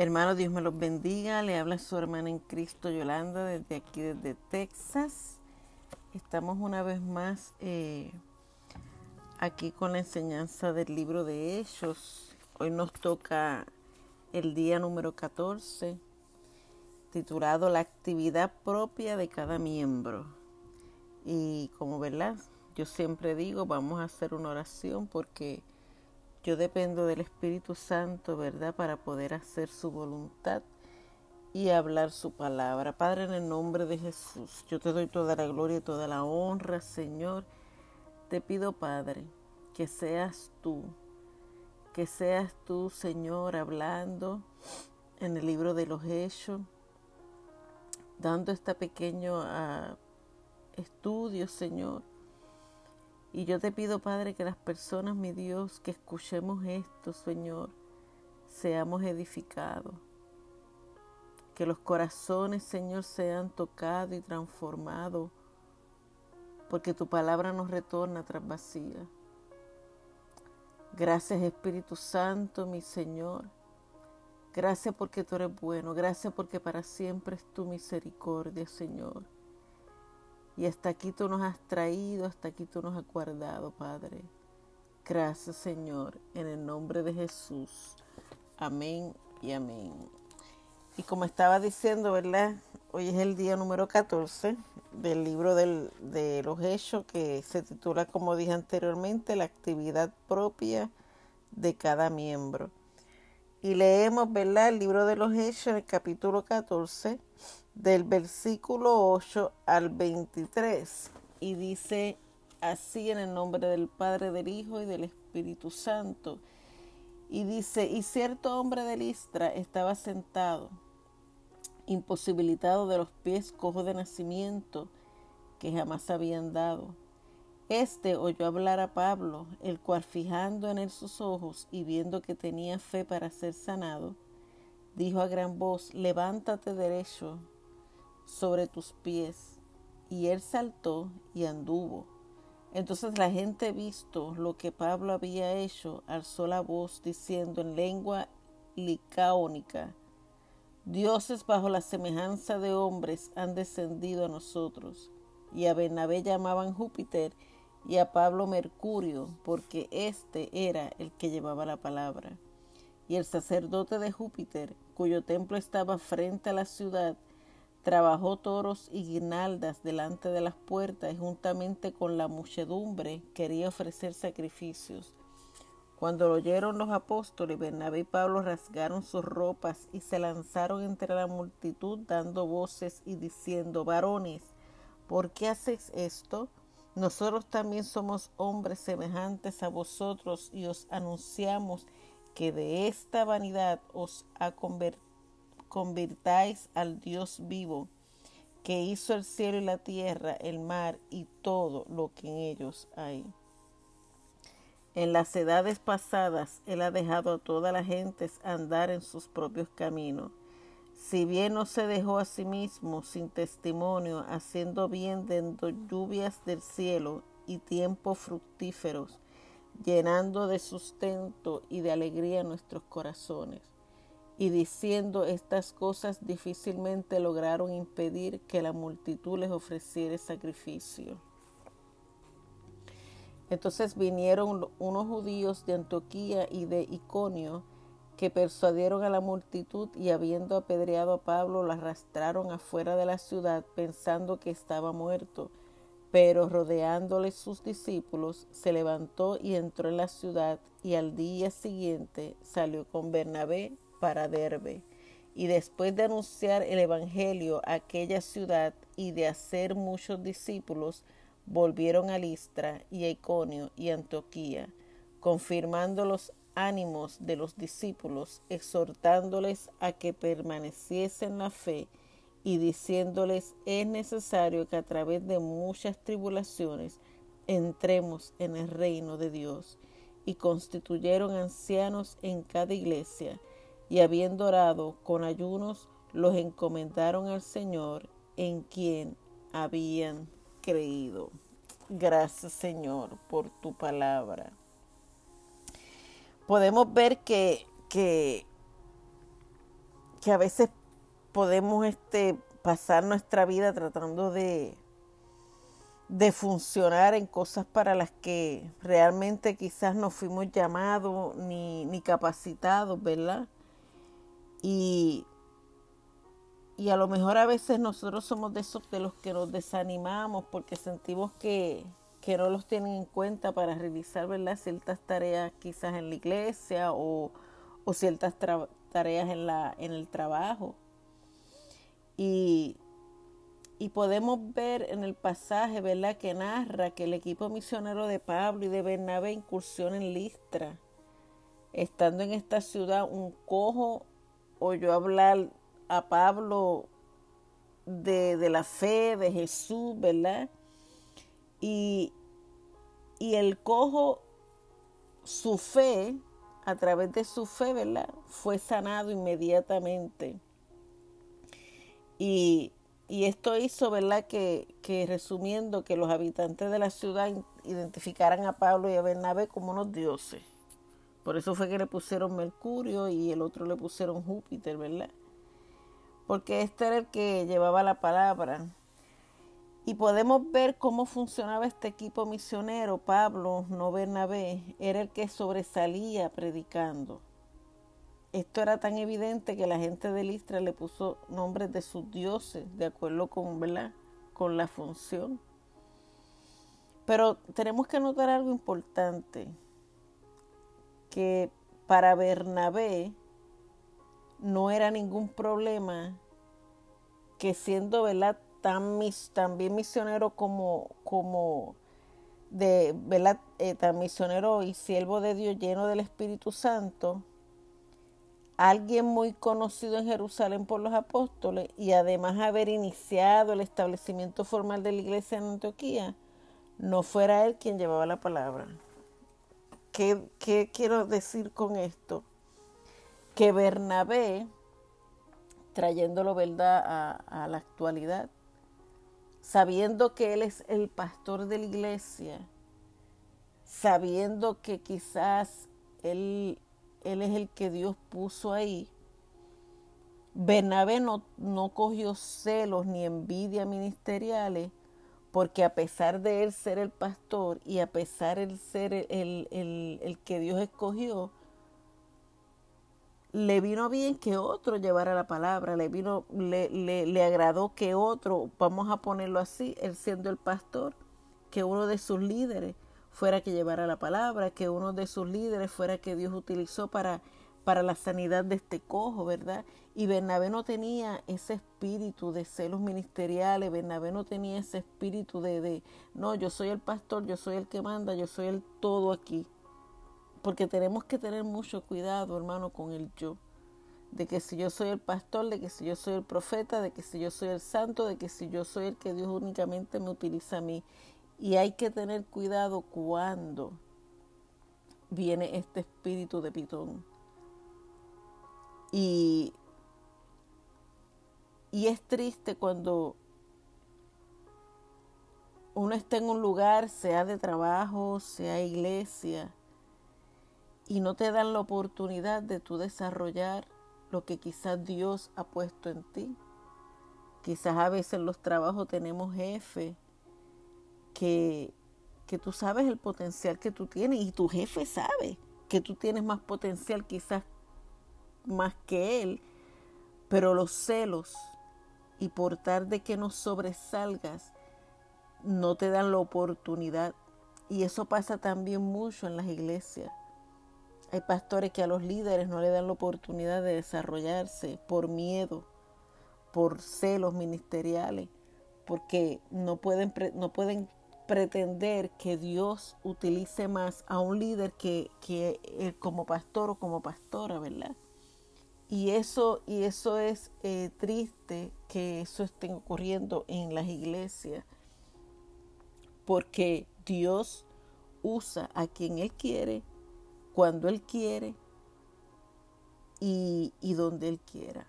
Hermano, Dios me los bendiga. Le habla su hermana en Cristo Yolanda desde aquí, desde Texas. Estamos una vez más eh, aquí con la enseñanza del libro de Hechos. Hoy nos toca el día número 14, titulado La actividad propia de cada miembro. Y como verdad, yo siempre digo, vamos a hacer una oración porque yo dependo del Espíritu Santo, ¿verdad?, para poder hacer su voluntad y hablar su palabra. Padre, en el nombre de Jesús, yo te doy toda la gloria y toda la honra, Señor. Te pido, Padre, que seas tú, que seas tú, Señor, hablando en el libro de los Hechos, dando este pequeño uh, estudio, Señor y yo te pido, Padre, que las personas, mi Dios, que escuchemos esto, Señor, seamos edificados. Que los corazones, Señor, sean tocados y transformados, porque tu palabra nos retorna tras vacía. Gracias, Espíritu Santo, mi Señor. Gracias porque tú eres bueno. Gracias porque para siempre es tu misericordia, Señor. Y hasta aquí tú nos has traído, hasta aquí tú nos has guardado, Padre. Gracias, Señor, en el nombre de Jesús. Amén y amén. Y como estaba diciendo, ¿verdad? Hoy es el día número 14 del libro de los Hechos que se titula, como dije anteriormente, la actividad propia de cada miembro. Y leemos, ¿verdad? El libro de los Hechos en el capítulo 14 del versículo 8 al 23 y dice así en el nombre del Padre, del Hijo y del Espíritu Santo. Y dice, y cierto hombre de Listra estaba sentado, imposibilitado de los pies, cojo de nacimiento, que jamás habían dado. Este oyó hablar a Pablo, el cual fijando en él sus ojos y viendo que tenía fe para ser sanado, dijo a gran voz, levántate derecho sobre tus pies. Y él saltó y anduvo. Entonces la gente, visto lo que Pablo había hecho, alzó la voz diciendo en lengua licaónica, Dioses bajo la semejanza de hombres han descendido a nosotros. Y a Bernabé llamaban Júpiter y a Pablo Mercurio, porque éste era el que llevaba la palabra. Y el sacerdote de Júpiter, cuyo templo estaba frente a la ciudad, trabajó toros y guirnaldas delante de las puertas y juntamente con la muchedumbre quería ofrecer sacrificios. Cuando lo oyeron los apóstoles, Bernabé y Pablo rasgaron sus ropas y se lanzaron entre la multitud dando voces y diciendo, varones, ¿por qué hacéis esto? Nosotros también somos hombres semejantes a vosotros y os anunciamos que de esta vanidad os ha convertido convirtáis al Dios vivo, que hizo el cielo y la tierra, el mar y todo lo que en ellos hay. En las edades pasadas Él ha dejado a todas las gentes andar en sus propios caminos. Si bien no se dejó a sí mismo sin testimonio, haciendo bien dando lluvias del cielo y tiempos fructíferos, llenando de sustento y de alegría nuestros corazones y diciendo estas cosas difícilmente lograron impedir que la multitud les ofreciera sacrificio. Entonces vinieron unos judíos de Antioquía y de Iconio que persuadieron a la multitud y habiendo apedreado a Pablo lo arrastraron afuera de la ciudad pensando que estaba muerto. Pero rodeándole sus discípulos, se levantó y entró en la ciudad y al día siguiente salió con Bernabé para Derbe. Y después de anunciar el Evangelio a aquella ciudad y de hacer muchos discípulos, volvieron a Listra y a Iconio y Antioquía, confirmando los ánimos de los discípulos, exhortándoles a que permaneciesen la fe y diciéndoles es necesario que a través de muchas tribulaciones entremos en el reino de Dios. Y constituyeron ancianos en cada iglesia y habiendo orado con ayunos, los encomendaron al Señor en quien habían creído. Gracias Señor por tu palabra. Podemos ver que, que que a veces podemos este, pasar nuestra vida tratando de, de funcionar en cosas para las que realmente quizás no fuimos llamados ni, ni capacitados, ¿verdad? Y, y a lo mejor a veces nosotros somos de esos de los que nos desanimamos porque sentimos que, que no los tienen en cuenta para realizar ¿verdad? ciertas tareas quizás en la iglesia o, o ciertas tareas en, la, en el trabajo. Y, y podemos ver en el pasaje, ¿verdad?, que narra que el equipo misionero de Pablo y de Bernabé incursión en Listra. Estando en esta ciudad, un cojo oyó hablar a Pablo de, de la fe de Jesús, ¿verdad? Y, y el cojo, su fe, a través de su fe, ¿verdad? Fue sanado inmediatamente. Y y esto hizo, ¿verdad?, que, que, resumiendo, que los habitantes de la ciudad identificaran a Pablo y a Bernabé como unos dioses. Por eso fue que le pusieron Mercurio y el otro le pusieron Júpiter, ¿verdad? Porque este era el que llevaba la palabra. Y podemos ver cómo funcionaba este equipo misionero. Pablo, no Bernabé, era el que sobresalía predicando esto era tan evidente que la gente de Listra le puso nombres de sus dioses, de acuerdo con, ¿verdad? con la función. Pero tenemos que notar algo importante, que para Bernabé no era ningún problema que siendo ¿verdad? Tan, bien misionero como, como de, ¿verdad? Eh, tan misionero y siervo de Dios lleno del Espíritu Santo, alguien muy conocido en Jerusalén por los apóstoles y además haber iniciado el establecimiento formal de la iglesia en Antioquía, no fuera él quien llevaba la palabra. ¿Qué, quiero decir con esto? Que Bernabé, trayéndolo verdad a, a la actualidad, sabiendo que él es el pastor de la iglesia, sabiendo que quizás él él es el que Dios puso ahí. Bernabé no, no cogió celos ni envidia ministeriales, porque a pesar de él ser el pastor y a pesar de él ser el, el, que Dios escogió, le vino bien que otro llevara la palabra, le vino, le, le, le, agradó que otro, vamos a ponerlo así, él siendo el pastor, que uno de sus líderes fuera que llevara la palabra, que uno de sus líderes fuera que Dios utilizó para, para la sanidad de este cojo, ¿verdad? Y Bernabé no tenía ese espíritu de celos ministeriales, Bernabé no tenía ese espíritu de, de, no, yo soy el pastor, yo soy el que manda, yo soy el todo aquí. Porque tenemos que tener mucho cuidado, hermano, con el yo. De que si yo soy el pastor, de que si yo soy el profeta, de que si yo soy el santo, de que si yo soy el que Dios únicamente me utiliza a mí. Y hay que tener cuidado cuando viene este espíritu de pitón. Y, y es triste cuando uno está en un lugar, sea de trabajo, sea iglesia, y no te dan la oportunidad de tú desarrollar lo que quizás Dios ha puesto en ti. Quizás a veces en los trabajos tenemos jefes que, tú sabes el potencial que tú tienes y tu jefe sabe que tú tienes más potencial quizás más que él, pero los celos y por tarde que no sobresalgas no te dan la oportunidad. Y eso pasa también mucho en las iglesias. Hay pastores que a los líderes no le dan la oportunidad de desarrollarse por miedo, por celos ministeriales, porque no pueden, no pueden pretender que Dios utilice más a un líder que, que como pastor o como pastora, ¿verdad? Y eso, y eso es eh, triste que eso esté ocurriendo en las iglesias, porque Dios usa a quien Él quiere, cuando Él quiere y, y donde Él quiera.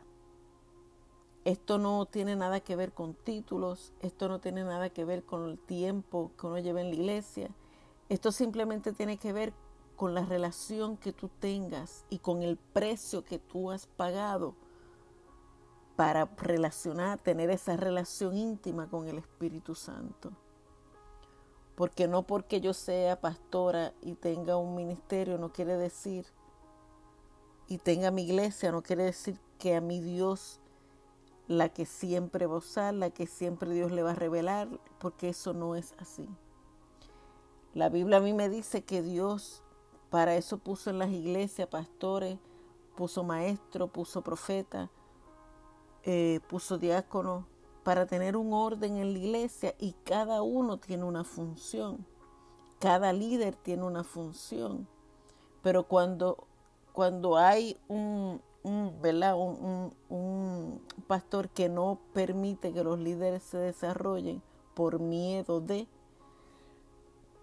Esto no tiene nada que ver con títulos, esto no tiene nada que ver con el tiempo que uno lleva en la iglesia. Esto simplemente tiene que ver con la relación que tú tengas y con el precio que tú has pagado para relacionar, tener esa relación íntima con el Espíritu Santo. Porque no porque yo sea pastora y tenga un ministerio no quiere decir, y tenga mi iglesia, no quiere decir que a mi Dios la que siempre va a usar, la que siempre Dios le va a revelar, porque eso no es así. La Biblia a mí me dice que Dios para eso puso en las iglesias pastores, puso maestro, puso profeta, eh, puso diácono, para tener un orden en la iglesia y cada uno tiene una función. Cada líder tiene una función. Pero cuando, cuando hay un, ¿verdad? Un, pastor que no permite que los líderes se desarrollen por miedo de,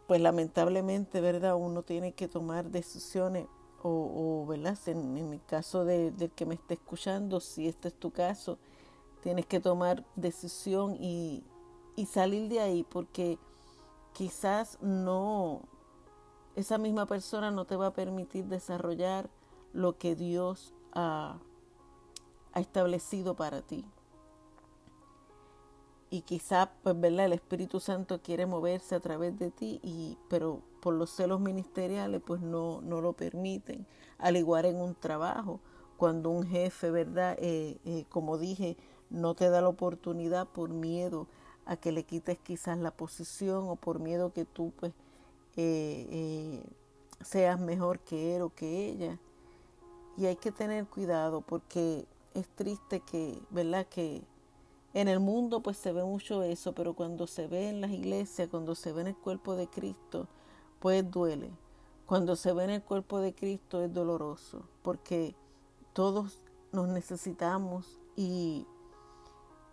pues lamentablemente, ¿verdad? Uno tiene que tomar decisiones o, o ¿verdad? En, el caso de, del que me esté escuchando, si este es tu caso, tienes que tomar decisión y, y salir de ahí porque quizás no, esa misma persona no te va a permitir desarrollar lo que Dios ha, ha establecido para ti y quizá pues verdad el Espíritu Santo quiere moverse a través de ti y pero por los celos ministeriales pues no no lo permiten al igual en un trabajo. Cuando un jefe verdad eh, eh, como dije no te da la oportunidad por miedo a que le quites quizás la posición o por miedo que tú pues eh, seas mejor que él o que ella. Y hay que tener cuidado porque es triste que verdad que en el mundo pues se ve mucho eso, pero cuando se ve en las iglesias, cuando se ve en el cuerpo de Cristo, pues duele. Cuando se ve en el cuerpo de Cristo es doloroso, porque todos nos necesitamos y,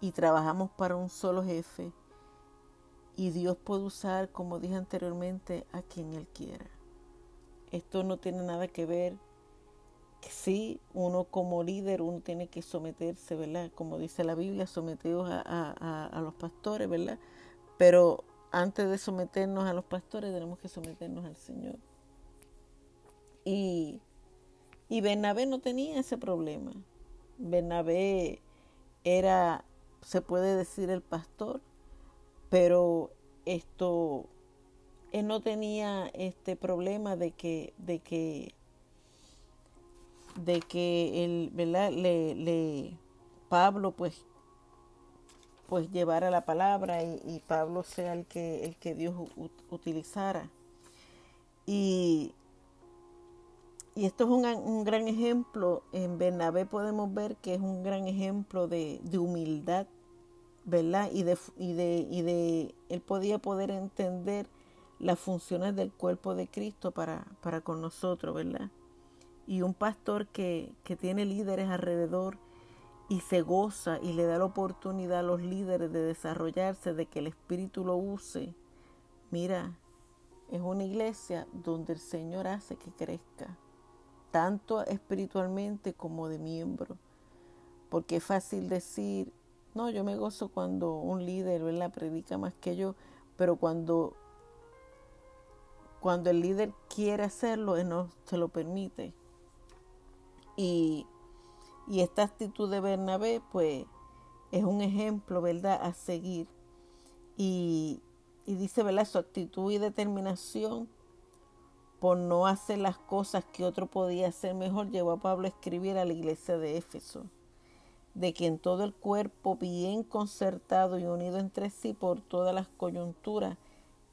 y trabajamos para un solo jefe. Y Dios puede usar, como dije anteriormente, a quien Él quiera. Esto no tiene nada que ver sí, uno como líder, uno tiene que someterse, ¿verdad? Como dice la Biblia, sometidos a, los pastores, ¿verdad? Pero antes de someternos a los pastores, tenemos que someternos al Señor. Y, y Bernabé no tenía ese problema. Bernabé era, se puede decir, el pastor, pero esto, él no tenía este problema de que, de que de que el, ¿verdad? Le, le, Pablo pues pues llevara la palabra y, Pablo sea el que, el que Dios utilizara. Y, y esto es un, un, gran ejemplo, en Bernabé podemos ver que es un gran ejemplo de, de humildad, ¿verdad? Y de, y, de, y de, él podía poder entender las funciones del cuerpo de Cristo para, para con nosotros, ¿verdad? Y un pastor que, que tiene líderes alrededor y se goza y le da la oportunidad a los líderes de desarrollarse, de que el Espíritu lo use, mira, es una iglesia donde el Señor hace que crezca, tanto espiritualmente como de miembro. Porque es fácil decir, no, yo me gozo cuando un líder la predica más que yo, pero cuando, cuando el líder quiere hacerlo, él no se lo permite. Y, esta actitud de Bernabé, pues, es un ejemplo, ¿verdad?, a seguir. Y, y dice, ¿verdad?, su actitud y determinación por no hacer las cosas que otro podía hacer mejor, llevó a Pablo a escribir a la iglesia de Éfeso, de que en todo el cuerpo, bien concertado y unido entre sí por todas las coyunturas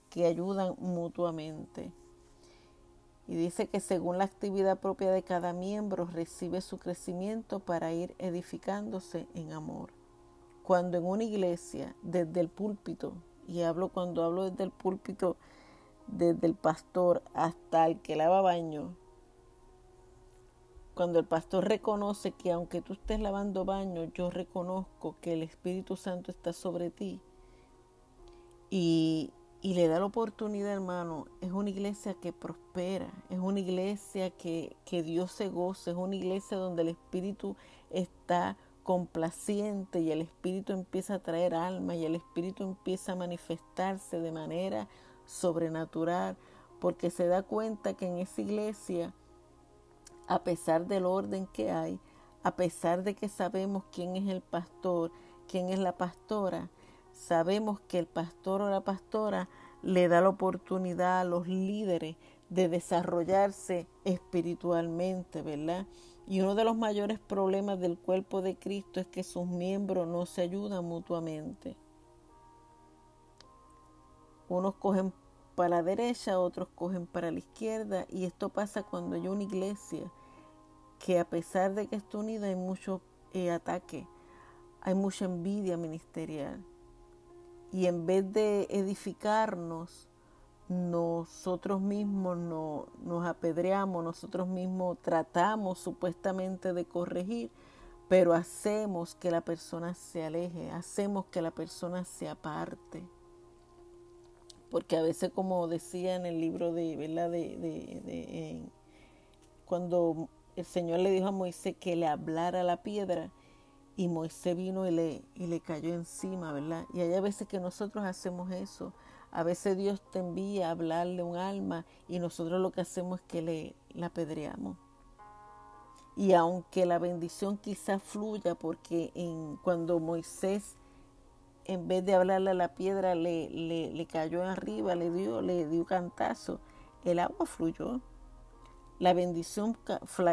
que ayudan mutuamente. Y dice que según la actividad propia de cada miembro recibe su crecimiento para ir edificándose en amor. Cuando en una iglesia, desde el púlpito, y hablo cuando hablo desde el púlpito, desde el pastor hasta el que lava baño, cuando el pastor reconoce que aunque tú estés lavando baño, yo reconozco que el Espíritu Santo está sobre ti y, y le da la oportunidad, hermano, es una iglesia que prospera, es una iglesia que, que Dios se goza, es una iglesia donde el Espíritu está complaciente y el Espíritu empieza a traer alma y el Espíritu empieza a manifestarse de manera sobrenatural, porque se da cuenta que en esa iglesia, a pesar del orden que hay, a pesar de que sabemos quién es el pastor, quién es la pastora, sabemos que el pastor o la pastora le da la oportunidad a los líderes de desarrollarse espiritualmente, ¿verdad? Y uno de los mayores problemas del cuerpo de Cristo es que sus miembros no se ayudan mutuamente. Unos cogen para la derecha, otros cogen para la izquierda y esto pasa cuando hay una iglesia que a pesar de que está unida hay mucho eh, ataque, hay mucha envidia ministerial. Y en vez de edificarnos, nosotros mismos no, nos apedreamos, nosotros mismos tratamos supuestamente de corregir, pero hacemos que la persona se aleje, hacemos que la persona se aparte. Porque a veces, como decía en el libro de, ¿verdad? De, cuando el Señor le dijo a Moisés que le hablara la piedra, y Moisés vino y le, y le cayó encima, ¿verdad? Y hay a veces que nosotros hacemos eso. A veces Dios te envía a hablarle un alma y nosotros lo que hacemos es que le la apedreamos. Y aunque la bendición quizás fluya, porque en, cuando Moisés, en vez de hablarle a la piedra, le, le, le cayó arriba, le dio, le dio cantazo, el agua fluyó. La bendición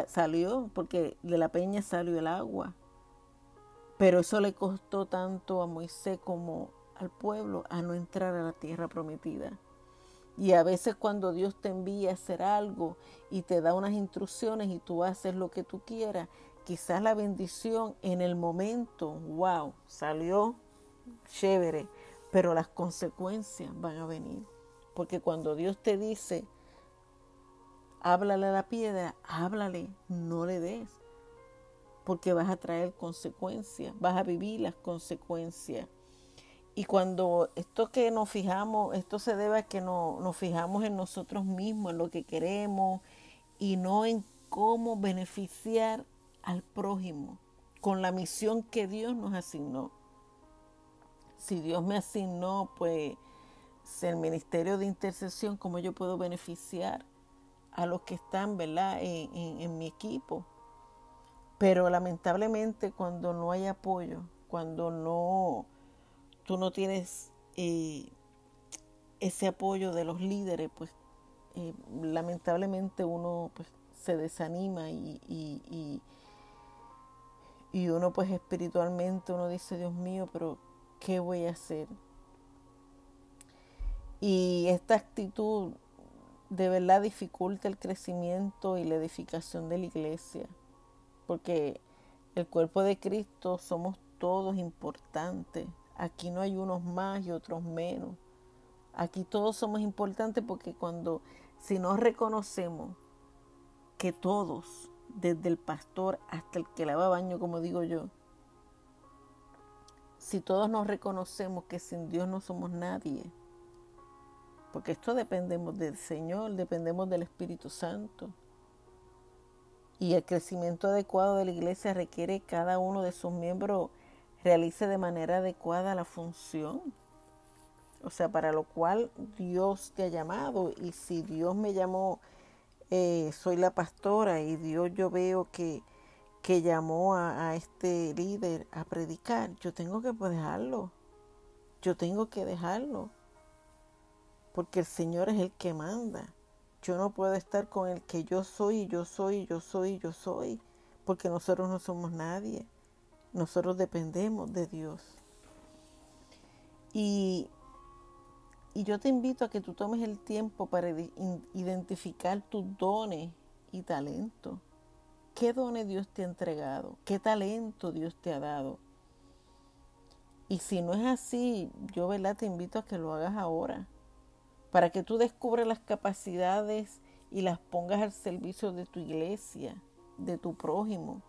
salió, porque de la peña salió el agua. Pero eso le costó tanto a Moisés como al pueblo a no entrar a la tierra prometida. Y a veces cuando Dios te envía a hacer algo y te da unas instrucciones y tú haces lo que tú quieras, quizás la bendición en el momento, wow, salió chévere, pero las consecuencias van a venir. Porque cuando Dios te dice, háblale a la piedra, háblale, no le des. Porque vas a traer consecuencias, vas a vivir las consecuencias. Y cuando esto que nos fijamos, esto se debe a que no, nos fijamos en nosotros mismos, en lo que queremos y no en cómo beneficiar al prójimo con la misión que Dios nos asignó. Si Dios me asignó, pues, el ministerio de intercesión, ¿cómo yo puedo beneficiar a los que están, ¿verdad?, en, en mi equipo. Pero lamentablemente cuando no hay apoyo, cuando no tú no tienes eh, ese apoyo de los líderes, pues eh, lamentablemente uno pues, se desanima y, y, y, uno pues espiritualmente uno dice, Dios mío, pero ¿qué voy a hacer? Y esta actitud de verdad dificulta el crecimiento y la edificación de la iglesia, porque el cuerpo de Cristo somos todos importantes. Aquí no hay unos más y otros menos. Aquí todos somos importantes porque cuando, si no reconocemos que todos, desde el pastor hasta el que lava baño, como digo yo, si todos nos reconocemos que sin Dios no somos nadie, porque esto dependemos del Señor, dependemos del Espíritu Santo. Y el crecimiento adecuado de la iglesia requiere cada uno de sus miembros realice de manera adecuada la función. O sea, para lo cual Dios te ha llamado. Y si Dios me llamó, eh, soy la pastora y Dios yo veo que, que llamó a, a, este líder a predicar, yo tengo que dejarlo. Yo tengo que dejarlo. Porque el Señor es el que manda. Yo no puedo estar con el que yo soy, yo soy, yo soy, yo soy. Porque nosotros no somos nadie. Nosotros dependemos de Dios. Y, y yo te invito a que tú tomes el tiempo para identificar tus dones y talentos. ¿Qué dones Dios te ha entregado? ¿Qué talento Dios te ha dado? Y si no es así, yo ¿verdad? te invito a que lo hagas ahora, para que tú descubras las capacidades y las pongas al servicio de tu iglesia, de tu prójimo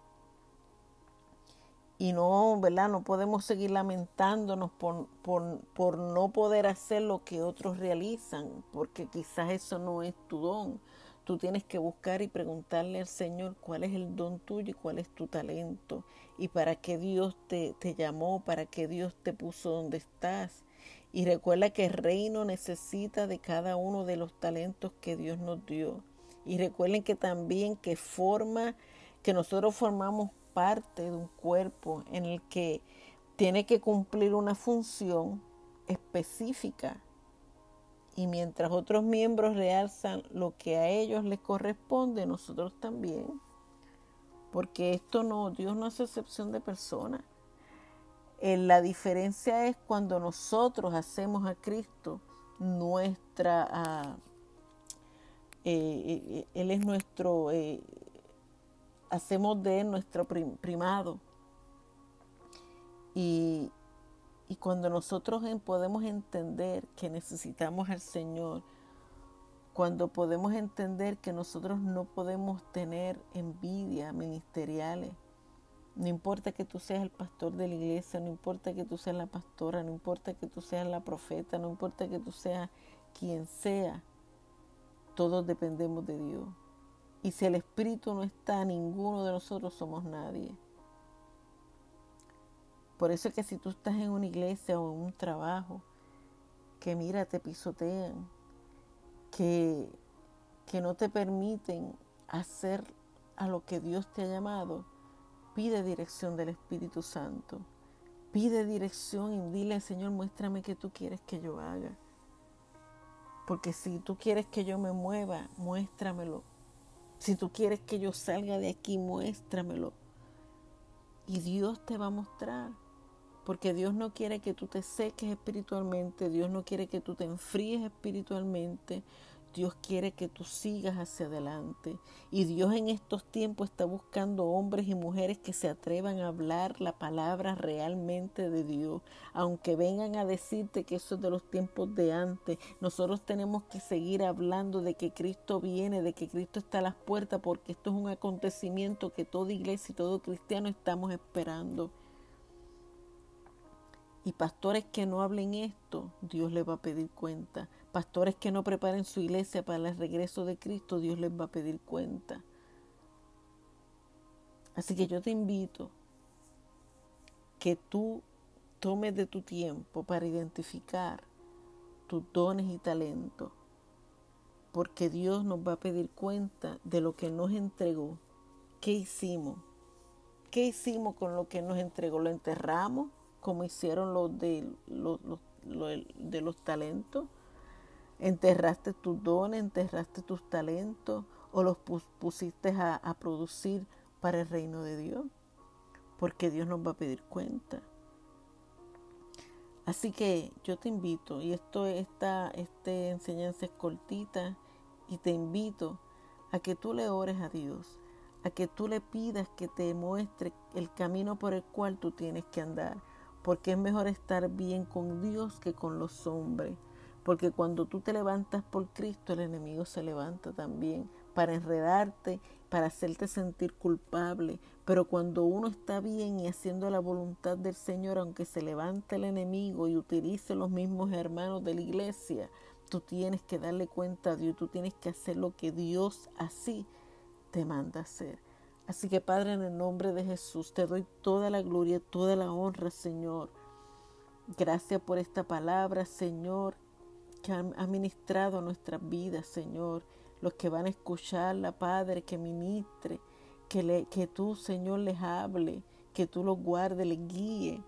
y no, ¿verdad? No podemos seguir lamentándonos por, por, no poder hacer lo que otros realizan, porque quizás eso no es tu don. Tú tienes que buscar y preguntarle al Señor cuál es el don tuyo y cuál es tu talento, y para qué Dios te, te llamó, para qué Dios te puso donde estás. Y recuerda que el reino necesita de cada uno de los talentos que Dios nos dio. Y recuerden que también que forma, que nosotros formamos parte de un cuerpo en el que tiene que cumplir una función específica. Y mientras otros miembros realzan lo que a ellos les corresponde, nosotros también. Porque esto no, Dios no hace excepción de personas. Eh, la diferencia es cuando nosotros hacemos a Cristo nuestra, ah, eh, eh, Él es nuestro, hacemos de Él nuestro primado. Y, y cuando nosotros podemos entender que necesitamos al Señor, cuando podemos entender que nosotros no podemos tener envidia ministeriales, no importa que tú seas el pastor de la iglesia, no importa que tú seas la pastora, no importa que tú seas la profeta, no importa que tú seas quien sea, todos dependemos de Dios. Y si el Espíritu no está, ninguno de nosotros somos nadie. Por eso es que si tú estás en una iglesia o en un trabajo, que mira, te pisotean, que, que no te permiten hacer a lo que Dios te ha llamado, Pide dirección del Espíritu Santo. Pide dirección y dile, Señor, muéstrame qué tú quieres que yo haga. Porque si tú quieres que yo me mueva, muéstramelo. Si tú quieres que yo salga de aquí, muéstramelo. Y Dios te va a mostrar. Porque Dios no quiere que tú te seques espiritualmente, Dios no quiere que tú te enfríes espiritualmente, Dios quiere que tú sigas hacia adelante. Y Dios en estos tiempos está buscando hombres y mujeres que se atrevan a hablar la palabra realmente de Dios. Aunque vengan a decirte que eso es de los tiempos de antes, nosotros tenemos que seguir hablando de que Cristo viene, de que Cristo está a las puertas, porque esto es un acontecimiento que toda iglesia y todo cristiano estamos esperando. Y pastores que no hablen esto, Dios les va a pedir cuenta. Pastores que no preparen su iglesia para el regreso de Cristo, Dios les va a pedir cuenta. Así que yo te invito que tú tomes de tu tiempo para identificar tus dones y talentos, porque Dios nos va a pedir cuenta de lo que nos entregó. ¿Qué hicimos? ¿Qué hicimos con lo que nos entregó? ¿Lo enterramos como hicieron los de los, de los talentos? Enterraste tus dones, enterraste tus talentos o los pusiste a, producir para el reino de Dios, porque Dios nos va a pedir cuenta. Así que yo te invito, y esto esta, esta enseñanza es cortita, y te invito a que tú le ores a Dios, a que tú le pidas que te muestre el camino por el cual tú tienes que andar, porque es mejor estar bien con Dios que con los hombres. Porque cuando tú te levantas por Cristo, el enemigo se levanta también para enredarte, para hacerte sentir culpable. Pero cuando uno está bien y haciendo la voluntad del Señor, aunque se levante el enemigo y utilice los mismos hermanos de la iglesia, tú tienes que darle cuenta a Dios, tú tienes que hacer lo que Dios así te manda hacer. Así que Padre, en el nombre de Jesús, te doy toda la gloria, toda la honra, Señor. Gracias por esta palabra, Señor han ministrado nuestras vidas, Señor. Los que van a escucharla, Padre, que ministre, que, le, que tú, Señor, les hable, que tú los guardes, les guíe.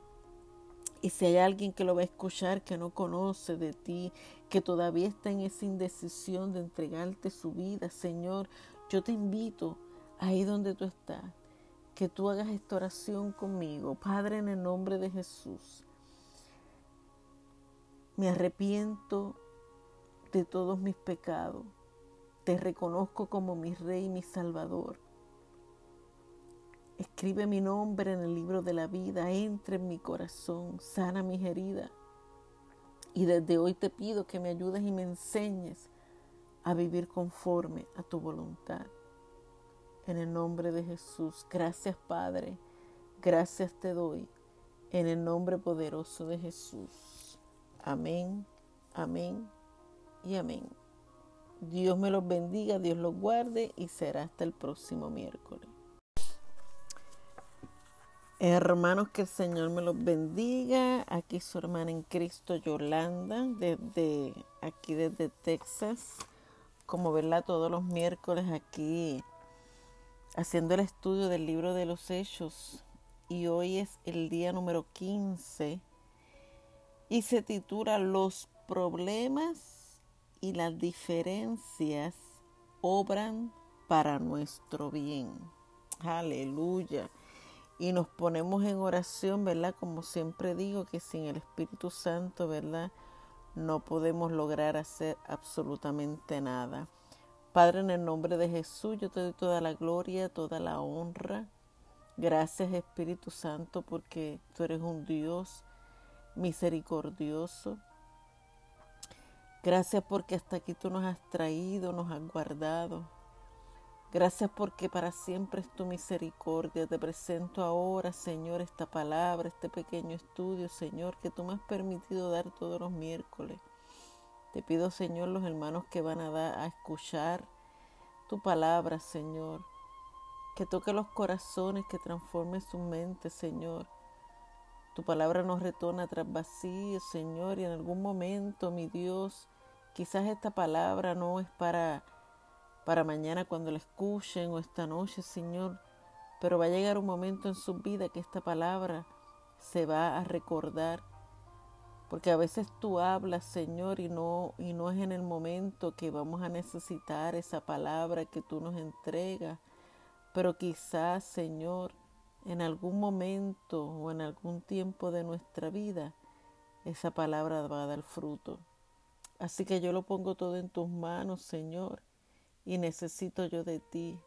Y si hay alguien que lo va a escuchar que no conoce de ti, que todavía está en esa indecisión de entregarte su vida, Señor, yo te invito ahí donde tú estás, que tú hagas esta oración conmigo. Padre, en el nombre de Jesús, me arrepiento de todos mis pecados. Te reconozco como mi Rey y mi Salvador. Escribe mi nombre en el libro de la vida, entra en mi corazón, sana mis heridas. Y desde hoy te pido que me ayudes y me enseñes a vivir conforme a tu voluntad. En el nombre de Jesús, gracias Padre, gracias te doy. En el nombre poderoso de Jesús. Amén, amén y amén. Dios me los bendiga, Dios los guarde y será hasta el próximo miércoles. Hermanos, que el Señor me los bendiga. Aquí su hermana en Cristo, Yolanda, desde aquí desde Texas. Como verla todos los miércoles aquí haciendo el estudio del libro de los Hechos y hoy es el día número 15 y se titula Los problemas y las diferencias obran para nuestro bien. Aleluya. Y nos ponemos en oración, ¿verdad? Como siempre digo, que sin el Espíritu Santo, ¿verdad? No podemos lograr hacer absolutamente nada. Padre, en el nombre de Jesús, yo te doy toda la gloria, toda la honra Gracias Espíritu Santo porque tú eres un Dios misericordioso. Gracias porque hasta aquí tú nos has traído, nos has guardado. Gracias porque para siempre es tu misericordia. Te presento ahora, Señor, esta palabra, este pequeño estudio, Señor, que tú me has permitido dar todos los miércoles. Te pido, Señor, los hermanos que van a, dar, a escuchar tu palabra, Señor que toque los corazones, que transforme su mente, Señor. Tu palabra nos retorna tras vacío, Señor, y en algún momento, mi Dios, quizás esta palabra no es para, para mañana cuando la escuchen o esta noche, Señor, pero va a llegar un momento en su vida que esta palabra se va a recordar. Porque a veces tú hablas, Señor, y no, y no es en el momento que vamos a necesitar esa palabra que tú nos entregas pero quizás, Señor, en algún momento o en algún tiempo de nuestra vida, esa palabra va a dar fruto. Así que yo lo pongo todo en tus manos, Señor, y necesito yo de ti.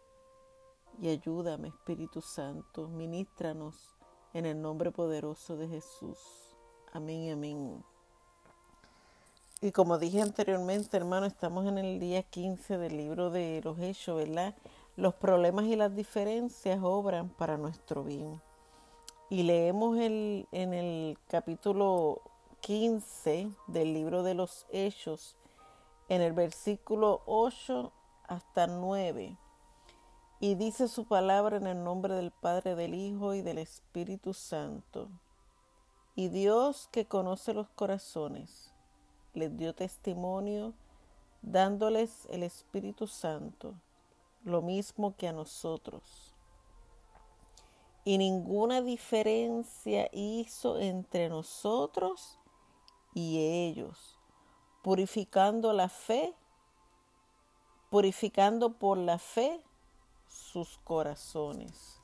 Y ayúdame, Espíritu Santo, ministranos en el nombre poderoso de Jesús. Amén amén. Y como dije anteriormente, hermano, estamos en el día 15 del libro de los Hechos, ¿verdad? Los problemas y las diferencias obran para nuestro bien. Y leemos el, en el capítulo 15 del libro de los Hechos, en el versículo 8 hasta 9. Y dice su palabra en el nombre del Padre, del Hijo y del Espíritu Santo. Y Dios que conoce los corazones, les dio testimonio dándoles el Espíritu Santo lo mismo que a nosotros. Y ninguna diferencia hizo entre nosotros y ellos, purificando la fe, purificando por la fe sus corazones.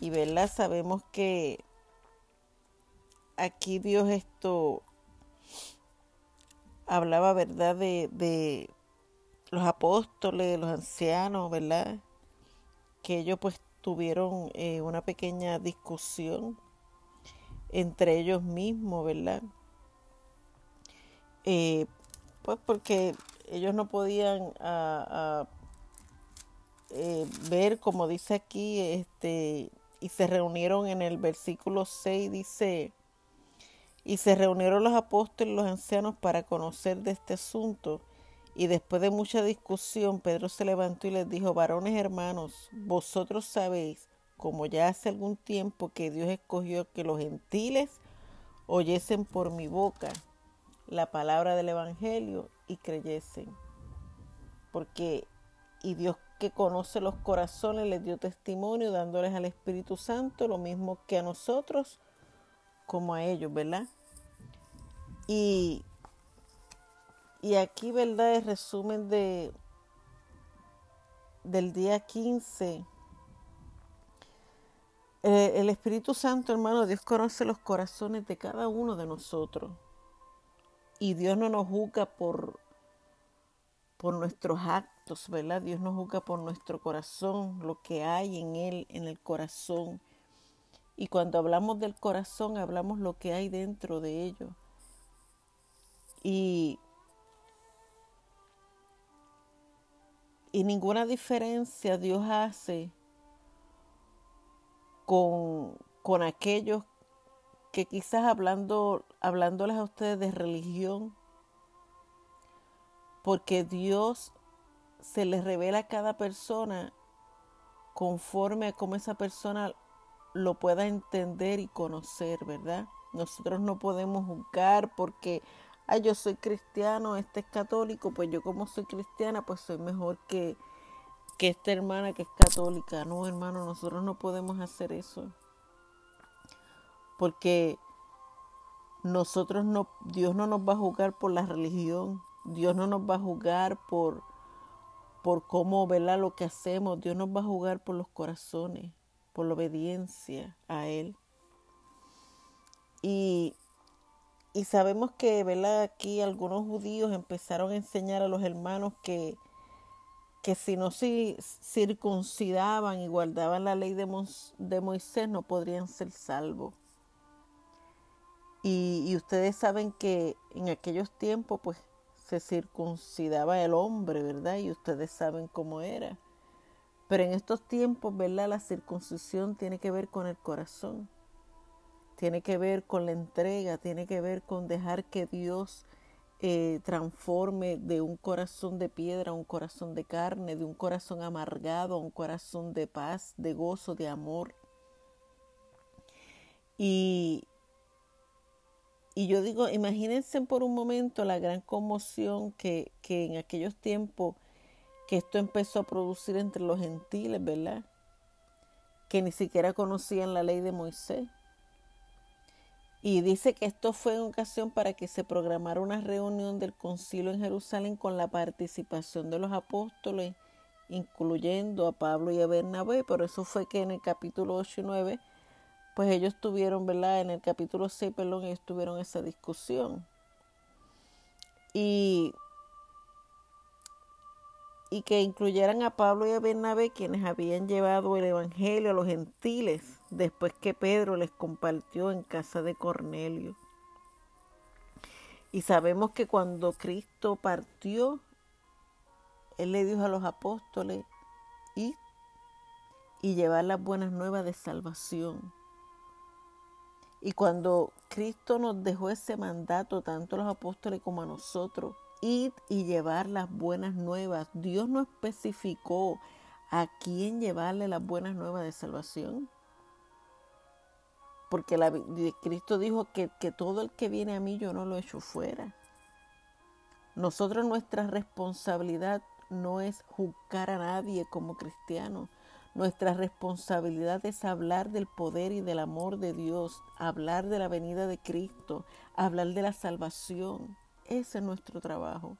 Y verdad, sabemos que aquí Dios esto hablaba, ¿verdad? De, de, los apóstoles, los ancianos, ¿verdad? Que ellos pues tuvieron eh, una pequeña discusión entre ellos mismos, ¿verdad? Eh, pues porque ellos no podían eh, ver, como dice aquí, este, y se reunieron en el versículo 6, dice, y se reunieron los apóstoles los ancianos para conocer de este asunto. Y después de mucha discusión, Pedro se levantó y les dijo, varones hermanos, vosotros sabéis, como ya hace algún tiempo que Dios escogió que los gentiles oyesen por mi boca la palabra del Evangelio y creyesen. Porque, y Dios que conoce los corazones les dio testimonio dándoles al Espíritu Santo lo mismo que a nosotros como a ellos, ¿verdad? Y y aquí, ¿verdad? El resumen de, del día 15. Eh, el Espíritu Santo, hermano, Dios conoce los corazones de cada uno de nosotros. Y Dios no nos juzga por, por nuestros actos, ¿verdad? Dios nos juzga por nuestro corazón, lo que hay en Él, en el corazón. Y cuando hablamos del corazón, hablamos lo que hay dentro de ello. Y Y ninguna diferencia Dios hace con, con aquellos que quizás hablando, hablándoles a ustedes de religión, porque Dios se les revela a cada persona conforme a cómo esa persona lo pueda entender y conocer, ¿verdad? Nosotros no podemos juzgar porque ay, yo soy cristiano, este es católico, pues yo como soy cristiana, pues soy mejor que, que esta hermana que es católica. No, hermano, nosotros no podemos hacer eso. Porque nosotros no, Dios no nos va a juzgar por la religión. Dios no nos va a juzgar por, por cómo, ¿verdad? Lo que hacemos. Dios nos va a juzgar por los corazones, por la obediencia a Él. Y, y sabemos que, ¿verdad? Aquí algunos judíos empezaron a enseñar a los hermanos que, que si no se circuncidaban y guardaban la ley de, de Moisés no podrían ser salvos. Y, ustedes saben que en aquellos tiempos pues se circuncidaba el hombre, ¿verdad? Y ustedes saben cómo era. Pero en estos tiempos, ¿verdad? La circuncisión tiene que ver con el corazón, tiene que ver con la entrega, tiene que ver con dejar que Dios eh, transforme de un corazón de piedra a un corazón de carne, de un corazón amargado a un corazón de paz, de gozo, de amor. Y, y yo digo, imagínense por un momento la gran conmoción que, que en aquellos tiempos que esto empezó a producir entre los gentiles, ¿verdad? Que ni siquiera conocían la ley de Moisés. Y dice que esto fue en ocasión para que se programara una reunión del concilio en Jerusalén con la participación de los apóstoles, incluyendo a Pablo y a Bernabé. Por eso fue que en el capítulo 8 y 9 pues ellos tuvieron, ¿verdad? En el capítulo 6, perdón, ellos tuvieron esa discusión. Y, y que incluyeran a Pablo y a Bernabé, quienes habían llevado el Evangelio a los gentiles, después que Pedro les compartió en casa de Cornelio. Y sabemos que cuando Cristo partió, Él le dijo a los apóstoles, ir y llevar las buenas nuevas de salvación y cuando Cristo nos dejó ese mandato, tanto a los apóstoles como a nosotros, ir y llevar las buenas nuevas, Dios no especificó a quién llevarle las buenas nuevas de salvación. Porque la, Cristo dijo que, que todo el que viene a mí yo no lo echo fuera. Nosotros nuestra responsabilidad no es juzgar a nadie como cristianos. Nuestra responsabilidad es hablar del poder y del amor de Dios, hablar de la venida de Cristo, hablar de la salvación. Ese es nuestro trabajo.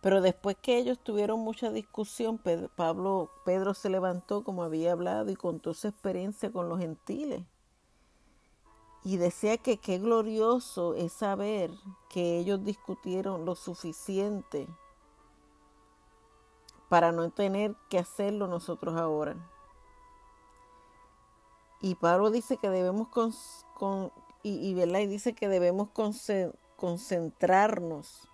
Pero después que ellos tuvieron mucha discusión, Pedro, Pablo, Pedro se levantó como había hablado y contó su experiencia con los gentiles. Y decía que qué glorioso es saber que ellos discutieron lo suficiente para no tener que hacerlo nosotros ahora. Y Pablo dice que debemos con, y, y, dice que debemos concentrarnos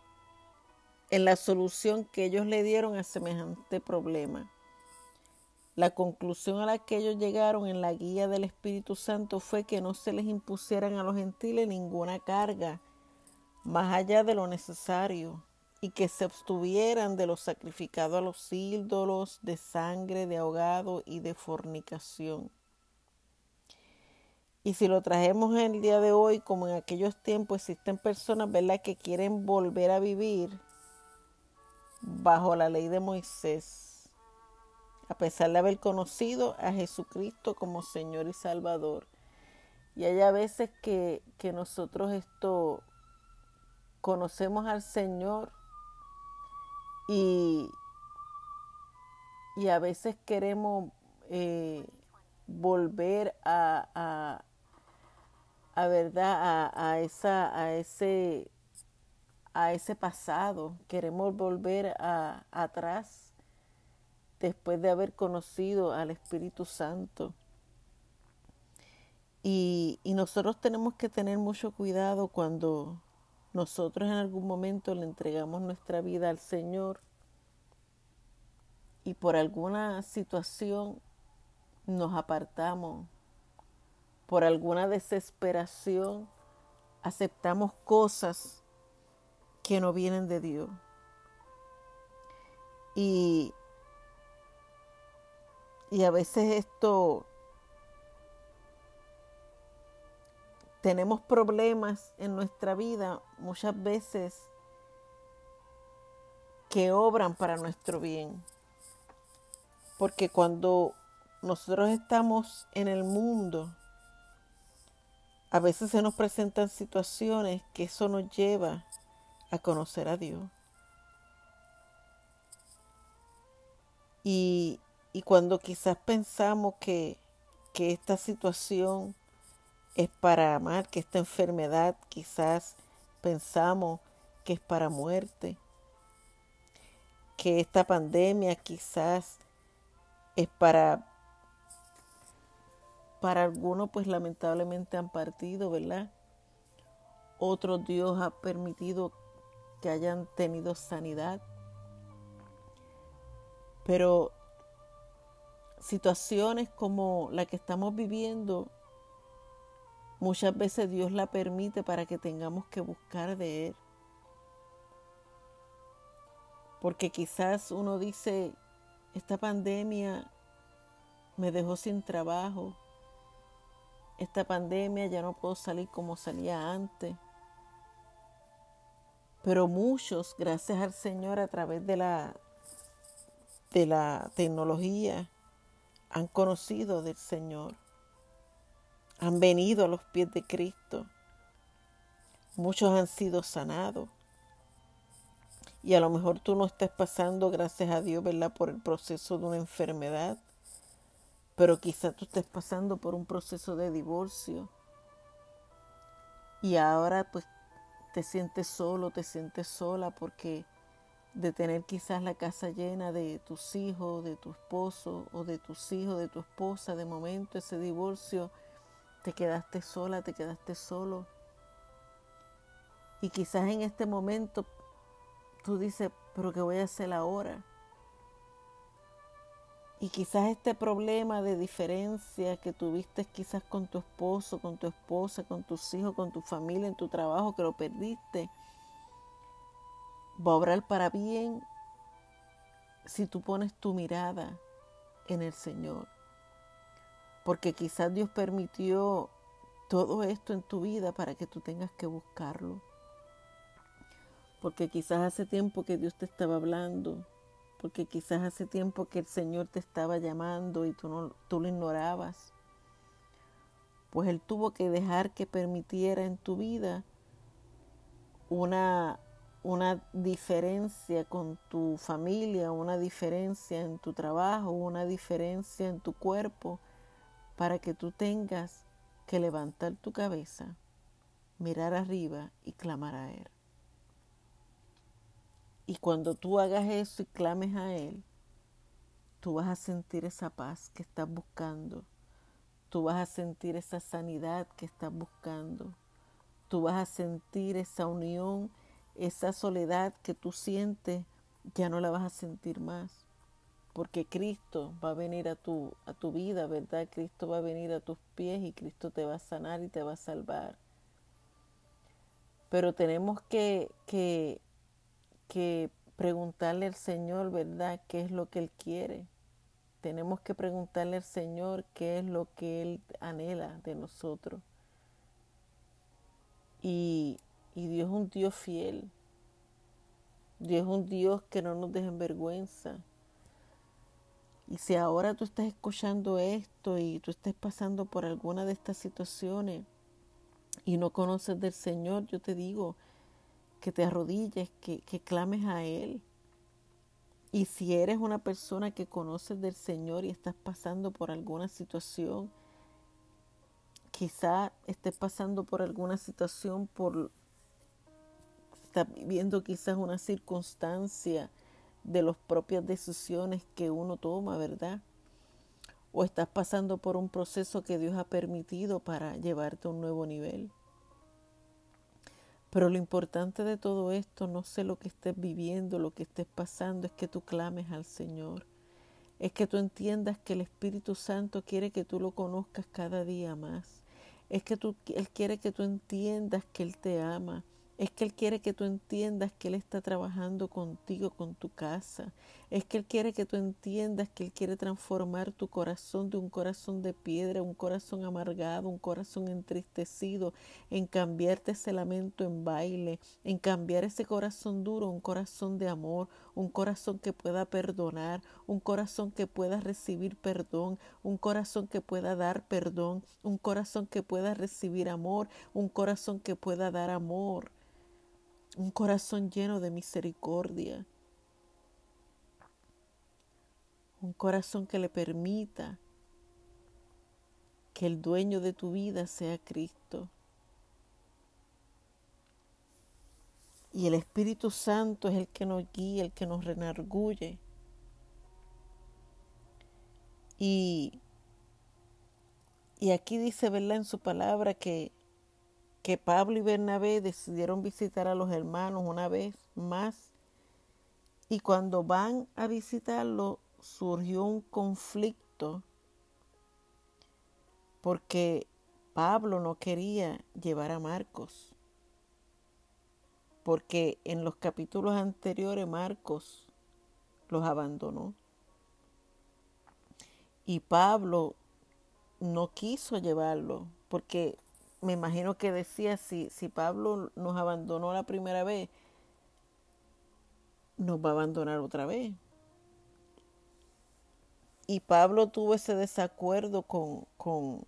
en la solución que ellos le dieron a semejante problema. La conclusión a la que ellos llegaron en la guía del Espíritu Santo fue que no se les impusieran a los gentiles ninguna carga más allá de lo necesario y que se abstuvieran de lo sacrificado a los ídolos, de sangre, de ahogado y de fornicación. Y si lo trajemos en el día de hoy, como en aquellos tiempos, existen personas, ¿verdad?, que quieren volver a vivir bajo la ley de Moisés, a pesar de haber conocido a Jesucristo como Señor y Salvador. Y hay a veces que, que nosotros esto conocemos al Señor y, y a veces queremos eh, volver a, a, verdad a, esa a ese a ese pasado. Queremos volver a, atrás después de haber conocido al Espíritu Santo. Y, y nosotros tenemos que tener mucho cuidado cuando nosotros en algún momento le entregamos nuestra vida al Señor y por alguna situación nos apartamos, por alguna desesperación aceptamos cosas que no vienen de Dios. Y, y a veces esto tenemos problemas en nuestra vida muchas veces que obran para nuestro bien. Porque cuando nosotros estamos en el mundo, a veces se nos presentan situaciones que eso nos lleva a conocer a Dios. Y, y cuando quizás pensamos que, que esta situación es para amar, que esta enfermedad quizás pensamos que es para muerte, que esta pandemia quizás es para para algunos pues lamentablemente han partido, ¿verdad? Otros Dios ha permitido que hayan tenido sanidad. Pero situaciones como la que estamos viviendo, muchas veces Dios la permite para que tengamos que buscar de Él. Porque quizás uno dice, esta pandemia me dejó sin trabajo, esta pandemia ya no puedo salir como salía antes. Pero muchos, gracias al Señor, a través de la, de la tecnología, han conocido del Señor. Han venido a los pies de Cristo. Muchos han sido sanados. Y a lo mejor tú no estás pasando, gracias a Dios, ¿verdad?, por el proceso de una enfermedad pero quizá tú estés pasando por un proceso de divorcio y ahora pues te sientes solo, te sientes sola porque de tener quizás la casa llena de tus hijos, de tu esposo o de tus hijos, de tu esposa, de momento ese divorcio, te quedaste sola, te quedaste solo. Y quizás en este momento tú dices, pero ¿qué voy a hacer ahora? Y quizás este problema de diferencia que tuviste quizás con tu esposo, con tu esposa, con tus hijos, con tu familia, en tu trabajo, que lo perdiste, va a obrar para bien si tú pones tu mirada en el Señor. Porque quizás Dios permitió todo esto en tu vida para que tú tengas que buscarlo. Porque quizás hace tiempo que Dios te estaba hablando porque quizás hace tiempo que el Señor te estaba llamando y tú, no, tú lo ignorabas. Pues Él tuvo que dejar que permitiera en tu vida una, una diferencia con tu familia, una diferencia en tu trabajo, una diferencia en tu cuerpo, para que tú tengas que levantar tu cabeza, mirar arriba y clamar a Él. Y cuando tú hagas eso y clames a Él, tú vas a sentir esa paz que estás buscando. Tú vas a sentir esa sanidad que estás buscando. Tú vas a sentir esa unión, esa soledad que tú sientes, ya no la vas a sentir más. Porque Cristo va a venir a tu, a tu vida, ¿verdad? Cristo va a venir a tus pies y Cristo te va a sanar y te va a salvar. Pero tenemos que, que que preguntarle al Señor, ¿verdad?, qué es lo que Él quiere. Tenemos que preguntarle al Señor qué es lo que Él anhela de nosotros. Y, y Dios es un Dios fiel. Dios es un Dios que no nos deja en vergüenza. Y si ahora tú estás escuchando esto y tú estás pasando por alguna de estas situaciones y no conoces del Señor, yo te digo, que te arrodilles, que, que clames a Él. Y si eres una persona que conoces del Señor y estás pasando por alguna situación, quizá estés pasando por alguna situación, por estás viviendo quizás una circunstancia de las propias decisiones que uno toma, ¿verdad? O estás pasando por un proceso que Dios ha permitido para llevarte a un nuevo nivel. Pero lo importante de todo esto, no sé lo que estés viviendo, lo que estés pasando, es que tú clames al Señor. Es que tú entiendas que el Espíritu Santo quiere que tú lo conozcas cada día más. Es que tú, Él quiere que tú entiendas que Él te ama. Es que Él quiere que tú entiendas que Él está trabajando contigo, con tu casa. Es que Él quiere que tú entiendas que Él quiere transformar tu corazón de un corazón de piedra, un corazón amargado, un corazón entristecido, en cambiarte ese lamento en baile, en cambiar ese corazón duro, un corazón de amor, un corazón que pueda perdonar, un corazón que pueda recibir perdón, un corazón que pueda dar perdón, un corazón que pueda recibir amor, un corazón que pueda dar amor un corazón lleno de misericordia, un corazón que le permita que el dueño de tu vida sea Cristo. Y el Espíritu Santo es el que nos guía, el que nos renarguye. Y, y aquí dice, ¿verdad? En su palabra que que Pablo y Bernabé decidieron visitar a los hermanos una vez más y cuando van a visitarlo surgió un conflicto porque Pablo no quería llevar a Marcos porque en los capítulos anteriores Marcos los abandonó. Y Pablo no quiso llevarlo porque me imagino que decía, si, si Pablo nos abandonó la primera vez, nos va a abandonar otra vez. Y Pablo tuvo ese desacuerdo con, con,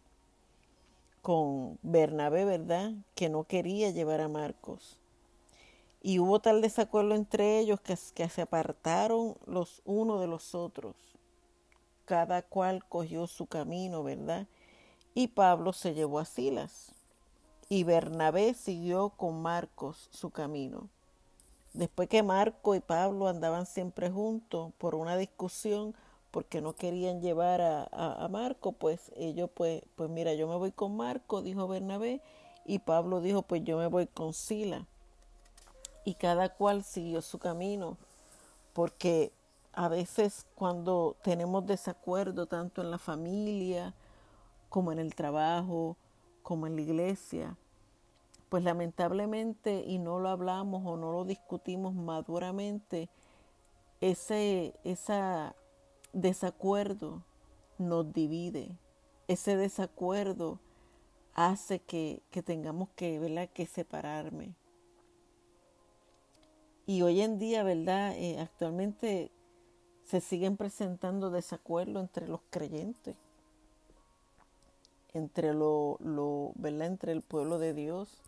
con Bernabé, ¿verdad? Que no quería llevar a Marcos. Y hubo tal desacuerdo entre ellos que, que se apartaron los unos de los otros. Cada cual cogió su camino, ¿verdad? Y Pablo se llevó a Silas y Bernabé siguió con Marcos su camino. Después que Marco y Pablo andaban siempre juntos por una discusión, porque no querían llevar a, a, Marco, pues ellos, pues, pues mira, yo me voy con Marco, dijo Bernabé, y Pablo dijo, pues yo me voy con Sila. Y cada cual siguió su camino, porque a veces cuando tenemos desacuerdo tanto en la familia como en el trabajo, como en la iglesia, pues lamentablemente, y no lo hablamos o no lo discutimos maduramente, ese desacuerdo nos divide, ese desacuerdo hace que, tengamos que, ¿verdad? que separarme. Y hoy en día, ¿verdad? Eh, actualmente se siguen presentando desacuerdos entre los creyentes entre lo, lo, entre el pueblo de Dios,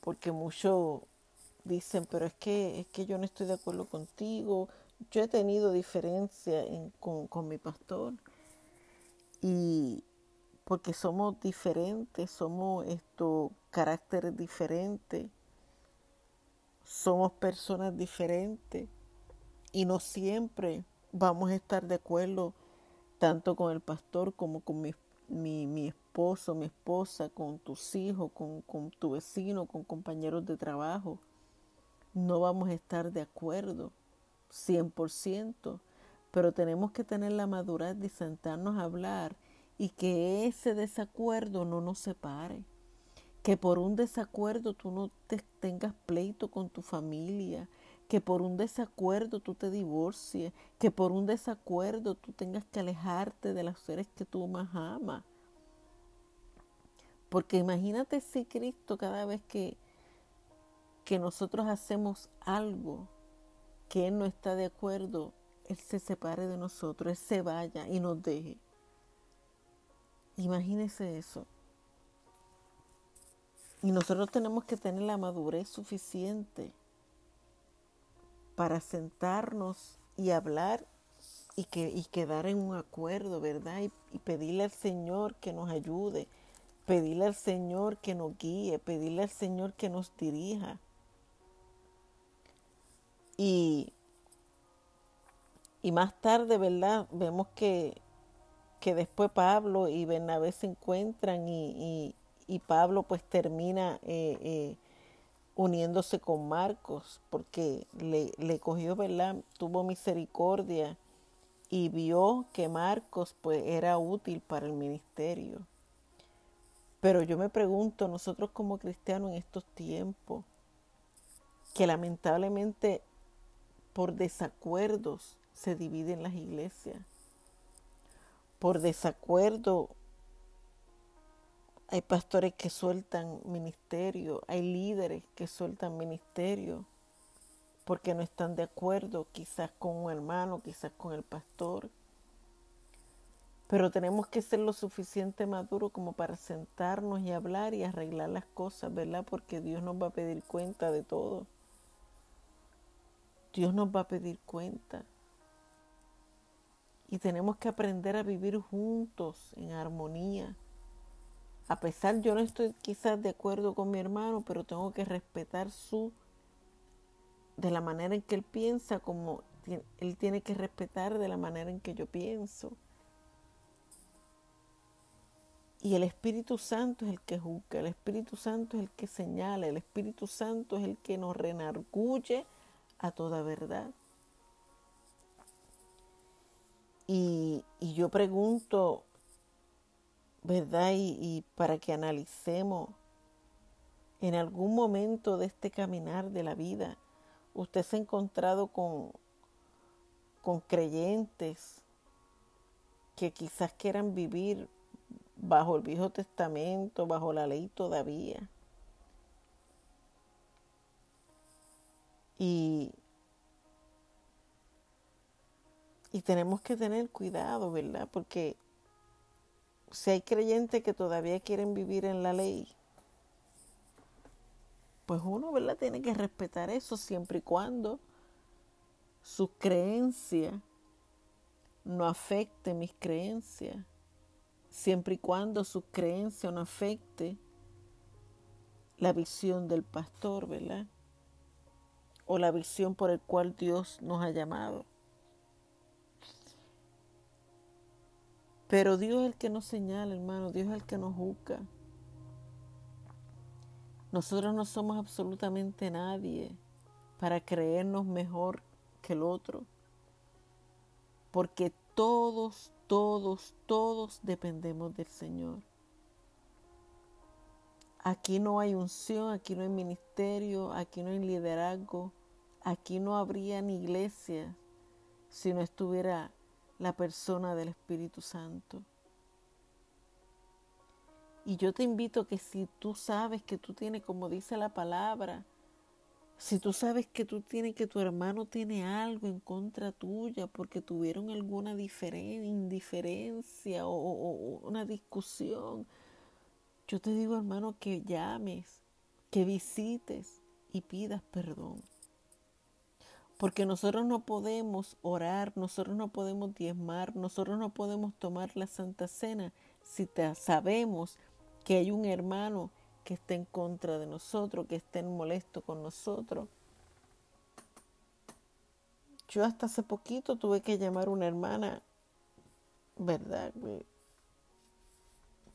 porque muchos dicen, pero es que, es que yo no estoy de acuerdo contigo, yo he tenido diferencia con, con mi pastor, y porque somos diferentes, somos estos caracteres diferentes, somos personas diferentes, y no siempre vamos a estar de acuerdo tanto con el pastor como con mi mi, mi esposo, mi esposa, con tus hijos, con, con tu vecino, con compañeros de trabajo. No vamos a estar de acuerdo 100%, pero tenemos que tener la madurez de sentarnos a hablar y que ese desacuerdo no nos separe. Que por un desacuerdo tú no te tengas pleito con tu familia, que por un desacuerdo tú te divorcies, que por un desacuerdo tú tengas que alejarte de los seres que tú más amas. Porque imagínate si Cristo cada vez que, que nosotros hacemos algo que Él no está de acuerdo, Él se separe de nosotros, Él se vaya y nos deje. Imagínese eso. Y nosotros tenemos que tener la madurez suficiente para sentarnos y hablar y, que, y quedar en un acuerdo, ¿verdad? Y, pedirle al Señor que nos ayude, pedirle al Señor que nos guíe, pedirle al Señor que nos dirija. Y, y más tarde, ¿verdad? Vemos que, que después Pablo y Bernabé se encuentran y, y, Pablo pues termina eh, eh, uniéndose con Marcos, porque le, le cogió, ¿verdad? Tuvo misericordia y vio que Marcos pues era útil para el ministerio. Pero yo me pregunto, nosotros como cristianos en estos tiempos, que lamentablemente por desacuerdos se dividen las iglesias. Por desacuerdo hay pastores que sueltan ministerio, hay líderes que sueltan ministerio porque no están de acuerdo quizás con un hermano, quizás con el pastor. Pero tenemos que ser lo suficiente maduro como para sentarnos y hablar y arreglar las cosas, ¿verdad? Porque Dios nos va a pedir cuenta de todo. Dios nos va a pedir cuenta. Y tenemos que aprender a vivir juntos en armonía a pesar yo no estoy quizás de acuerdo con mi hermano, pero tengo que respetar su de la manera en que él piensa, como él tiene que respetar de la manera en que yo pienso. Y el Espíritu Santo es el que juzga, el Espíritu Santo es el que señala, el Espíritu Santo es el que nos renarguye a toda verdad. Y, y yo pregunto, ¿verdad? Y, para que analicemos en algún momento de este caminar de la vida, usted se ha encontrado con, con creyentes que quizás quieran vivir bajo el Viejo Testamento, bajo la ley todavía. Y, y tenemos que tener cuidado, ¿verdad? Porque si hay creyentes que todavía quieren vivir en la ley, pues uno, ¿verdad? Tiene que respetar eso siempre y cuando su creencia no afecte mis creencias, siempre y cuando su creencia no afecte la visión del pastor, ¿verdad? O la visión por el cual Dios nos ha llamado. Pero Dios es el que nos señala, hermano, Dios es el que nos juzga. Nosotros no somos absolutamente nadie para creernos mejor que el otro. Porque todos, todos, todos dependemos del Señor. Aquí no hay unción, aquí no hay ministerio, aquí no hay liderazgo, aquí no habría ni iglesia si no estuviera la persona del Espíritu Santo. Y yo te invito que si tú sabes que tú tienes, como dice la palabra, si tú sabes que tú tienes, que tu hermano tiene algo en contra tuya porque tuvieron alguna indiferencia o, o una discusión, yo te digo hermano que llames, que visites y pidas perdón. Porque nosotros no podemos orar, nosotros no podemos diezmar, nosotros no podemos tomar la Santa Cena si sabemos que hay un hermano que está en contra de nosotros, que está molesto con nosotros. Yo hasta hace poquito tuve que llamar a una hermana, ¿verdad?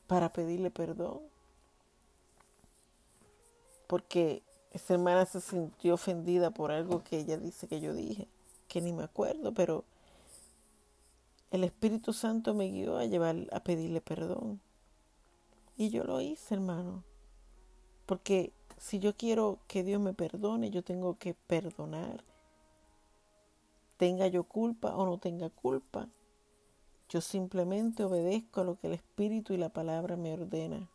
Para pedirle perdón. Porque esa hermana se sintió ofendida por algo que ella dice que yo dije, que ni me acuerdo, pero el Espíritu Santo me guió a llevar a pedirle perdón. Y yo lo hice, hermano. Porque si yo quiero que Dios me perdone, yo tengo que perdonar. Tenga yo culpa o no tenga culpa. Yo simplemente obedezco a lo que el Espíritu y la palabra me ordenan.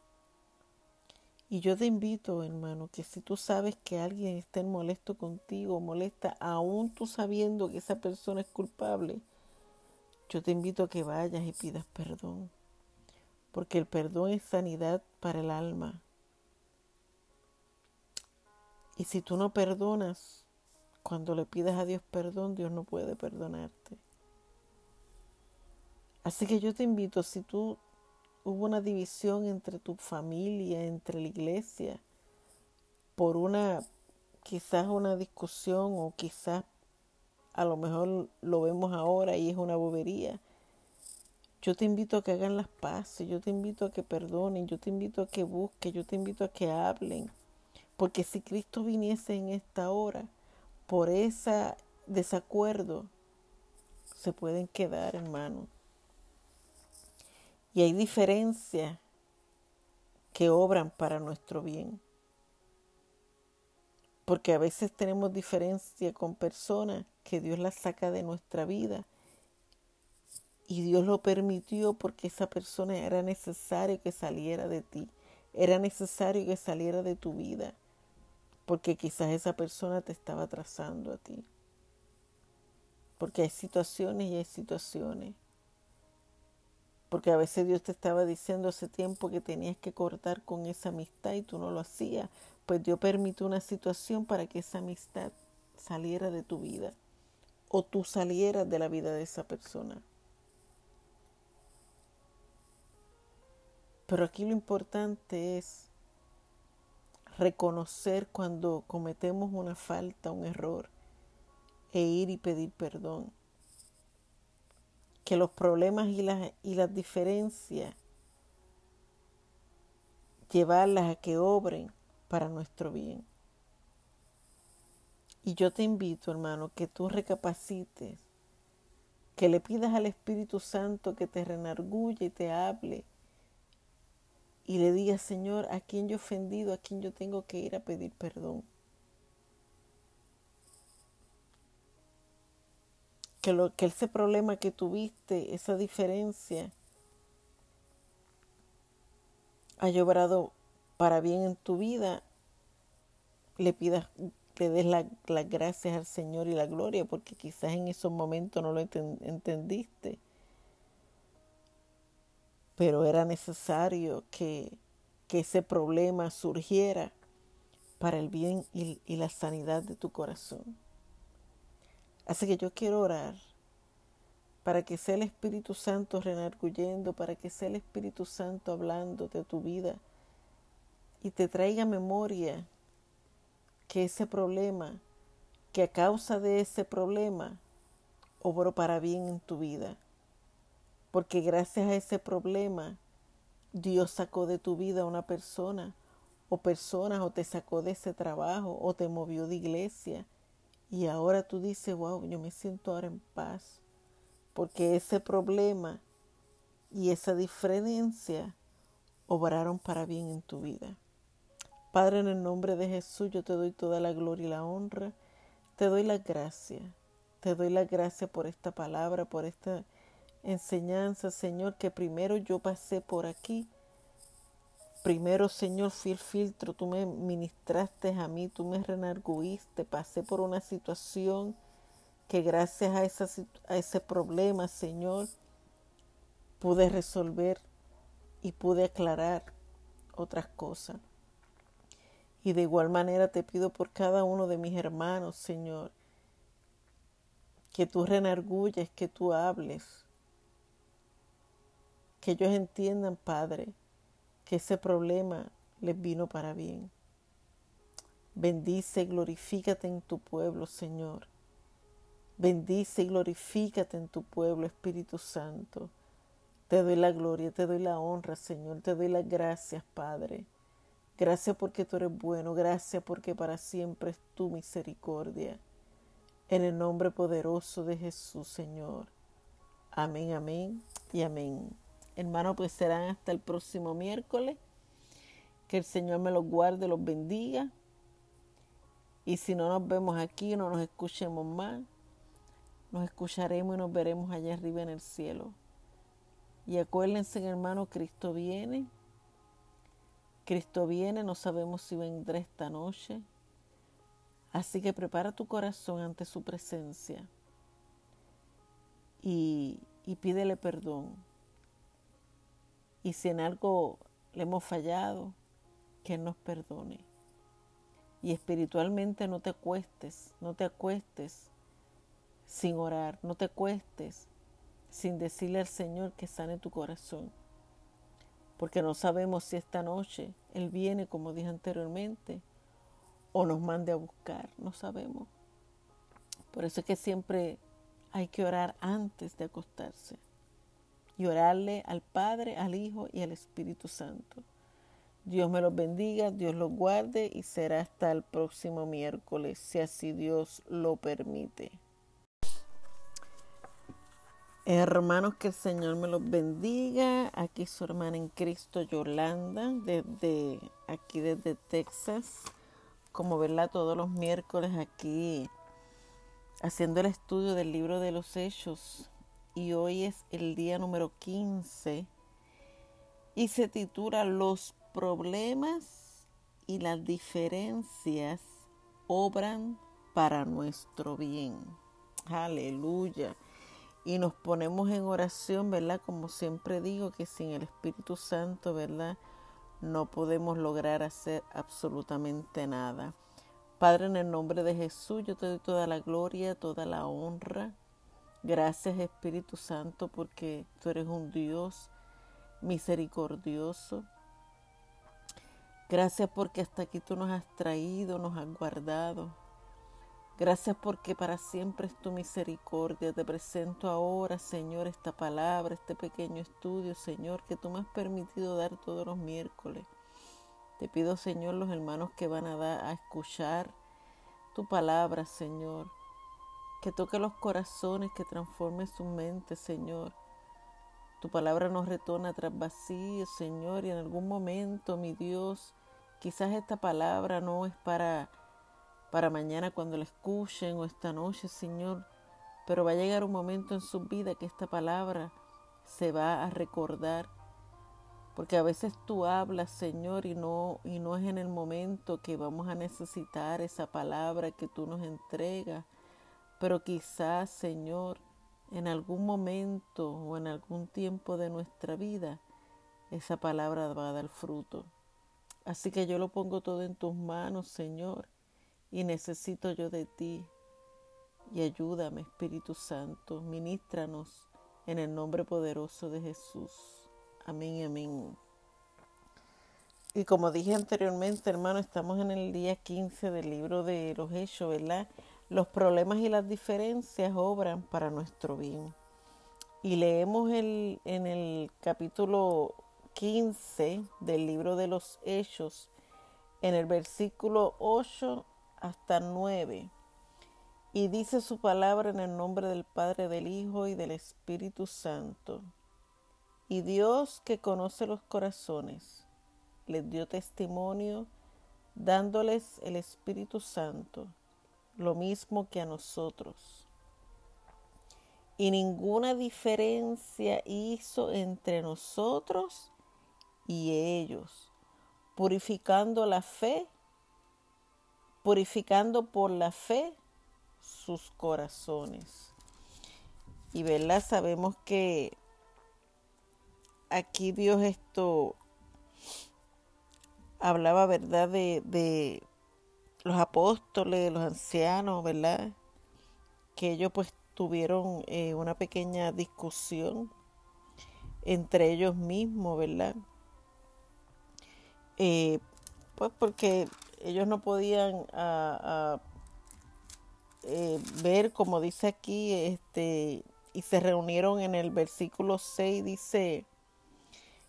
Y yo te invito, hermano, que si tú sabes que alguien está molesto contigo, molesta, aún tú sabiendo que esa persona es culpable, yo te invito a que vayas y pidas perdón. Porque el perdón es sanidad para el alma. Y si tú no perdonas, cuando le pidas a Dios perdón, Dios no puede perdonarte. Así que yo te invito, si tú hubo una división entre tu familia, entre la iglesia, por una, quizás una discusión o quizás a lo mejor lo vemos ahora y es una bobería. Yo te invito a que hagan las paces, yo te invito a que perdonen, yo te invito a que busquen, yo te invito a que hablen. Porque si Cristo viniese en esta hora, por ese desacuerdo, se pueden quedar, hermanos. Y hay diferencias que obran para nuestro bien. Porque a veces tenemos diferencia con personas que Dios las saca de nuestra vida y Dios lo permitió porque esa persona era necesario que saliera de ti, era necesario que saliera de tu vida, porque quizás esa persona te estaba trazando a ti. Porque hay situaciones y hay situaciones. Porque a veces Dios te estaba diciendo hace tiempo que tenías que cortar con esa amistad y tú no lo hacías. Pues Dios permitió una situación para que esa amistad saliera de tu vida o tú salieras de la vida de esa persona. Pero aquí lo importante es reconocer cuando cometemos una falta, un error, e ir y pedir perdón. Que los problemas y las, y las diferencias, llevarlas a que obren para nuestro bien. Y yo te invito, hermano, que tú recapacites, que le pidas al Espíritu Santo que te renargulle y te hable y le diga, Señor, a quien yo he ofendido, a quien yo tengo que ir a pedir perdón. Que, lo, que ese problema que tuviste, esa diferencia, haya obrado para bien en tu vida, le pidas, le des las gracias al Señor y la gloria, porque quizás en esos momentos no lo entendiste pero era necesario que, ese problema surgiera para el bien y, y, la sanidad de tu corazón. Así que yo quiero orar para que sea el Espíritu Santo renarguyendo, para que sea el Espíritu Santo hablando de tu vida y te traiga memoria que ese problema, que a causa de ese problema, obró para bien en tu vida porque gracias a ese problema, Dios sacó de tu vida a una persona o personas o te sacó de ese trabajo o te movió de iglesia. Y ahora tú dices, wow, yo me siento ahora en paz. Porque ese problema y esa diferencia obraron para bien en tu vida. Padre, en el nombre de Jesús, yo te doy toda la gloria y la honra. Te doy la gracia. Te doy la gracia por esta palabra, por esta enseñanza, Señor, que primero yo pasé por aquí. Primero, Señor, fui el filtro, tú me ministraste a mí, tú me renarguiste, pasé por una situación que gracias a, esa, a ese problema, Señor, pude resolver y pude aclarar otras cosas. Y de igual manera te pido por cada uno de mis hermanos, Señor, que tú renargulles, que tú hables, que ellos entiendan, Padre, que ese problema les vino para bien. Bendice y glorifícate en tu pueblo, Señor. Bendice y glorifícate en tu pueblo, Espíritu Santo. Te doy la gloria, te doy la honra, Señor. Te doy las gracias, Padre. Gracias porque tú eres bueno. Gracias porque para siempre es tu misericordia. En el nombre poderoso de Jesús, Señor. Amén, amén y amén. Hermanos, pues serán hasta el próximo miércoles. Que el Señor me los guarde, los bendiga. Y si no nos vemos aquí, no nos escuchemos más, nos escucharemos y nos veremos allá arriba en el cielo. Y acuérdense, hermano, Cristo viene. Cristo viene, no sabemos si vendrá esta noche. Así que prepara tu corazón ante su presencia y, y pídele perdón. Y si en algo le hemos fallado, que Él nos perdone. Y espiritualmente no te acuestes, no te acuestes sin orar, no te acuestes sin decirle al Señor que sane tu corazón. Porque no sabemos si esta noche Él viene, como dije anteriormente, o nos mande a buscar, no sabemos. Por eso es que siempre hay que orar antes de acostarse y orarle al Padre, al Hijo y al Espíritu Santo. Dios me los bendiga, Dios los guarde y será hasta el próximo miércoles, si así Dios lo permite. Hermanos, que el Señor me los bendiga. Aquí su hermana en Cristo, Yolanda, desde aquí desde Texas, como verla todos los miércoles aquí haciendo el estudio del libro de los hechos y hoy es el día número 15 y se titula Los problemas y las diferencias obran para nuestro bien. Aleluya. Y nos ponemos en oración, ¿verdad? Como siempre digo, que sin el Espíritu Santo, ¿verdad? No podemos lograr hacer absolutamente nada. Padre, en el nombre de Jesús, yo te doy toda la gloria, toda la honra. Gracias Espíritu Santo porque tú eres un Dios misericordioso. Gracias porque hasta aquí tú nos has traído, nos has guardado. Gracias porque para siempre es tu misericordia. Te presento ahora, Señor, esta palabra, este pequeño estudio, Señor, que tú me has permitido dar todos los miércoles. Te pido, Señor, los hermanos que van a, dar, a escuchar tu palabra, Señor. Que toque los corazones, que transforme su mente, Señor. Tu palabra nos retorna tras vacío, Señor, y en algún momento, mi Dios, quizás esta palabra no es para, para mañana cuando la escuchen o esta noche, Señor, pero va a llegar un momento en su vida que esta palabra se va a recordar porque a veces tú hablas, Señor, y no, y no es en el momento que vamos a necesitar esa palabra que tú nos entregas. Pero quizás, Señor, en algún momento o en algún tiempo de nuestra vida, esa palabra va a dar fruto. Así que yo lo pongo todo en tus manos, Señor, y necesito yo de ti. Y ayúdame, Espíritu Santo, ministranos en el nombre poderoso de Jesús. Amén amén. Y como dije anteriormente, hermano, estamos en el día 15 del libro de los Hechos, ¿verdad? Los problemas y las diferencias obran para nuestro bien. Y leemos en el capítulo 15 del libro de los Hechos, en el versículo 8 hasta 9. Y dice su palabra en el nombre del Padre, del Hijo y del Espíritu Santo. Y Dios que conoce los corazones, les dio testimonio dándoles el Espíritu Santo, lo mismo que a nosotros. Y ninguna diferencia hizo entre nosotros y ellos, purificando la fe, purificando por la fe sus corazones. Y verdad, sabemos que aquí Dios esto hablaba, ¿verdad? De, de los apóstoles, los ancianos, ¿verdad? Que ellos pues tuvieron eh, una pequeña discusión entre ellos mismos, ¿verdad? Eh, pues porque ellos no podían eh, ver, como dice aquí, este, y se reunieron en el versículo 6, dice,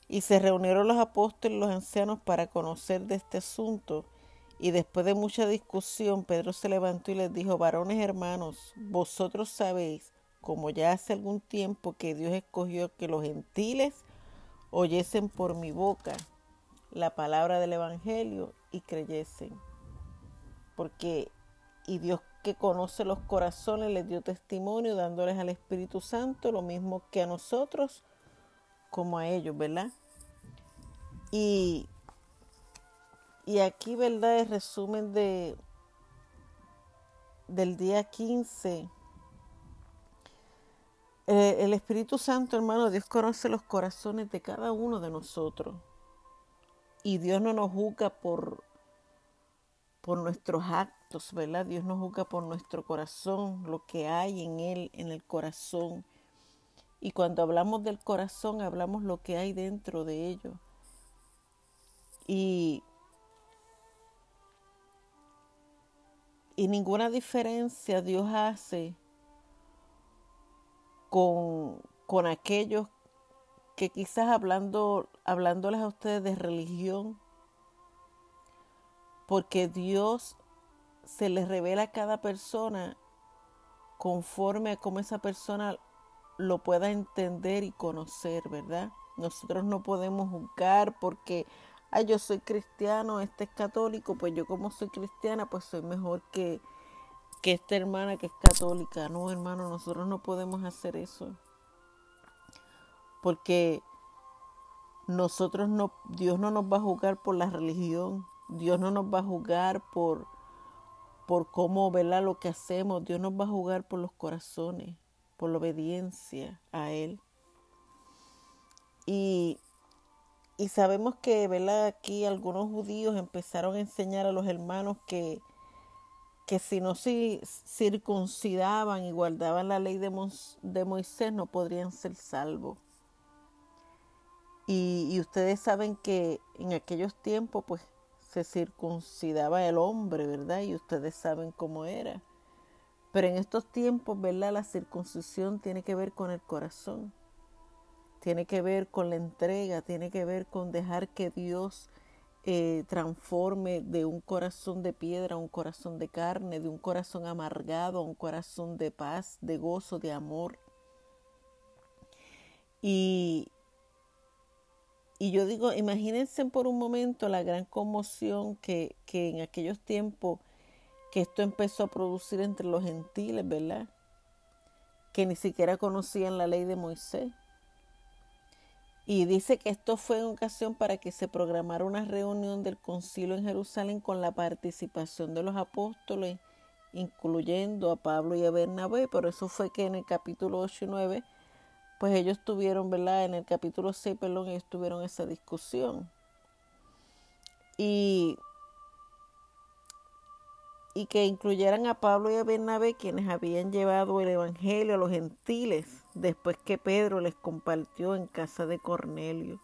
y se reunieron los apóstoles y los ancianos para conocer de este asunto. Y después de mucha discusión, Pedro se levantó y les dijo, varones hermanos, vosotros sabéis, como ya hace algún tiempo que Dios escogió que los gentiles oyesen por mi boca la palabra del Evangelio y creyesen. Porque, y Dios que conoce los corazones les dio testimonio dándoles al Espíritu Santo lo mismo que a nosotros como a ellos, ¿verdad? Y, y aquí, ¿verdad? El resumen de, del día 15. Eh, el Espíritu Santo, hermano, Dios conoce los corazones de cada uno de nosotros. Y Dios no nos juzga por, por nuestros actos, ¿verdad? Dios nos juzga por nuestro corazón, lo que hay en Él, en el corazón. Y cuando hablamos del corazón, hablamos lo que hay dentro de ello. Y, y ninguna diferencia Dios hace con, con aquellos que quizás hablando, hablándoles a ustedes de religión, porque Dios se les revela a cada persona conforme a cómo esa persona lo pueda entender y conocer, ¿verdad? Nosotros no podemos juzgar porque ay, yo soy cristiano, este es católico, pues yo como soy cristiana, pues soy mejor que, que esta hermana que es católica. No, hermano, nosotros no podemos hacer eso. Porque nosotros no, Dios no nos va a juzgar por la religión, Dios no nos va a juzgar por, por cómo, ¿verdad? Lo que hacemos, Dios nos va a juzgar por los corazones, por la obediencia a Él. Y y sabemos que, ¿verdad? Aquí algunos judíos empezaron a enseñar a los hermanos que, que si no se circuncidaban y guardaban la ley de, de Moisés no podrían ser salvos. Y, y, ustedes saben que en aquellos tiempos pues se circuncidaba el hombre, ¿verdad? Y ustedes saben cómo era. Pero en estos tiempos, ¿verdad? La circuncisión tiene que ver con el corazón tiene que ver con la entrega, tiene que ver con dejar que Dios eh, transforme de un corazón de piedra a un corazón de carne, de un corazón amargado a un corazón de paz, de gozo, de amor. Y, y yo digo, imagínense por un momento la gran conmoción que, que en aquellos tiempos que esto empezó a producir entre los gentiles, ¿verdad? Que ni siquiera conocían la ley de Moisés y dice que esto fue en ocasión para que se programara una reunión del concilio en Jerusalén con la participación de los apóstoles, incluyendo a Pablo y a Bernabé. Por eso fue que en el capítulo 8 y 9, pues ellos tuvieron, ¿verdad? En el capítulo 6, perdón, ellos tuvieron esa discusión. Y y que incluyeran a Pablo y a Bernabé, quienes habían llevado el Evangelio a los gentiles después que Pedro les compartió en casa de Cornelio.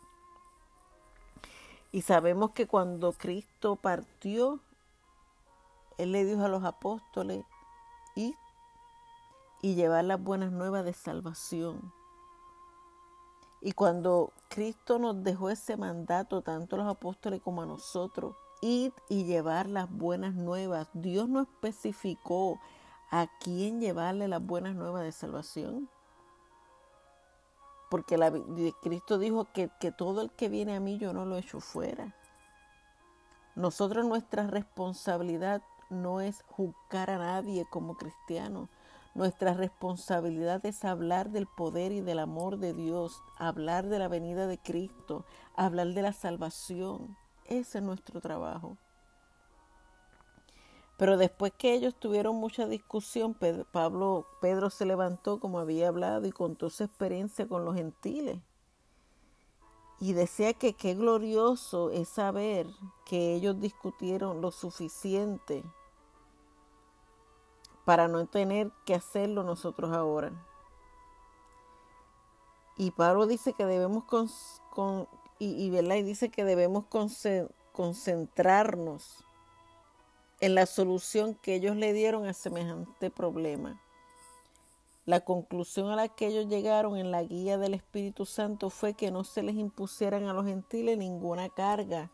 Y sabemos que cuando Cristo partió, Él le dijo a los apóstoles, ir y llevar las buenas nuevas de salvación. Y cuando Cristo nos dejó ese mandato, tanto a los apóstoles como a nosotros, ir y llevar las buenas nuevas. Dios no especificó a quién llevarle las buenas nuevas de salvación. Porque la, Cristo dijo que, que todo el que viene a mí yo no lo echo fuera. Nosotros nuestra responsabilidad no es juzgar a nadie como cristianos. Nuestra responsabilidad es hablar del poder y del amor de Dios, hablar de la venida de Cristo, hablar de la salvación. Ese es nuestro trabajo. Pero después que ellos tuvieron mucha discusión, Pedro, Pablo, Pedro se levantó como había hablado y contó su experiencia con los gentiles. Y decía que qué glorioso es saber que ellos discutieron lo suficiente para no tener que hacerlo nosotros ahora. Y Pablo dice que debemos con, y, y, dice que debemos concentrarnos en la solución que ellos le dieron a semejante problema. La conclusión a la que ellos llegaron en la guía del Espíritu Santo fue que no se les impusieran a los gentiles ninguna carga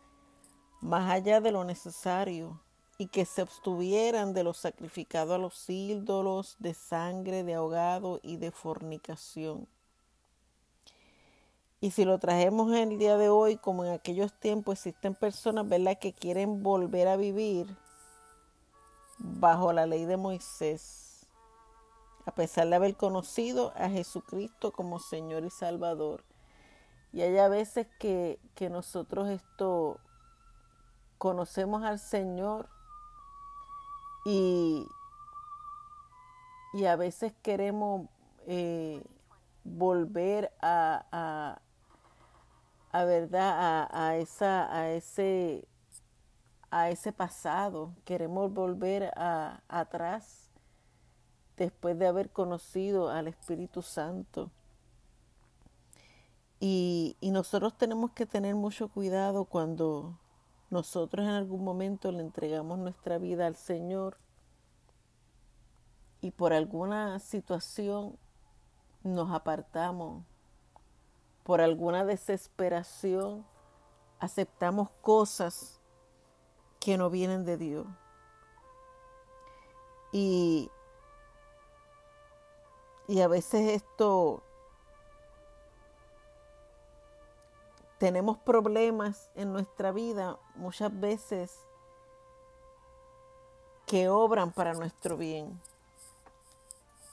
más allá de lo necesario y que se abstuvieran de lo sacrificado a los ídolos, de sangre, de ahogado y de fornicación. Y si lo trajemos en el día de hoy, como en aquellos tiempos, existen personas, ¿verdad?, que quieren volver a vivir bajo la ley de Moisés, a pesar de haber conocido a Jesucristo como Señor y Salvador. Y hay a veces que, que nosotros esto conocemos al Señor y, y a veces queremos eh, volver a, a verdad a, esa a ese a ese pasado. Queremos volver a, atrás después de haber conocido al Espíritu Santo. Y, y nosotros tenemos que tener mucho cuidado cuando nosotros en algún momento le entregamos nuestra vida al Señor y por alguna situación nos apartamos por alguna desesperación, aceptamos cosas que no vienen de Dios. Y, y a veces esto tenemos problemas en nuestra vida muchas veces que obran para nuestro bien.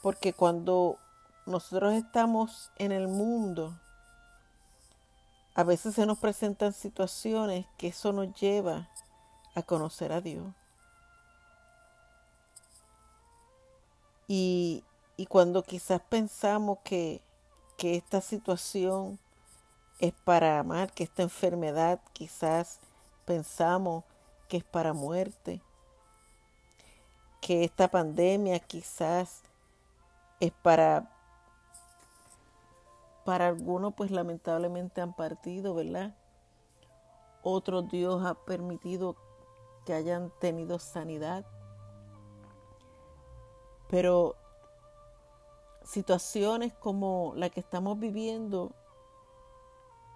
Porque cuando nosotros estamos en el mundo, a veces se nos presentan situaciones que eso nos lleva a conocer a Dios. Y, cuando quizás pensamos que, que esta situación es para amar, que esta enfermedad quizás pensamos que es para muerte, que esta pandemia quizás es para para algunos pues lamentablemente han partido, ¿verdad? Otros Dios ha permitido que hayan tenido sanidad. Pero situaciones como la que estamos viviendo,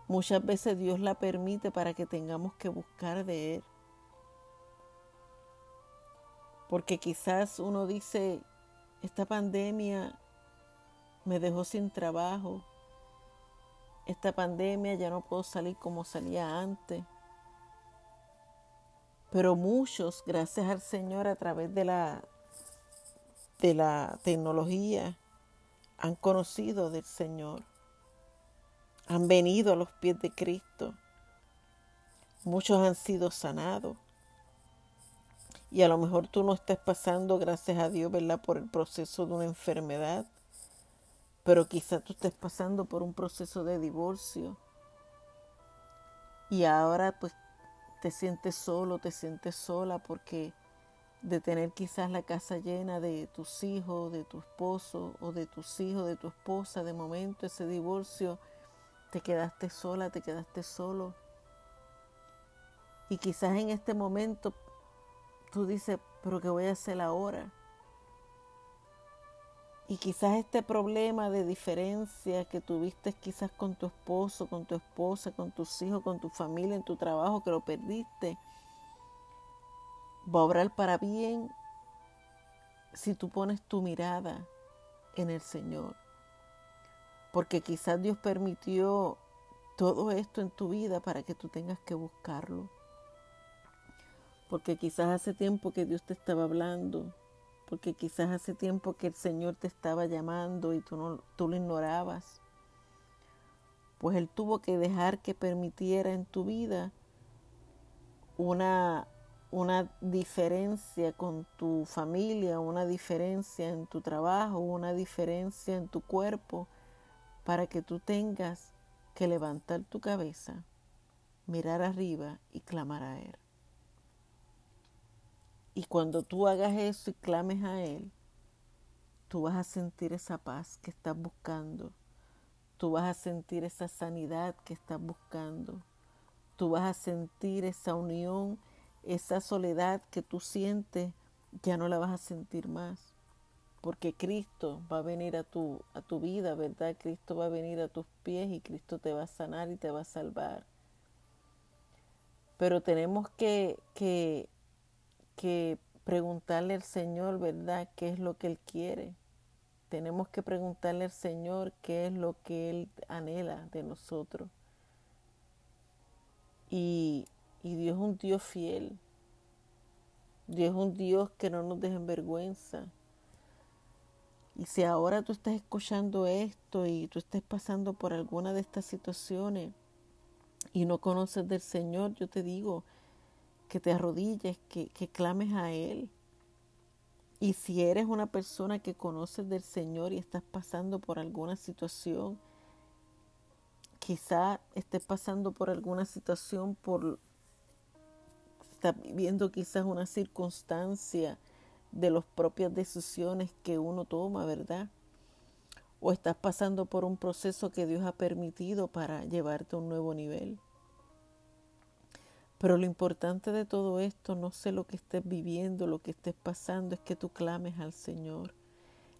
muchas veces Dios la permite para que tengamos que buscar de Él. Porque quizás uno dice, esta pandemia me dejó sin trabajo, esta pandemia ya no puedo salir como salía antes. Pero muchos, gracias al Señor, a través de la, de la tecnología, han conocido del Señor. Han venido a los pies de Cristo. Muchos han sido sanados. Y a lo mejor tú no estás pasando, gracias a Dios, ¿verdad?, por el proceso de una enfermedad pero quizá tú estés pasando por un proceso de divorcio y ahora pues te sientes solo, te sientes sola porque de tener quizás la casa llena de tus hijos, de tu esposo o de tus hijos, de tu esposa, de momento ese divorcio, te quedaste sola, te quedaste solo. Y quizás en este momento tú dices, pero ¿qué voy a hacer ahora? Y quizás este problema de diferencia que tuviste quizás con tu esposo, con tu esposa, con tus hijos, con tu familia, en tu trabajo, que lo perdiste, va a obrar para bien si tú pones tu mirada en el Señor. Porque quizás Dios permitió todo esto en tu vida para que tú tengas que buscarlo. Porque quizás hace tiempo que Dios te estaba hablando porque quizás hace tiempo que el Señor te estaba llamando y tú, no, tú lo ignorabas. Pues Él tuvo que dejar que permitiera en tu vida una, una diferencia con tu familia, una diferencia en tu trabajo, una diferencia en tu cuerpo, para que tú tengas que levantar tu cabeza, mirar arriba y clamar a Él. Y cuando tú hagas eso y clames a Él, tú vas a sentir esa paz que estás buscando. Tú vas a sentir esa sanidad que estás buscando. Tú vas a sentir esa unión, esa soledad que tú sientes, ya no la vas a sentir más. Porque Cristo va a venir a tu, a tu vida, ¿verdad? Cristo va a venir a tus pies y Cristo te va a sanar y te va a salvar. Pero tenemos que, que que preguntarle al Señor, ¿verdad?, qué es lo que Él quiere. Tenemos que preguntarle al Señor qué es lo que Él anhela de nosotros. Y, y Dios es un Dios fiel. Dios es un Dios que no nos deja en vergüenza. Y si ahora tú estás escuchando esto y tú estás pasando por alguna de estas situaciones y no conoces del Señor, yo te digo, que te arrodilles, que, que clames a Él. Y si eres una persona que conoces del Señor y estás pasando por alguna situación, quizá estés pasando por alguna situación, por estás viviendo quizás una circunstancia de las propias decisiones que uno toma, ¿verdad? O estás pasando por un proceso que Dios ha permitido para llevarte a un nuevo nivel. Pero lo importante de todo esto, no sé lo que estés viviendo, lo que estés pasando, es que tú clames al Señor.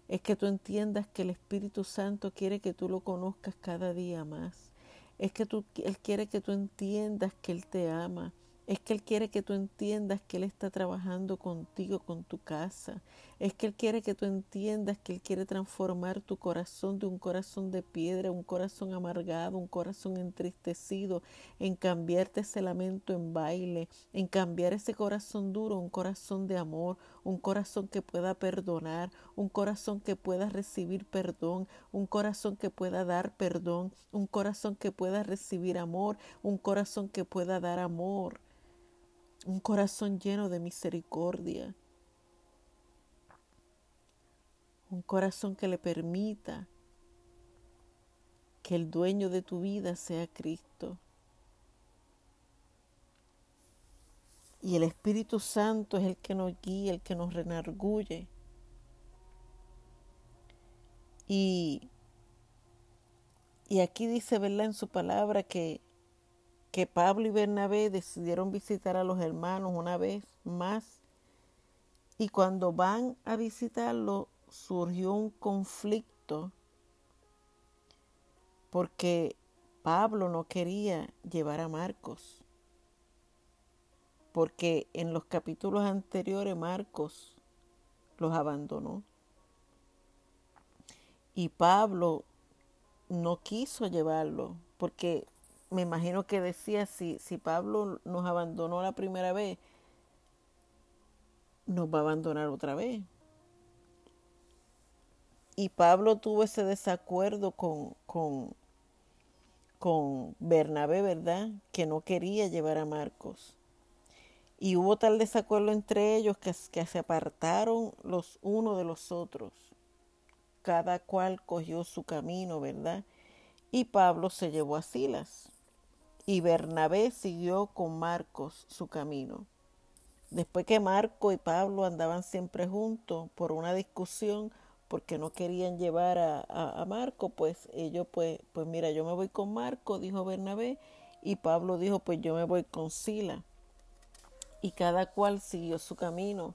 Es que tú entiendas que el Espíritu Santo quiere que tú lo conozcas cada día más. Es que tú, Él quiere que tú entiendas que Él te ama, Es que Él quiere que tú entiendas que Él está trabajando contigo, con tu casa. Es que Él quiere que tú entiendas que Él quiere transformar tu corazón de un corazón de piedra, un corazón amargado, un corazón entristecido, en cambiarte ese lamento en baile, en cambiar ese corazón duro, un corazón de amor, un corazón que pueda perdonar, un corazón que pueda recibir perdón, un corazón que pueda dar perdón, un corazón que pueda recibir amor, un corazón que pueda dar amor un corazón lleno de misericordia, un corazón que le permita que el dueño de tu vida sea Cristo. Y el Espíritu Santo es el que nos guía, el que nos renarguye. Y, y aquí dice, ¿verdad? En su palabra que que Pablo y Bernabé decidieron visitar a los hermanos una vez más y cuando van a visitarlo surgió un conflicto porque Pablo no quería llevar a Marcos porque en los capítulos anteriores Marcos los abandonó. Y Pablo no quiso llevarlo porque me imagino que decía, si, si Pablo nos abandonó la primera vez, nos va a abandonar otra vez. Y Pablo tuvo ese desacuerdo con, con, con Bernabé, ¿verdad? Que no quería llevar a Marcos. Y hubo tal desacuerdo entre ellos que, que se apartaron los unos de los otros. Cada cual cogió su camino, ¿verdad? Y Pablo se llevó a Silas y Bernabé siguió con Marcos su camino. Después que Marco y Pablo andaban siempre juntos por una discusión, porque no querían llevar a, a, Marco, pues ellos, pues, pues mira, yo me voy con Marco, dijo Bernabé, y Pablo dijo, pues yo me voy con Sila. Y cada cual siguió su camino,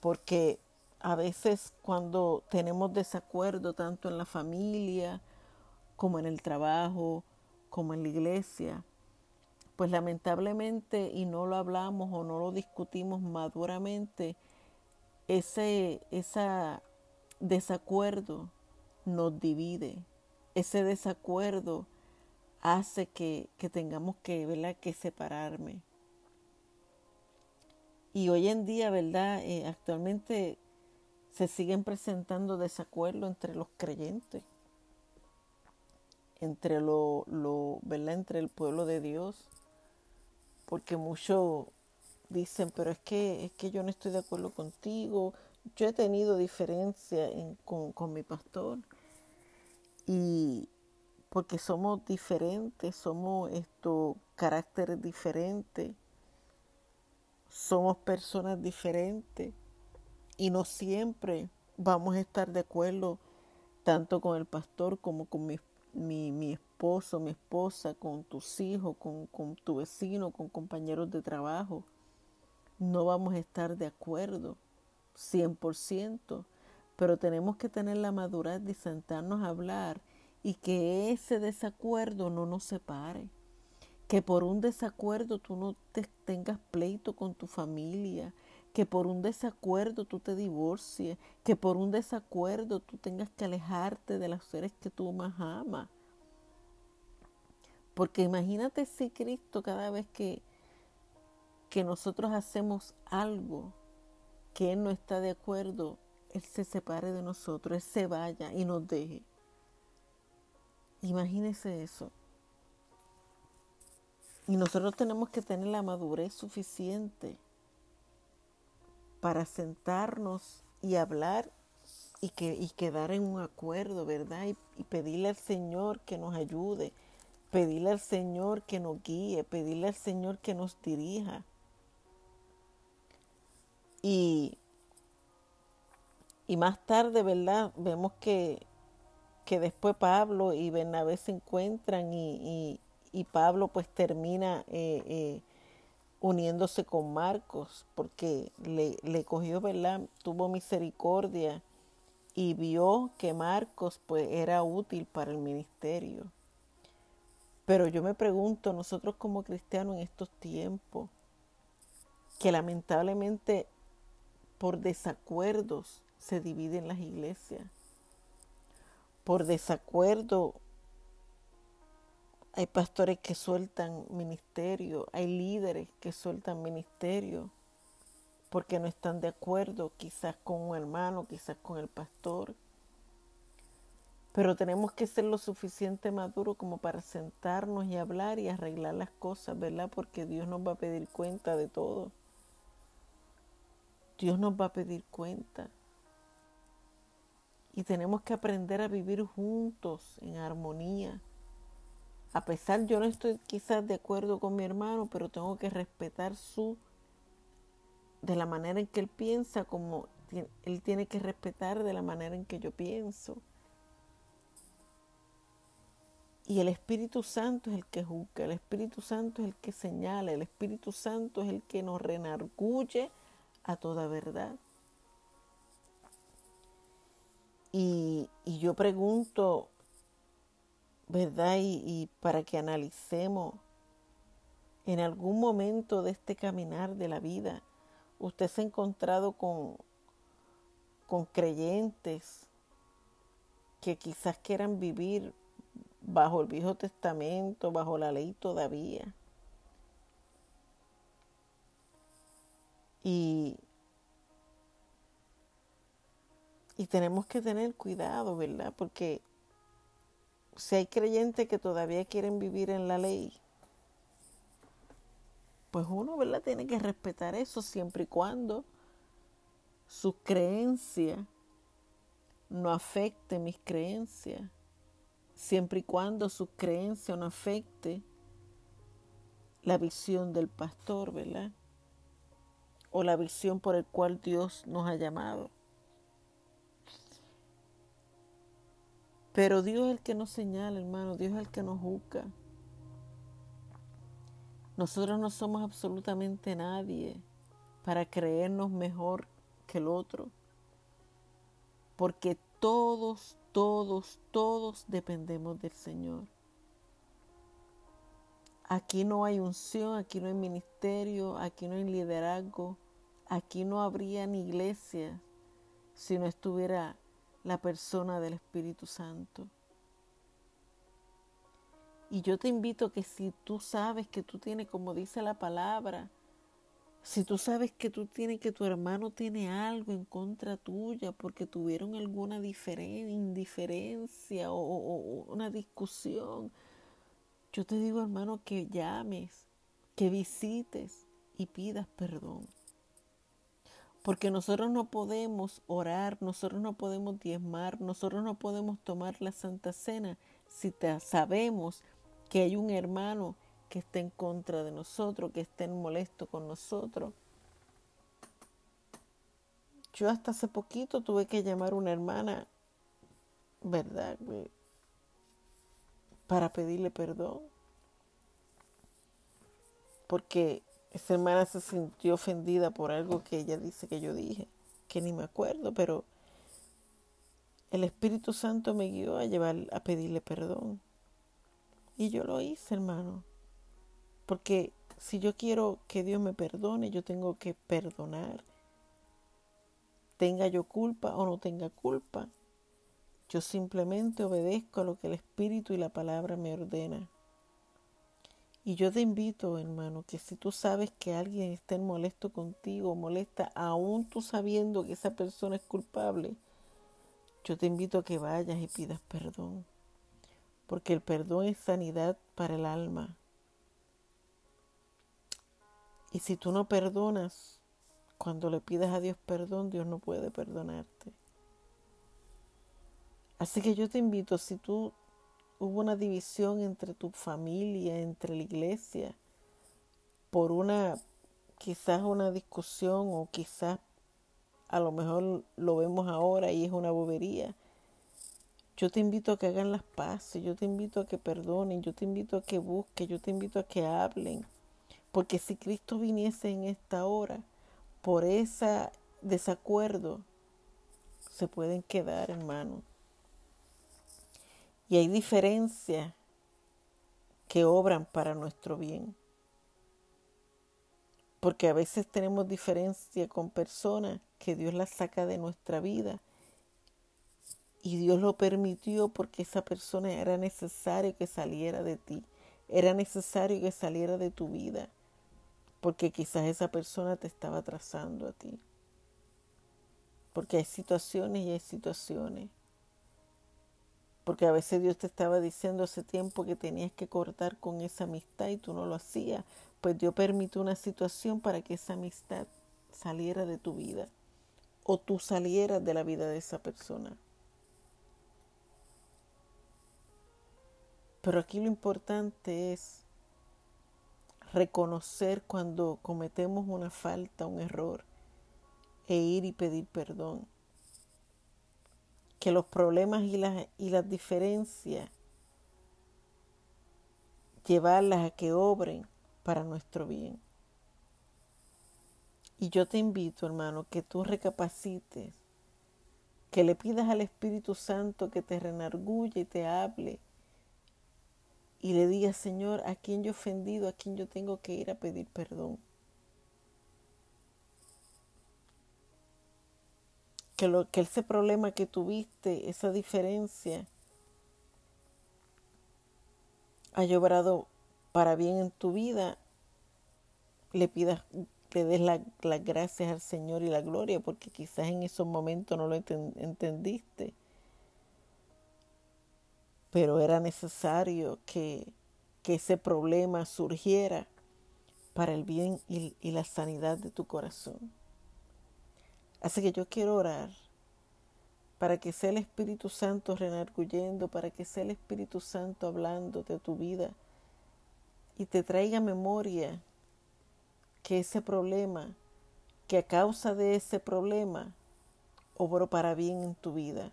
porque a veces cuando tenemos desacuerdo tanto en la familia como en el trabajo, como en la iglesia, pues lamentablemente, y no lo hablamos o no lo discutimos maduramente, ese desacuerdo nos divide. Ese desacuerdo hace que, tengamos que, ¿verdad? que separarme. Y hoy en día, ¿verdad? Eh, actualmente se siguen presentando desacuerdos entre los creyentes entre lo, lo, ¿verdad? entre el pueblo de Dios, porque muchos dicen, pero es que, es que yo no estoy de acuerdo contigo, yo he tenido diferencia con, con mi pastor, y porque somos diferentes, somos estos caracteres diferentes, somos personas diferentes, y no siempre vamos a estar de acuerdo tanto con el pastor como con mi mi, mi esposo, mi esposa, con tus hijos, con, con tu vecino, con compañeros de trabajo. No vamos a estar de acuerdo 100%, pero tenemos que tener la madurez de sentarnos a hablar y que ese desacuerdo no nos separe. Que por un desacuerdo tú no te tengas pleito con tu familia, que por un desacuerdo tú te divorcies, que por un desacuerdo tú tengas que alejarte de los seres que tú más amas. Porque imagínate si Cristo cada vez que, que nosotros hacemos algo que Él no está de acuerdo, Él se separe de nosotros, Él se vaya y nos deje. Imagínese eso. Y nosotros tenemos que tener la madurez suficiente para sentarnos y hablar y, que, y quedar en un acuerdo, ¿verdad? Y, pedirle al Señor que nos ayude, pedirle al Señor que nos guíe, pedirle al Señor que nos dirija. Y, y más tarde, ¿verdad? Vemos que, que después Pablo y Bernabé se encuentran y, y, Pablo pues termina eh, eh, uniéndose con Marcos, porque le, le cogió, ¿verdad? Tuvo misericordia y vio que Marcos pues era útil para el ministerio. Pero yo me pregunto, nosotros como cristianos en estos tiempos, que lamentablemente por desacuerdos se dividen las iglesias. Por desacuerdo hay pastores que sueltan ministerio, hay líderes que sueltan ministerio porque no están de acuerdo quizás con un hermano, quizás con el pastor. Pero tenemos que ser lo suficiente maduro como para sentarnos y hablar y arreglar las cosas, ¿verdad? Porque Dios nos va a pedir cuenta de todo. Dios nos va a pedir cuenta. Y tenemos que aprender a vivir juntos en armonía. A pesar, yo no estoy quizás de acuerdo con mi hermano, pero tengo que respetar su de la manera en que él piensa, como él tiene que respetar de la manera en que yo pienso. Y el Espíritu Santo es el que juzga, el Espíritu Santo es el que señala, el Espíritu Santo es el que nos renarguye a toda verdad. Y, yo pregunto, ¿verdad? Y, y para que analicemos en algún momento de este caminar de la vida, usted se ha encontrado con, con creyentes que quizás quieran vivir bajo el Viejo Testamento, bajo la ley todavía. Y, y tenemos que tener cuidado, ¿verdad? Porque si hay creyentes que todavía quieren vivir en la ley, pues uno, ¿verdad? Tiene que respetar eso siempre y cuando su creencia no afecte mis creencias, siempre y cuando su creencia no afecte la visión del pastor, ¿verdad? O la visión por el cual Dios nos ha llamado. Pero Dios es el que nos señala, hermano, Dios es el que nos juzga. Nosotros no somos absolutamente nadie para creernos mejor que el otro, porque todos, todos, todos dependemos del Señor. Aquí no hay unción, aquí no hay ministerio, aquí no hay liderazgo, aquí no habría ni iglesia si no estuviera la persona del Espíritu Santo. Y yo te invito que si tú sabes que tú tienes, como dice la palabra, si tú sabes que tú tienes, que tu hermano tiene algo en contra tuya porque tuvieron alguna indiferencia o, o una discusión, yo te digo hermano que llames, que visites y pidas perdón. Porque nosotros no podemos orar, nosotros no podemos diezmar, nosotros no podemos tomar la Santa Cena si te sabemos que hay un hermano que está en contra de nosotros, que esté molesto con nosotros. Yo hasta hace poquito tuve que llamar a una hermana, ¿verdad? Para pedirle perdón. Porque esa hermana se sintió ofendida por algo que ella dice que yo dije, que ni me acuerdo, pero el Espíritu Santo me guió a llevar a pedirle perdón. Y yo lo hice, hermano. Porque si yo quiero que Dios me perdone, yo tengo que perdonar. Tenga yo culpa o no tenga culpa. Yo simplemente obedezco a lo que el Espíritu y la palabra me ordena. Y yo te invito, hermano, que si tú sabes que alguien está molesto contigo, molesta, aún tú sabiendo que esa persona es culpable, yo te invito a que vayas y pidas perdón porque el perdón es sanidad para el alma. Y si tú no perdonas, cuando le pides a Dios perdón, Dios no puede perdonarte. Así que yo te invito, si tú hubo una división entre tu familia, entre la iglesia, por una, quizás una discusión o quizás a lo mejor lo vemos ahora y es una bobería, yo te invito a que hagan las paces, yo te invito a que perdonen, yo te invito a que busquen, yo te invito a que hablen. Porque si Cristo viniese en esta hora, por ese desacuerdo, se pueden quedar, hermano. Y hay diferencias que obran para nuestro bien. Porque a veces tenemos diferencia con personas que Dios las saca de nuestra vida. Y Dios lo permitió porque esa persona era necesario que saliera de ti. Era necesario que saliera de tu vida. Porque quizás esa persona te estaba trazando a ti. Porque hay situaciones y hay situaciones. Porque a veces Dios te estaba diciendo hace tiempo que tenías que cortar con esa amistad y tú no lo hacías. Pues Dios permitió una situación para que esa amistad saliera de tu vida. O tú salieras de la vida de esa persona. Pero aquí lo importante es reconocer cuando cometemos una falta, un error, e ir y pedir perdón que los problemas y las, y las diferencias, llevarlas a que obren para nuestro bien. Y yo te invito, hermano, que tú recapacites, que le pidas al Espíritu Santo que te renargulle y te hable y le digas, Señor, a quien yo he ofendido, a quien yo tengo que ir a pedir perdón. Que, lo, que ese problema que tuviste, esa diferencia, haya obrado para bien en tu vida, le pidas, le des las gracias al Señor y la gloria, porque quizás en esos momentos no lo entendiste. Pero era necesario que, que ese problema surgiera para el bien y, y la sanidad de tu corazón. Así que yo quiero orar para que sea el Espíritu Santo renarguyendo, para que sea el Espíritu Santo hablando de tu vida y te traiga memoria que ese problema, que a causa de ese problema, obró para bien en tu vida.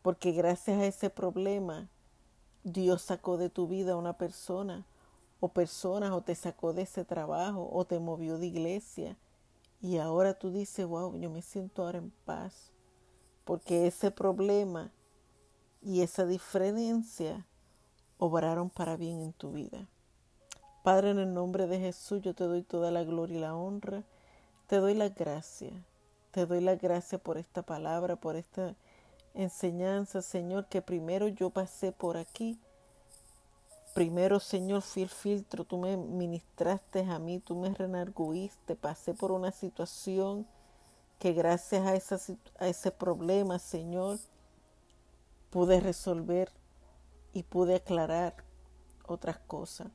Porque gracias a ese problema, Dios sacó de tu vida a una persona o personas o te sacó de ese trabajo o te movió de iglesia y ahora tú dices, wow, yo me siento ahora en paz, porque ese problema y esa diferencia obraron para bien en tu vida. Padre, en el nombre de Jesús, yo te doy toda la gloria y la honra. Te doy la gracia. Te doy la gracia por esta palabra, por esta enseñanza, Señor, que primero yo pasé por aquí Primero, Señor, fui el filtro, tú me ministraste a mí, tú me renarguiste, pasé por una situación que gracias a, esa, a ese problema, Señor, pude resolver y pude aclarar otras cosas.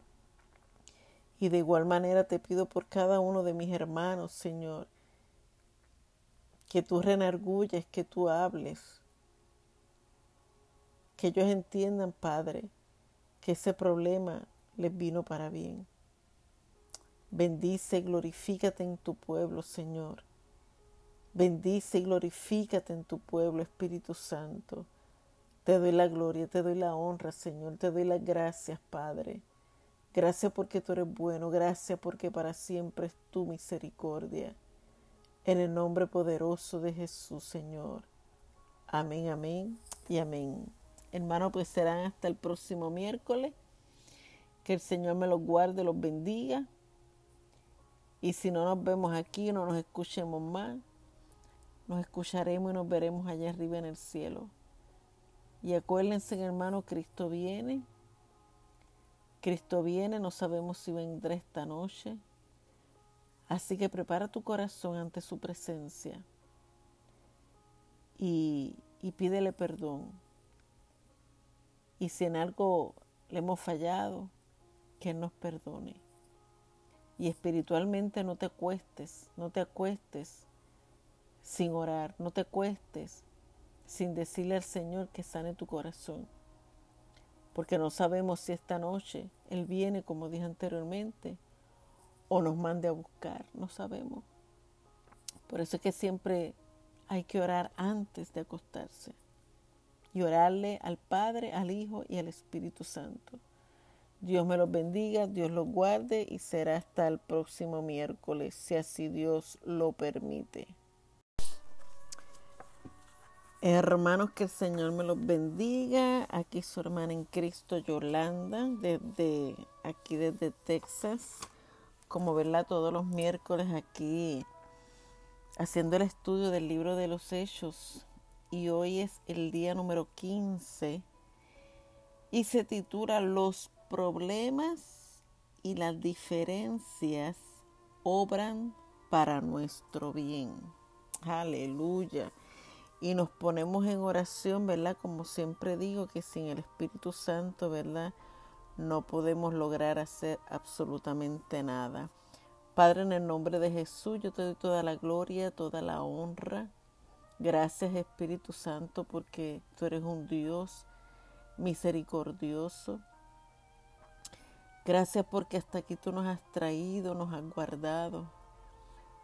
Y de igual manera te pido por cada uno de mis hermanos, Señor, que tú renargulles, que tú hables, que ellos entiendan, Padre, que ese problema les vino para bien. Bendice y glorifícate en tu pueblo, Señor. Bendice y glorifícate en tu pueblo, Espíritu Santo. Te doy la gloria, te doy la honra, Señor. Te doy las gracias, Padre. Gracias porque tú eres bueno. Gracias porque para siempre es tu misericordia. En el nombre poderoso de Jesús, Señor. Amén, amén y amén. Hermanos, pues serán hasta el próximo miércoles. Que el Señor me los guarde, los bendiga. Y si no nos vemos aquí, no nos escuchemos más, nos escucharemos y nos veremos allá arriba en el cielo. Y acuérdense, hermano, Cristo viene. Cristo viene, no sabemos si vendrá esta noche. Así que prepara tu corazón ante su presencia y, y pídele perdón. Y si en algo le hemos fallado, que nos perdone. Y espiritualmente no te acuestes, no te acuestes sin orar, no te acuestes sin decirle al Señor que sane tu corazón. Porque no sabemos si esta noche Él viene, como dije anteriormente, o nos mande a buscar, no sabemos. Por eso es que siempre hay que orar antes de acostarse y orarle al Padre, al Hijo y al Espíritu Santo. Dios me los bendiga, Dios los guarde y será hasta el próximo miércoles, si así Dios lo permite. Hermanos, que el Señor me los bendiga. Aquí su hermana en Cristo, Yolanda, desde aquí desde Texas. como verla todos los miércoles aquí haciendo el estudio del libro de los hechos y hoy es el día número 15 y se titula Los problemas y las diferencias obran para nuestro bien. Aleluya. Y nos ponemos en oración, ¿verdad? Como siempre digo, que sin el Espíritu Santo, ¿verdad? No podemos lograr hacer absolutamente nada. Padre, en el nombre de Jesús, yo te doy toda la gloria, toda la honra. Gracias Espíritu Santo porque tú eres un Dios misericordioso. Gracias porque hasta aquí tú nos has traído, nos has guardado.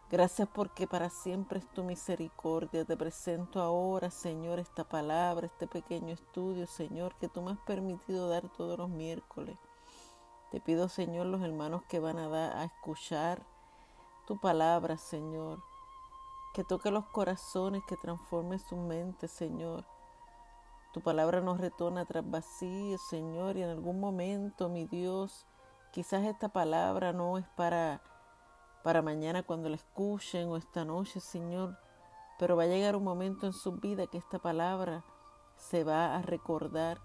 Gracias porque para siempre es tu misericordia. Te presento ahora, Señor, esta palabra, este pequeño estudio, Señor, que tú me has permitido dar todos los miércoles. Te pido, Señor, los hermanos que van a, dar, a escuchar tu palabra, Señor, que toque los corazones, que transforme su mente, Señor. Tu palabra nos retona tras vacío, Señor, y en algún momento, mi Dios, quizás esta palabra no es para para mañana cuando la escuchen o esta noche, Señor. Pero va a llegar un momento en su vida que esta palabra se va a recordar.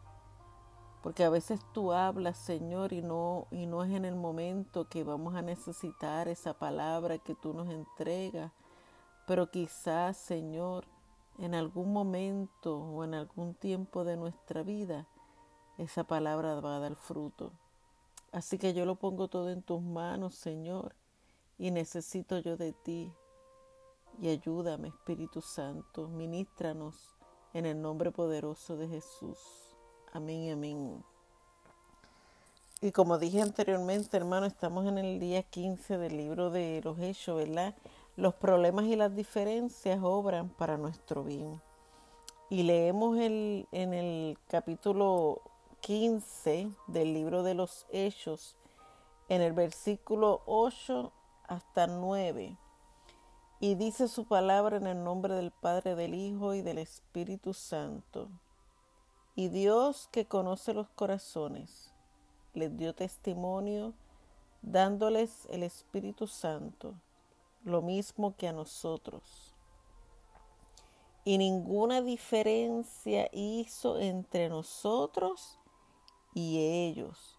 Porque a veces tú hablas, Señor, y no, y no es en el momento que vamos a necesitar esa palabra que tú nos entregas. Pero quizás, Señor, en algún momento o en algún tiempo de nuestra vida, esa palabra va a dar fruto. Así que yo lo pongo todo en tus manos, Señor y necesito yo de ti. Y ayúdame, Espíritu Santo, ministranos en el nombre poderoso de Jesús. Amén amén. Y como dije anteriormente, hermano, estamos en el día 15 del libro de los Hechos, ¿verdad? Los problemas y las diferencias obran para nuestro bien. Y leemos en el capítulo 15 del libro de los Hechos, en el versículo 8 hasta 9. Y dice su palabra en el nombre del Padre, del Hijo y del Espíritu Santo. Y Dios que conoce los corazones, les dio testimonio dándoles el Espíritu Santo, lo mismo que a nosotros. Y ninguna diferencia hizo entre nosotros y ellos,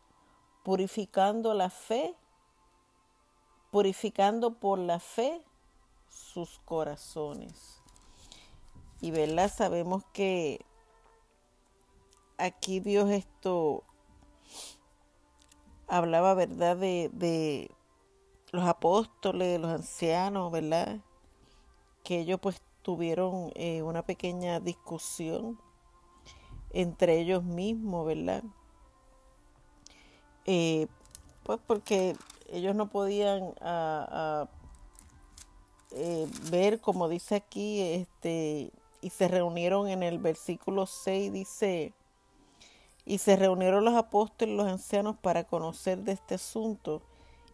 purificando la fe purificando por la fe sus corazones. Y verdad, sabemos que aquí Dios esto hablaba, ¿verdad? De, de los apóstoles, los ancianos, ¿verdad? Que ellos pues tuvieron eh, una pequeña discusión entre ellos mismos, ¿verdad? Eh, pues porque ellos no podían eh, ver, como dice aquí, este, y se reunieron en el versículo 6, dice, y se reunieron los apóstoles y los ancianos para conocer de este asunto.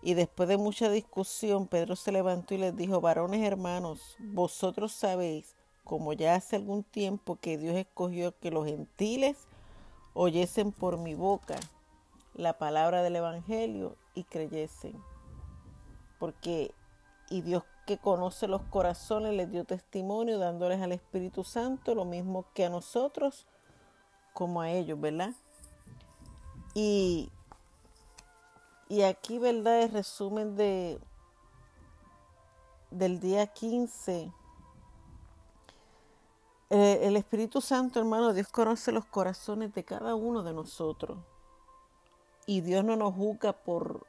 Y después de mucha discusión, Pedro se levantó y les dijo, varones hermanos, vosotros sabéis, como ya hace algún tiempo que Dios escogió que los gentiles oyesen por mi boca la palabra del Evangelio y creyesen. Porque, y Dios que conoce los corazones les dio testimonio dándoles al Espíritu Santo lo mismo que a nosotros como a ellos, ¿verdad? Y, y aquí, ¿verdad? El resumen de, del día 15. Eh, el Espíritu Santo, hermano, Dios conoce los corazones de cada uno de nosotros. Y Dios no nos juzga por,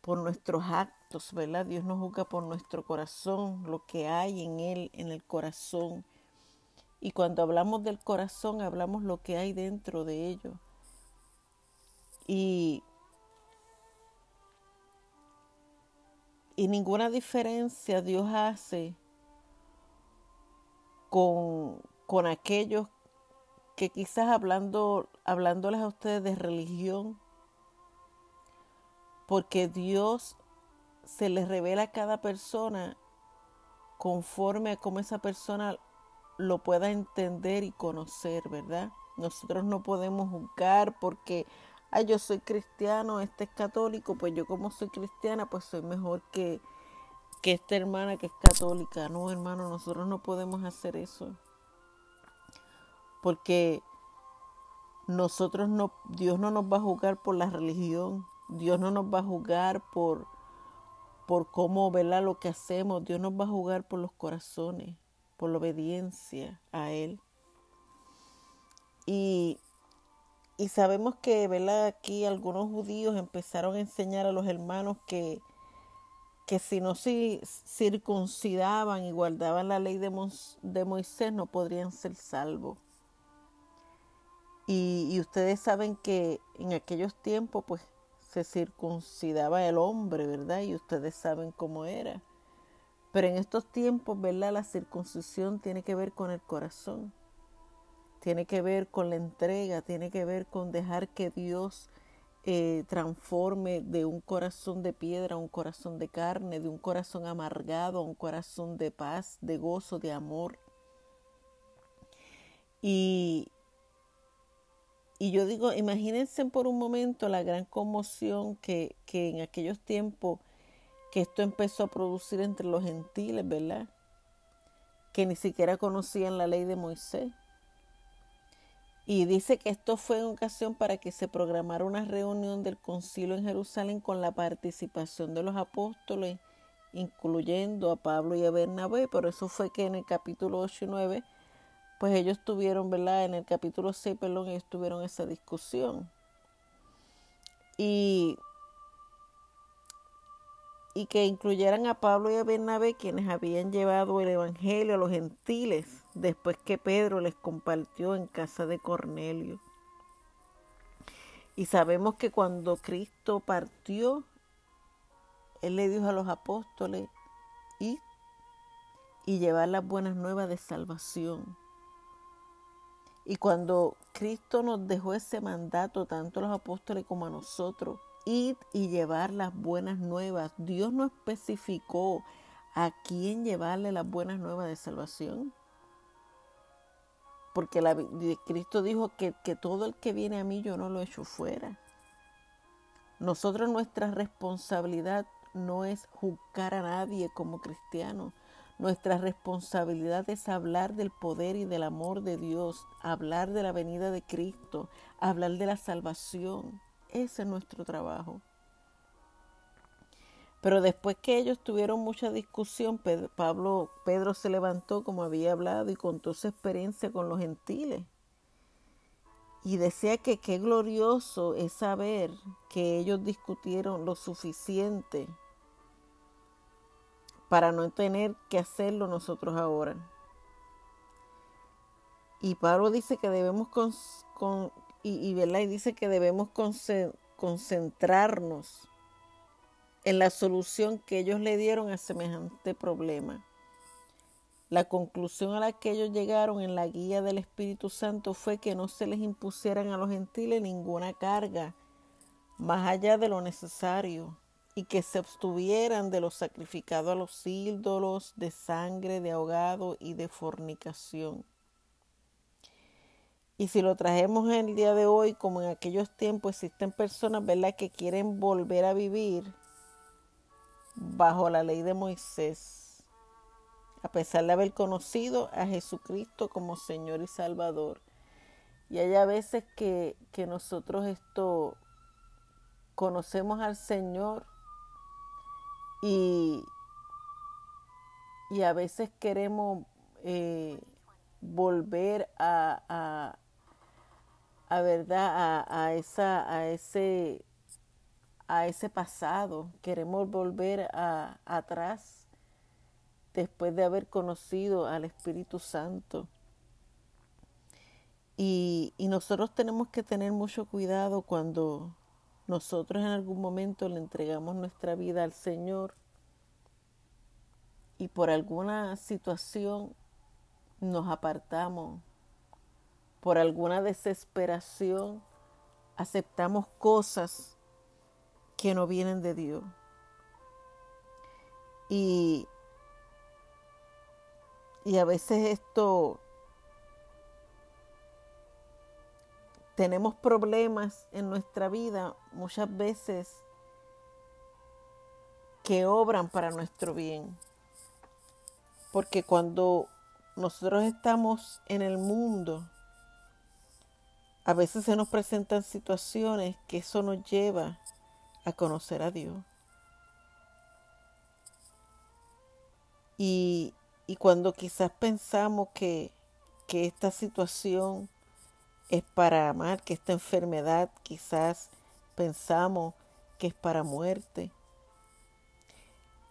por nuestros actos, ¿verdad? Dios nos juzga por nuestro corazón, lo que hay en Él, en el corazón. Y cuando hablamos del corazón, hablamos lo que hay dentro de ello. Y, y ninguna diferencia Dios hace con, con aquellos que quizás hablando, hablándoles a ustedes de religión, porque Dios se les revela a cada persona conforme a cómo esa persona lo pueda entender y conocer, ¿verdad? Nosotros no podemos juzgar porque ay, yo soy cristiano, este es católico, pues yo como soy cristiana, pues soy mejor que, que esta hermana que es católica. No, hermano, nosotros no podemos hacer eso. Porque nosotros no, Dios no nos va a juzgar por la religión, Dios no nos va a juzgar por, por cómo velar lo que hacemos, Dios nos va a juzgar por los corazones, por la obediencia a Él. Y, y sabemos que, ¿verdad? Aquí algunos judíos empezaron a enseñar a los hermanos que, que si no se circuncidaban y guardaban la ley de, de Moisés no podrían ser salvos. Y, y, ustedes saben que en aquellos tiempos pues se circuncidaba el hombre, ¿verdad? Y ustedes saben cómo era. Pero en estos tiempos, ¿verdad? La circuncisión tiene que ver con el corazón tiene que ver con la entrega, tiene que ver con dejar que Dios eh, transforme de un corazón de piedra a un corazón de carne, de un corazón amargado a un corazón de paz, de gozo, de amor. Y, y yo digo, imagínense por un momento la gran conmoción que, que en aquellos tiempos que esto empezó a producir entre los gentiles, ¿verdad? Que ni siquiera conocían la ley de Moisés y dice que esto fue en ocasión para que se programara una reunión del concilio en Jerusalén con la participación de los apóstoles, incluyendo a Pablo y a Bernabé, pero eso fue que en el capítulo 8 y 9, pues ellos tuvieron, ¿verdad? En el capítulo 6, perdón, ellos tuvieron esa discusión. Y y que incluyeran a Pablo y a Bernabé, quienes habían llevado el Evangelio a los gentiles después que Pedro les compartió en casa de Cornelio. Y sabemos que cuando Cristo partió, Él le dijo a los apóstoles, ir y llevar las buenas nuevas de salvación. Y cuando Cristo nos dejó ese mandato, tanto a los apóstoles como a nosotros, ir y llevar las buenas nuevas. Dios no especificó a quién llevarle las buenas nuevas de salvación. Porque la, Cristo dijo que, que todo el que viene a mí yo no lo echo fuera. Nosotros nuestra responsabilidad no es juzgar a nadie como cristianos. Nuestra responsabilidad es hablar del poder y del amor de Dios, hablar de la venida de Cristo, hablar de la salvación. Ese es nuestro trabajo. Pero después que ellos tuvieron mucha discusión, Pedro, Pablo, Pedro se levantó como había hablado y contó su experiencia con los gentiles. Y decía que qué glorioso es saber que ellos discutieron lo suficiente para no tener que hacerlo nosotros ahora. Y Pablo dice que debemos con, y, y dice que debemos concentrarnos en la solución que ellos le dieron a semejante problema. La conclusión a la que ellos llegaron en la guía del Espíritu Santo fue que no se les impusieran a los gentiles ninguna carga más allá de lo necesario y que se abstuvieran de lo sacrificado a los ídolos, de sangre, de ahogado y de fornicación. Y si lo trajemos en el día de hoy, como en aquellos tiempos, existen personas, ¿verdad?, que quieren volver a vivir bajo la ley de Moisés, a pesar de haber conocido a Jesucristo como Señor y Salvador. Y hay a veces que, que nosotros esto conocemos al Señor y, y a veces queremos eh, volver a, a verdad a, esa a ese a ese pasado. Queremos volver a, atrás después de haber conocido al Espíritu Santo. Y, y nosotros tenemos que tener mucho cuidado cuando nosotros en algún momento le entregamos nuestra vida al Señor y por alguna situación nos apartamos por alguna desesperación, aceptamos cosas que no vienen de Dios. Y, y a veces esto tenemos problemas en nuestra vida muchas veces que obran para nuestro bien. Porque cuando nosotros estamos en el mundo, a veces se nos presentan situaciones que eso nos lleva a conocer a Dios. Y, cuando quizás pensamos que, que esta situación es para amar, que esta enfermedad quizás pensamos que es para muerte,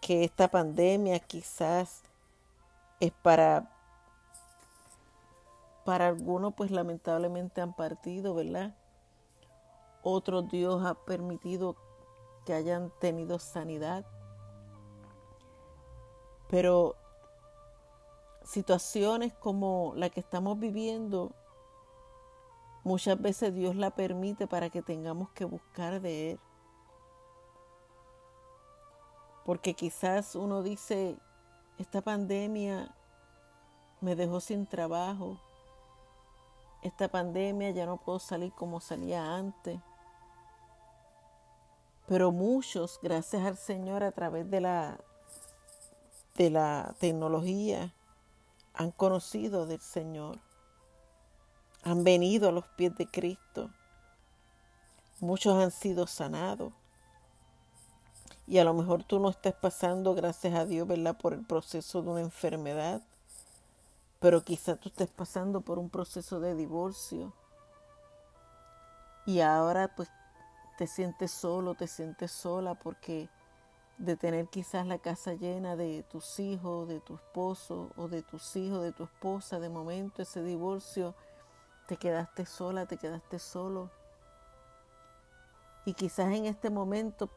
que esta pandemia quizás es para para algunos pues lamentablemente han partido, ¿verdad? Otros Dios ha permitido que hayan tenido sanidad. Pero situaciones como la que estamos viviendo, muchas veces Dios la permite para que tengamos que buscar de Él. Porque quizás uno dice, esta pandemia me dejó sin trabajo, esta pandemia ya no puedo salir como salía antes. Pero muchos, gracias al Señor, a través de la, de la tecnología, han conocido del Señor. Han venido a los pies de Cristo. Muchos han sido sanados. Y a lo mejor tú no estás pasando, gracias a Dios, ¿verdad?, por el proceso de una enfermedad pero quizá tú estés pasando por un proceso de divorcio y ahora pues te sientes solo, te sientes sola porque de tener quizás la casa llena de tus hijos, de tu esposo o de tus hijos, de tu esposa, de momento ese divorcio, te quedaste sola, te quedaste solo. Y quizás en este momento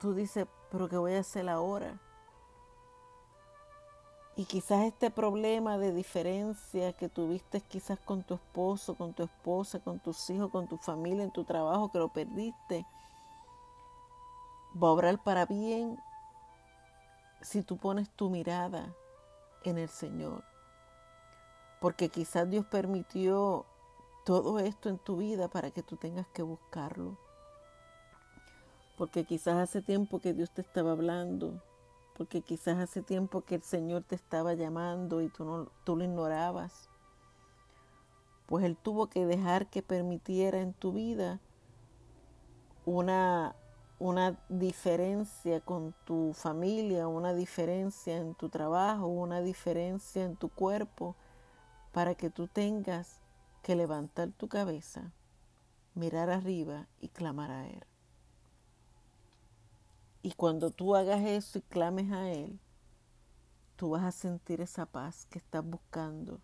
tú dices, pero ¿qué voy a hacer ahora? Y quizás este problema de diferencia que tuviste quizás con tu esposo, con tu esposa, con tus hijos, con tu familia, en tu trabajo, que lo perdiste, va a obrar para bien si tú pones tu mirada en el Señor. Porque quizás Dios permitió todo esto en tu vida para que tú tengas que buscarlo. Porque quizás hace tiempo que Dios te estaba hablando porque quizás hace tiempo que el Señor te estaba llamando y tú, no, tú lo ignorabas. Pues Él tuvo que dejar que permitiera en tu vida una, una diferencia con tu familia, una diferencia en tu trabajo, una diferencia en tu cuerpo, para que tú tengas que levantar tu cabeza, mirar arriba y clamar a Él. Y cuando tú hagas eso y clames a Él, tú vas a sentir esa paz que estás buscando.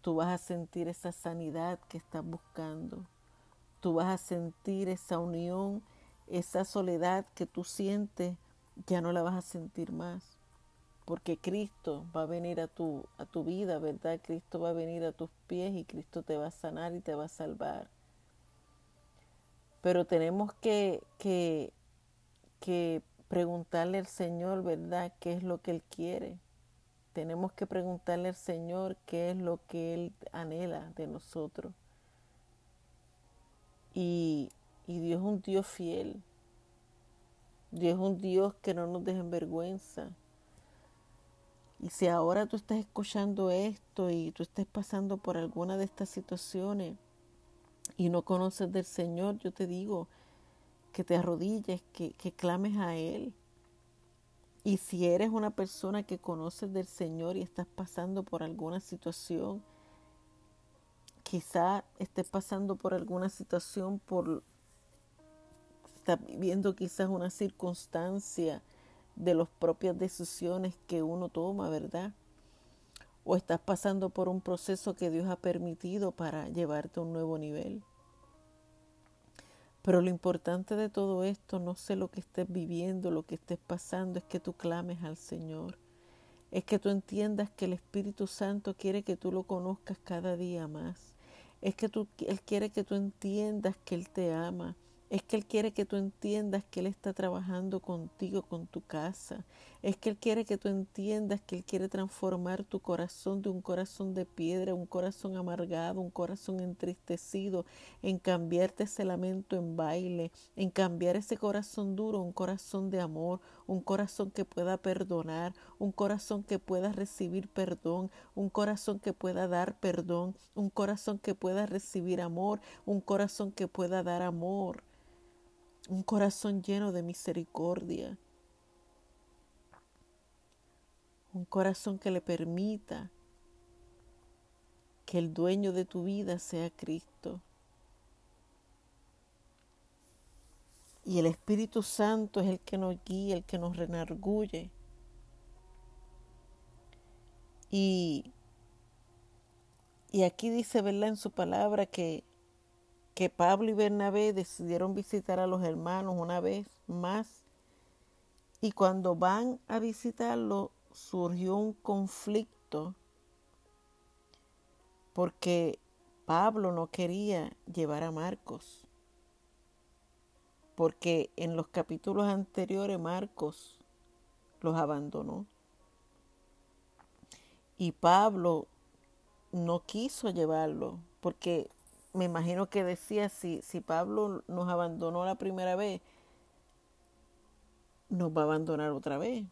Tú vas a sentir esa sanidad que estás buscando. Tú vas a sentir esa unión, esa soledad que tú sientes, ya no la vas a sentir más. Porque Cristo va a venir a tu, a tu vida, ¿verdad? Cristo va a venir a tus pies y Cristo te va a sanar y te va a salvar. Pero tenemos que, que que preguntarle al Señor, ¿verdad?, qué es lo que Él quiere. Tenemos que preguntarle al Señor qué es lo que Él anhela de nosotros. Y, y Dios es un Dios fiel. Dios es un Dios que no nos deja en vergüenza. Y si ahora tú estás escuchando esto y tú estás pasando por alguna de estas situaciones y no conoces del Señor, yo te digo, que te arrodilles, que, que clames a Él. Y si eres una persona que conoces del Señor y estás pasando por alguna situación, quizá estés pasando por alguna situación, por estás viviendo quizás una circunstancia de las propias decisiones que uno toma, ¿verdad? O estás pasando por un proceso que Dios ha permitido para llevarte a un nuevo nivel. Pero lo importante de todo esto, no sé lo que estés viviendo, lo que estés pasando, es que tú clames al Señor. Es que tú entiendas que el Espíritu Santo quiere que tú lo conozcas cada día más. Es que tú, Él quiere que tú entiendas que Él te ama, Es que Él quiere que tú entiendas que Él está trabajando contigo, con tu casa. Es que Él quiere que tú entiendas que Él quiere transformar tu corazón de un corazón de piedra, un corazón amargado, un corazón entristecido, en cambiarte ese lamento en baile, en cambiar ese corazón duro, un corazón de amor, un corazón que pueda perdonar, un corazón que pueda recibir perdón, un corazón que pueda dar perdón, un corazón que pueda recibir amor, un corazón que pueda dar amor un corazón lleno de misericordia, un corazón que le permita que el dueño de tu vida sea Cristo. Y el Espíritu Santo es el que nos guía, el que nos renarguye. Y, y aquí dice, ¿verdad? En su palabra que que Pablo y Bernabé decidieron visitar a los hermanos una vez más y cuando van a visitarlo surgió un conflicto porque Pablo no quería llevar a Marcos porque en los capítulos anteriores Marcos los abandonó. Y Pablo no quiso llevarlo porque me imagino que decía, si, si Pablo nos abandonó la primera vez, nos va a abandonar otra vez.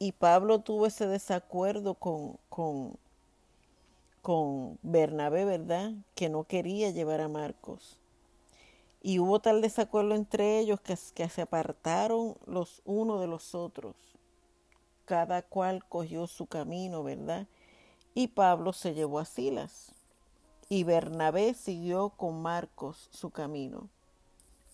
Y Pablo tuvo ese desacuerdo con, con, con Bernabé, ¿verdad? Que no quería llevar a Marcos. Y hubo tal desacuerdo entre ellos que, que se apartaron los unos de los otros. Cada cual cogió su camino, ¿verdad? Y Pablo se llevó a Silas y Bernabé siguió con Marcos su camino.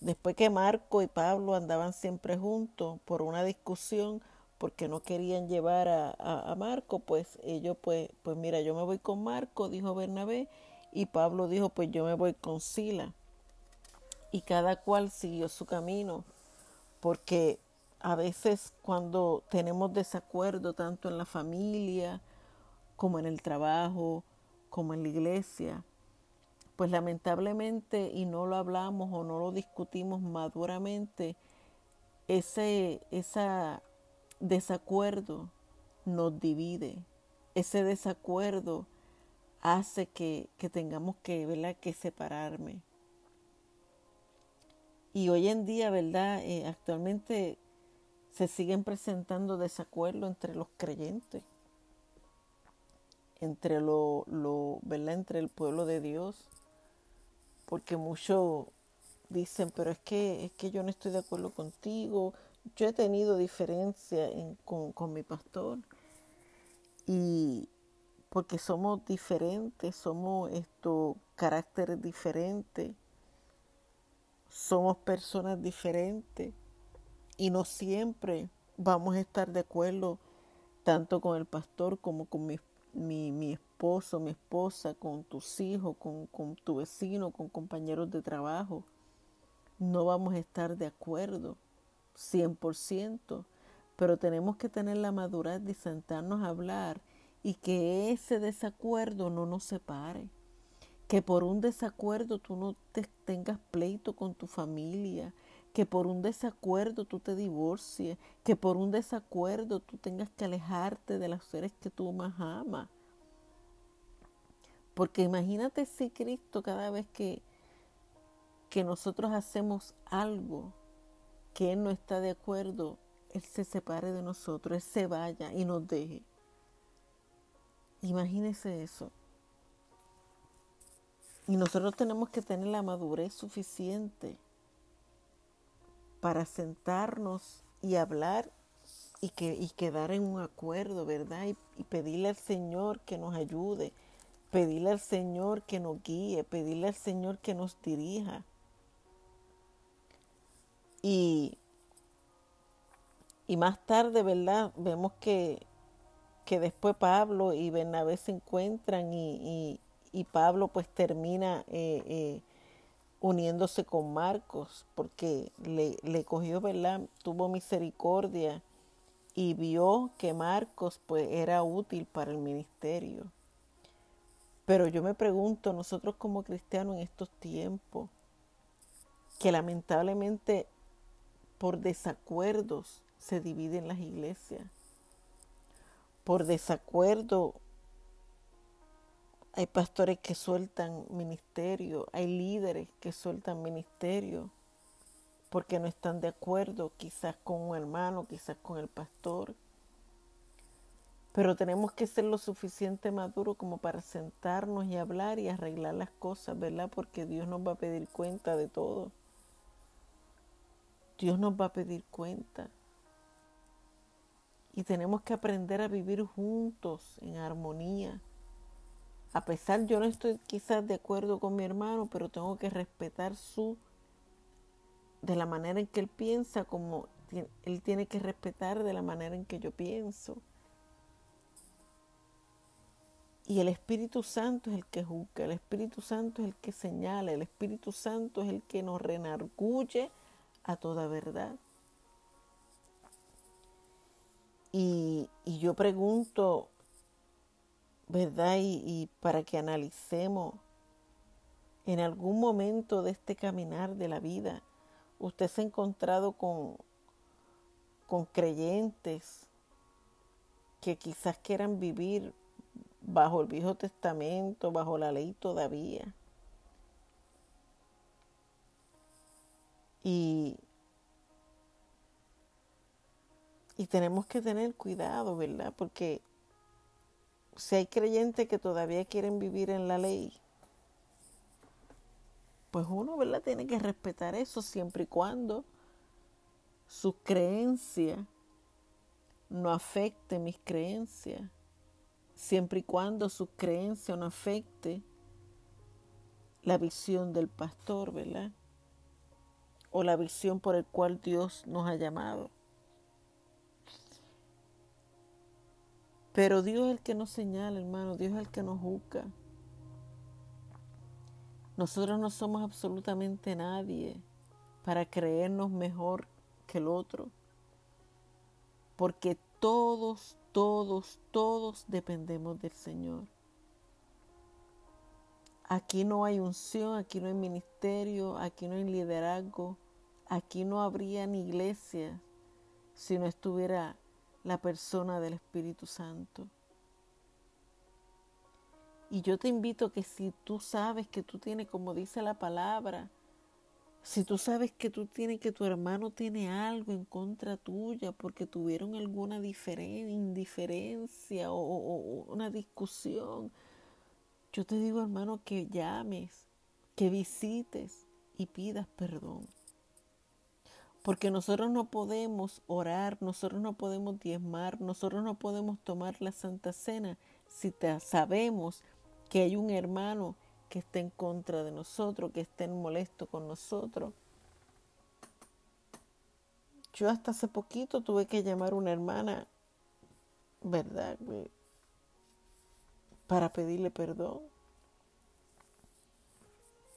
Después que Marco y Pablo andaban siempre juntos por una discusión, porque no querían llevar a, a, Marco, pues ellos, pues, pues mira, yo me voy con Marco, dijo Bernabé, y Pablo dijo, pues yo me voy con Sila. Y cada cual siguió su camino, porque a veces cuando tenemos desacuerdo tanto en la familia como en el trabajo, como en la iglesia, pues lamentablemente, y no lo hablamos o no lo discutimos maduramente, ese esa desacuerdo nos divide. Ese desacuerdo hace que, que tengamos que, ¿verdad? que separarme. Y hoy en día, ¿verdad? Eh, actualmente se siguen presentando desacuerdos entre los creyentes entre lo, lo entre el pueblo de Dios porque muchos dicen pero es que es que yo no estoy de acuerdo contigo yo he tenido diferencia con, con mi pastor y porque somos diferentes somos estos caracteres diferentes somos personas diferentes y no siempre vamos a estar de acuerdo tanto con el pastor como con mi mi, mi esposo, mi esposa, con tus hijos, con, con tu vecino, con compañeros de trabajo. No vamos a estar de acuerdo 100%, pero tenemos que tener la madurez de sentarnos a hablar y que ese desacuerdo no nos separe. Que por un desacuerdo tú no te tengas pleito con tu familia, que por un desacuerdo tú te divorcies, que por un desacuerdo tú tengas que alejarte de los seres que tú más amas. Porque imagínate si Cristo cada vez que, que nosotros hacemos algo que Él no está de acuerdo, Él se separe de nosotros, Él se vaya y nos deje. Imagínese eso. Y nosotros tenemos que tener la madurez suficiente para sentarnos y hablar y, que, y quedar en un acuerdo, ¿verdad? Y, pedirle al Señor que nos ayude, pedirle al Señor que nos guíe, pedirle al Señor que nos dirija. Y, y más tarde, ¿verdad? Vemos que, que después Pablo y Bernabé se encuentran y, y, y Pablo pues termina eh, eh, uniéndose con Marcos, porque le, le cogió, ¿verdad? Tuvo misericordia y vio que Marcos pues era útil para el ministerio. Pero yo me pregunto, nosotros como cristianos en estos tiempos, que lamentablemente por desacuerdos se dividen las iglesias. Por desacuerdo hay pastores que sueltan ministerio, hay líderes que sueltan ministerio porque no están de acuerdo quizás con un hermano, quizás con el pastor. Pero tenemos que ser lo suficiente maduros como para sentarnos y hablar y arreglar las cosas, ¿verdad? Porque Dios nos va a pedir cuenta de todo. Dios nos va a pedir cuenta. Y tenemos que aprender a vivir juntos en armonía. A pesar, yo no estoy quizás de acuerdo con mi hermano, pero tengo que respetar su, de la manera en que él piensa, como él tiene que respetar de la manera en que yo pienso. Y el Espíritu Santo es el que juzga, el Espíritu Santo es el que señala, el Espíritu Santo es el que nos renarguye a toda verdad. Y, y yo pregunto, ¿verdad? Y, y para que analicemos en algún momento de este caminar de la vida, usted se ha encontrado con, con creyentes que quizás quieran vivir bajo el Viejo Testamento, bajo la ley todavía. Y, y tenemos que tener cuidado, ¿verdad? Porque si hay creyentes que todavía quieren vivir en la ley, pues uno, ¿verdad? Tiene que respetar eso siempre y cuando su creencia no afecte mis creencias siempre y cuando su creencia no afecte la visión del pastor, ¿verdad? O la visión por el cual Dios nos ha llamado. Pero Dios es el que nos señala, hermano, Dios es el que nos juzga. Nosotros no somos absolutamente nadie para creernos mejor que el otro, porque todos, todos, todos dependemos del Señor. Aquí no hay unción, aquí no hay ministerio, aquí no hay liderazgo, aquí no habría ni iglesia si no estuviera la persona del Espíritu Santo. Y yo te invito que si tú sabes que tú tienes, como dice la palabra, si tú sabes que tú tienes, que tu hermano tiene algo en contra tuya porque tuvieron alguna indiferencia o, una discusión, yo te digo, hermano, que llames, que visites y pidas perdón. Porque nosotros no podemos orar, nosotros no podemos diezmar, nosotros no podemos tomar la Santa Cena si te sabemos que hay un hermano que esté en contra de nosotros, que estén molesto con nosotros. Yo hasta hace poquito tuve que llamar a una hermana, ¿verdad? Para pedirle perdón.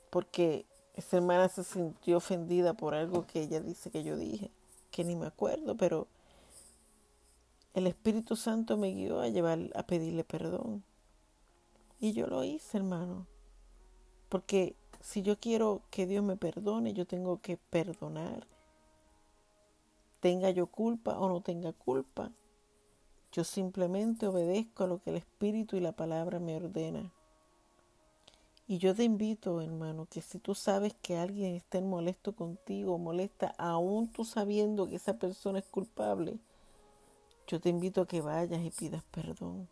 Porque esa hermana se sintió ofendida por algo que ella dice que yo dije, que ni me acuerdo, pero el Espíritu Santo me guió a llevar a pedirle perdón. Y yo lo hice, hermano. Porque si yo quiero que Dios me perdone, yo tengo que perdonar. Tenga yo culpa o no tenga culpa. Yo simplemente obedezco a lo que el Espíritu y la palabra me ordena. Y yo te invito, hermano, que si tú sabes que alguien está molesto contigo, molesta, aún tú sabiendo que esa persona es culpable, yo te invito a que vayas y pidas perdón.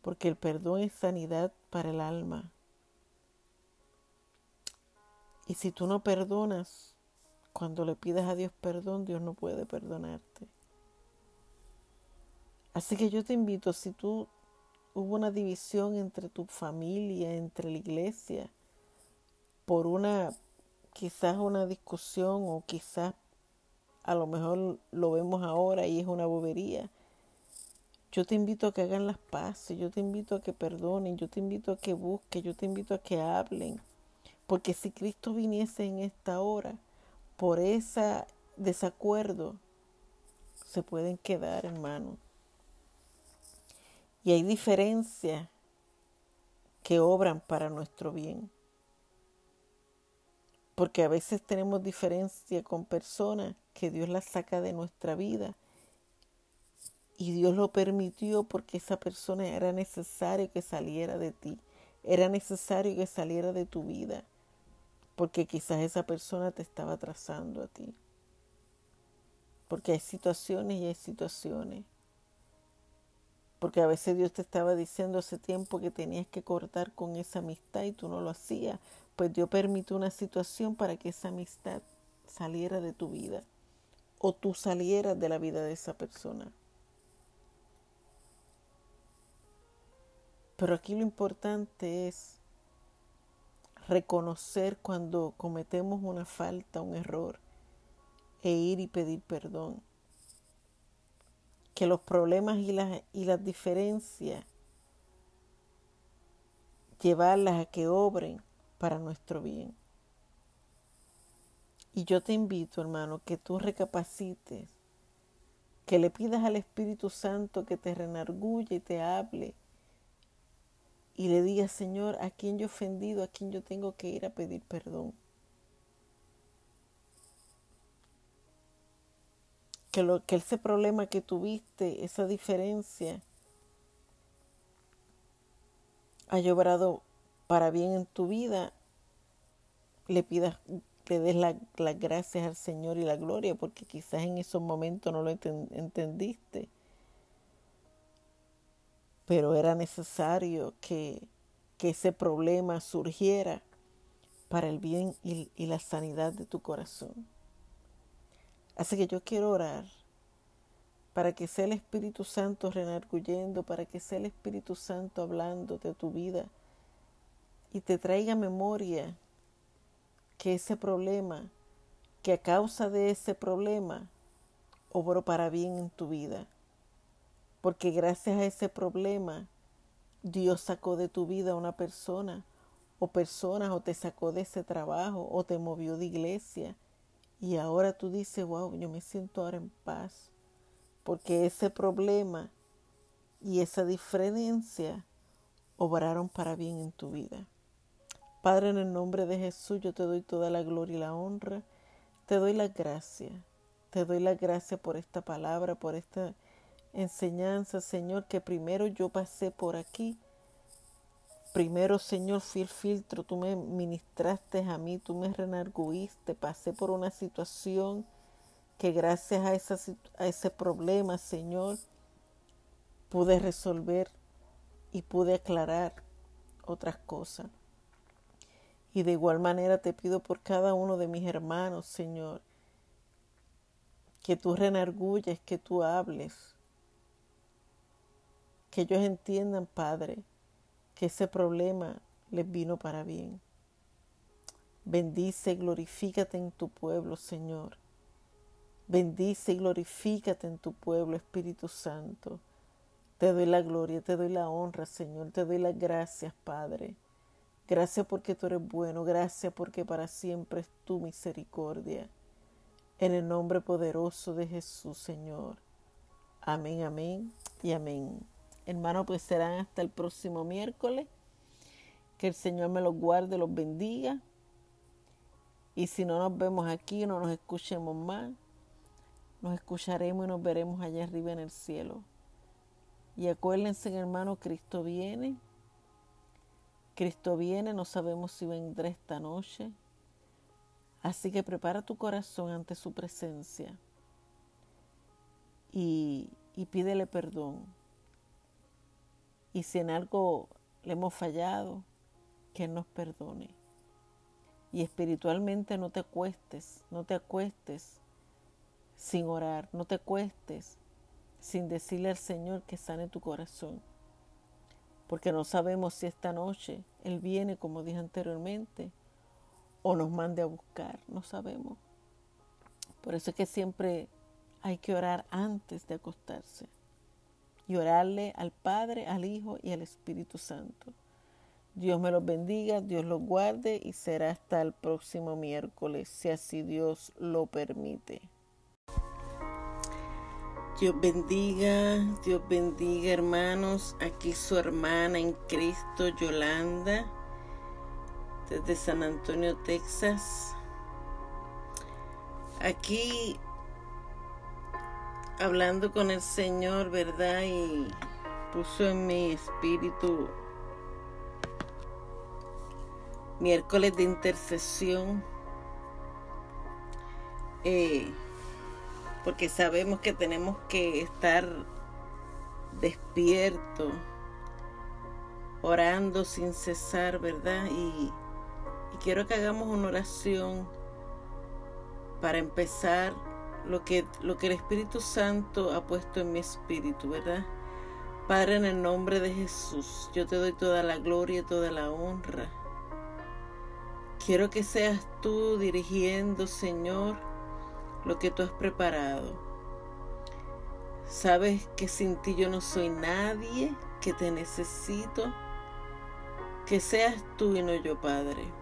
Porque el perdón es sanidad para el alma. Y si tú no perdonas, cuando le pides a Dios perdón, Dios no puede perdonarte. Así que yo te invito, si tú hubo una división entre tu familia, entre la iglesia, por una, quizás una discusión o quizás a lo mejor lo vemos ahora y es una bobería. Yo te invito a que hagan las paces, yo te invito a que perdonen, yo te invito a que busquen, yo te invito a que hablen. Porque si Cristo viniese en esta hora, por ese desacuerdo, se pueden quedar, hermano. Y hay diferencias que obran para nuestro bien. Porque a veces tenemos diferencia con personas que Dios las saca de nuestra vida. Y Dios lo permitió porque esa persona era necesario que saliera de ti. Era necesario que saliera de tu vida. Porque quizás esa persona te estaba trazando a ti. Porque hay situaciones y hay situaciones. Porque a veces Dios te estaba diciendo hace tiempo que tenías que cortar con esa amistad y tú no lo hacías. Pues Dios permitió una situación para que esa amistad saliera de tu vida. O tú salieras de la vida de esa persona. Pero aquí lo importante es reconocer cuando cometemos una falta, un error, e ir y pedir perdón que los problemas y las, y las diferencias, llevarlas a que obren para nuestro bien. Y yo te invito, hermano, que tú recapacites, que le pidas al Espíritu Santo que te renargulle y te hable y le digas, Señor, a quien yo he ofendido, a quien yo tengo que ir a pedir perdón. Que, lo, que ese problema que tuviste, esa diferencia, haya obrado para bien en tu vida, le pidas, le des las gracias al Señor y la gloria, porque quizás en esos momentos no lo entendiste, pero era necesario que, que ese problema surgiera para el bien y, y la sanidad de tu corazón. Así que yo quiero orar para que sea el Espíritu Santo renarguyendo, para que sea el Espíritu Santo hablando de tu vida y te traiga memoria que ese problema, que a causa de ese problema, obró para bien en tu vida. Porque gracias a ese problema, Dios sacó de tu vida a una persona o personas o te sacó de ese trabajo o te movió de iglesia y ahora tú dices, wow, yo me siento ahora en paz, porque ese problema y esa diferencia obraron para bien en tu vida. Padre, en el nombre de Jesús, yo te doy toda la gloria y la honra, te doy la gracia, te doy la gracia por esta palabra, por esta enseñanza, Señor, que primero yo pasé por aquí Primero, Señor, fui el filtro, tú me ministraste a mí, tú me renarguiste, pasé por una situación que gracias a, ese problema, Señor, pude resolver y pude aclarar otras cosas. Y de igual manera te pido por cada uno de mis hermanos, Señor, que tú renargulles, que tú hables, que ellos entiendan, Padre, que ese problema les vino para bien. Bendice y glorifícate en tu pueblo, Señor. Bendice y glorifícate en tu pueblo, Espíritu Santo. Te doy la gloria, te doy la honra, Señor. Te doy las gracias, Padre. Gracias porque tú eres bueno. Gracias porque para siempre es tu misericordia. En el nombre poderoso de Jesús, Señor. Amén, amén y amén. Hermanos, pues serán hasta el próximo miércoles. Que el Señor me los guarde, los bendiga. Y si no nos vemos aquí, no nos escuchemos más, nos escucharemos y nos veremos allá arriba en el cielo. Y acuérdense, hermano, Cristo viene. Cristo viene, no sabemos si vendrá esta noche. Así que prepara tu corazón ante su presencia y, y pídele perdón. Y si en algo le hemos fallado, que nos perdone. Y espiritualmente no te acuestes, no te acuestes sin orar, no te acuestes sin decirle al Señor que sane tu corazón. Porque no sabemos si esta noche Él viene, como dije anteriormente, o nos mande a buscar, no sabemos. Por eso es que siempre hay que orar antes de acostarse y orarle al Padre, al Hijo y al Espíritu Santo. Dios me los bendiga, Dios los guarde y será hasta el próximo miércoles, si así Dios lo permite. Dios bendiga, Dios bendiga hermanos, aquí su hermana en Cristo, Yolanda, desde San Antonio, Texas. aquí hablando con el Señor, ¿verdad? Y puso en mi espíritu miércoles de intercesión. Eh, porque sabemos que tenemos que estar despiertos, orando sin cesar, ¿verdad? Y, y quiero que hagamos una oración para empezar lo que, lo que el Espíritu Santo ha puesto en mi espíritu, ¿verdad? Padre, en el nombre de Jesús, yo te doy toda la gloria y toda la honra. Quiero que seas tú dirigiendo, Señor, lo que tú has preparado. Sabes que sin ti yo no soy nadie, que te necesito. Que seas tú y no yo, Padre.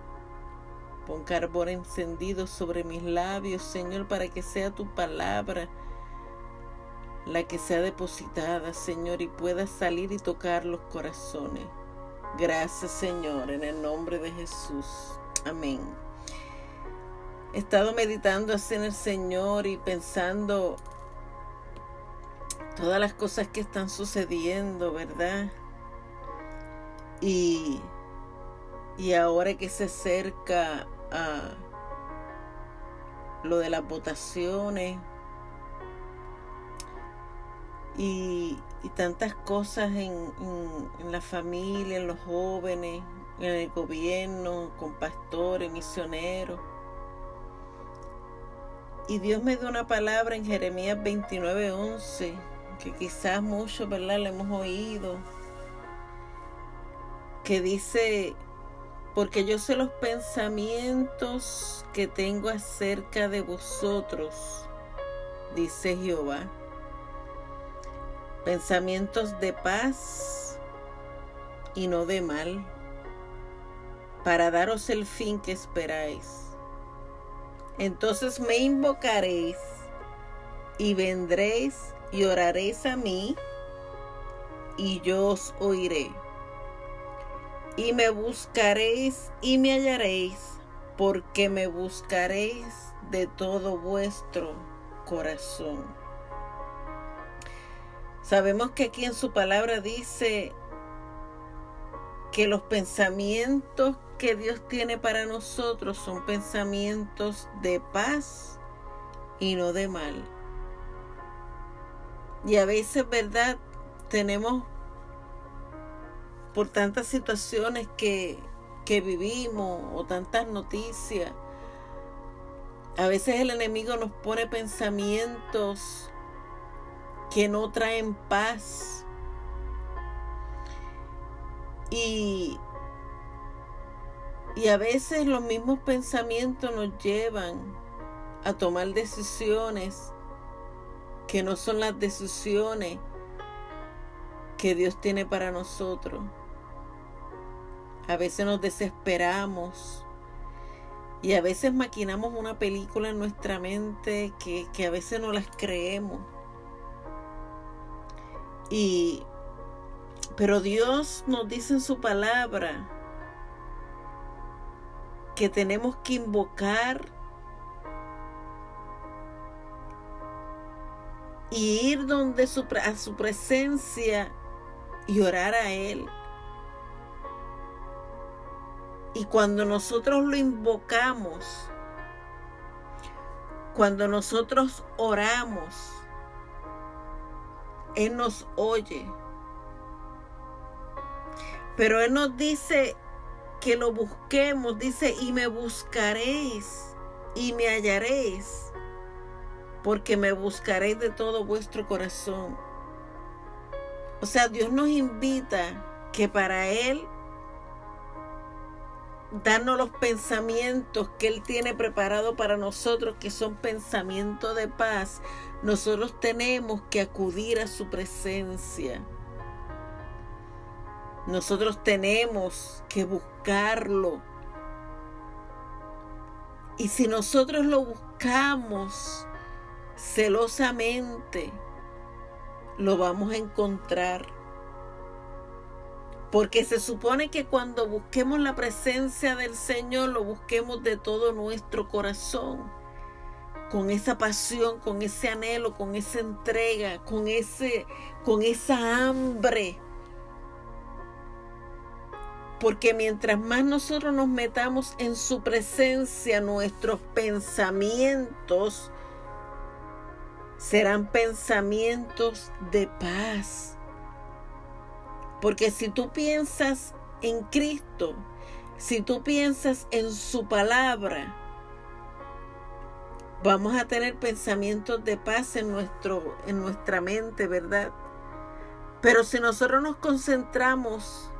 Pon carbón encendido sobre mis labios, Señor, para que sea tu palabra la que sea depositada, Señor, y pueda salir y tocar los corazones. Gracias, Señor, en el nombre de Jesús. Amén. He estado meditando así en el Señor y pensando todas las cosas que están sucediendo, ¿verdad? Y, y ahora que se acerca a lo de las votaciones y, tantas cosas en, la familia, en los jóvenes, en el gobierno, con pastores, misioneros. Y Dios me dio una palabra en Jeremías 29:11, que quizás muchos, ¿verdad?, le hemos oído, que dice, porque yo sé los pensamientos que tengo acerca de vosotros, dice Jehová. Pensamientos de paz y no de mal, para daros el fin que esperáis. Entonces me invocaréis y vendréis y oraréis a mí y yo os oiré y me buscaréis y me hallaréis, porque me buscaréis de todo vuestro corazón. Sabemos que aquí en su palabra dice que los pensamientos que Dios tiene para nosotros son pensamientos de paz y no de mal. Y a veces, ¿verdad? Tenemos por tantas situaciones que, que vivimos o tantas noticias. A veces el enemigo nos pone pensamientos que no traen paz. Y, y a veces los mismos pensamientos nos llevan a tomar decisiones que no son las decisiones que Dios tiene para nosotros. A veces nos desesperamos y a veces maquinamos una película en nuestra mente que, que a veces no las creemos. Y pero Dios nos dice en su palabra que tenemos que invocar y ir donde su, a su presencia y orar a Él. Y cuando nosotros lo invocamos, cuando nosotros oramos, Él nos oye. Pero Él nos dice que lo busquemos, dice, y me buscaréis y me hallaréis, porque me buscaréis de todo vuestro corazón. O sea, Dios nos invita que para Él darnos los pensamientos que Él tiene preparado para nosotros, que son pensamientos de paz, nosotros tenemos que acudir a su presencia. Nosotros tenemos que buscarlo. Y si nosotros lo buscamos celosamente, lo vamos a encontrar. Porque se supone que cuando busquemos la presencia del Señor, lo busquemos de todo nuestro corazón. con esa pasión, con ese anhelo, con esa entrega, con ese con esa hambre. Porque mientras más nosotros nos metamos en su presencia, nuestros pensamientos serán pensamientos de paz. Porque si tú piensas en Cristo, si tú piensas en su palabra, vamos a tener pensamientos de paz en, nuestro, en nuestra mente, ¿verdad? Pero si nosotros nos concentramos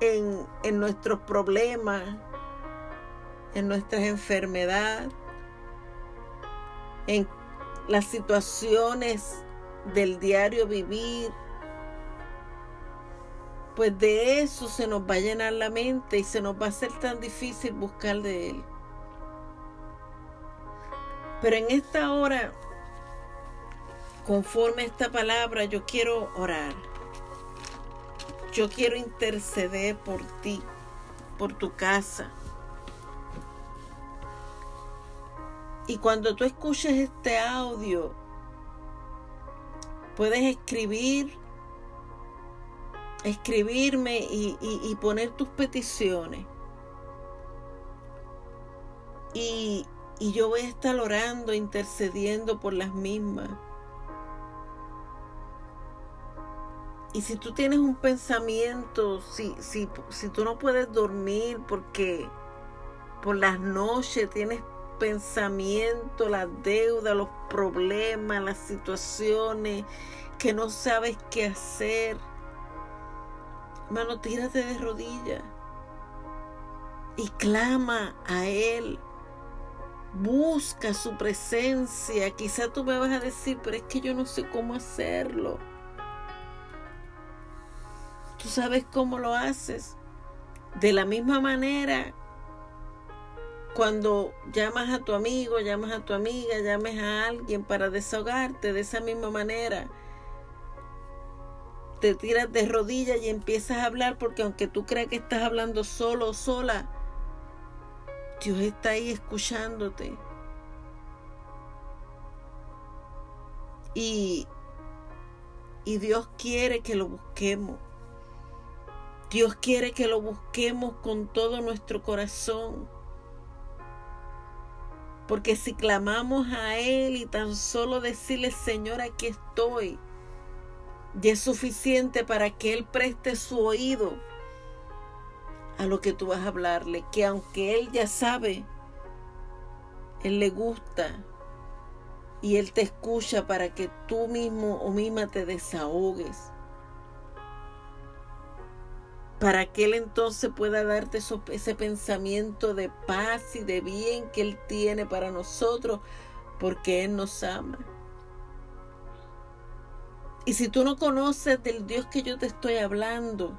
en, en nuestros problemas, en nuestras enfermedades, en las situaciones del diario vivir, pues de eso se nos va a llenar la mente y se nos va a hacer tan difícil buscar de Él. Pero en esta hora, conforme a esta palabra, yo quiero orar. Yo quiero interceder por ti, por tu casa. Y cuando tú escuches este audio, puedes escribir, escribirme y, poner tus peticiones. Y, y yo voy a estar orando, intercediendo por las mismas. Y si tú tienes un pensamiento, si, si, si tú no puedes dormir porque por las noches tienes pensamiento, la deuda, los problemas, las situaciones que no sabes qué hacer, hermano, tírate de rodillas y clama a Él. Busca su presencia. Quizá tú me vas a decir, pero es que yo no sé cómo hacerlo. Tú sabes cómo lo haces. De la misma manera, cuando llamas a tu amigo, llamas a tu amiga, llames a alguien para desahogarte de esa misma manera, te tiras de rodillas y empiezas a hablar porque aunque tú creas que estás hablando solo o sola, Dios está ahí escuchándote. Y, y Dios quiere que lo busquemos. Dios quiere que lo busquemos con todo nuestro corazón. Porque si clamamos a Él y tan solo decirle, Señor, aquí estoy, ya es suficiente para que Él preste su oído a lo que tú vas a hablarle. Que aunque Él ya sabe, Él le gusta y Él te escucha para que tú mismo o misma te desahogues para que Él entonces pueda darte ese pensamiento de paz y de bien que Él tiene para nosotros, porque Él nos ama. Y si tú no conoces del Dios que yo te estoy hablando,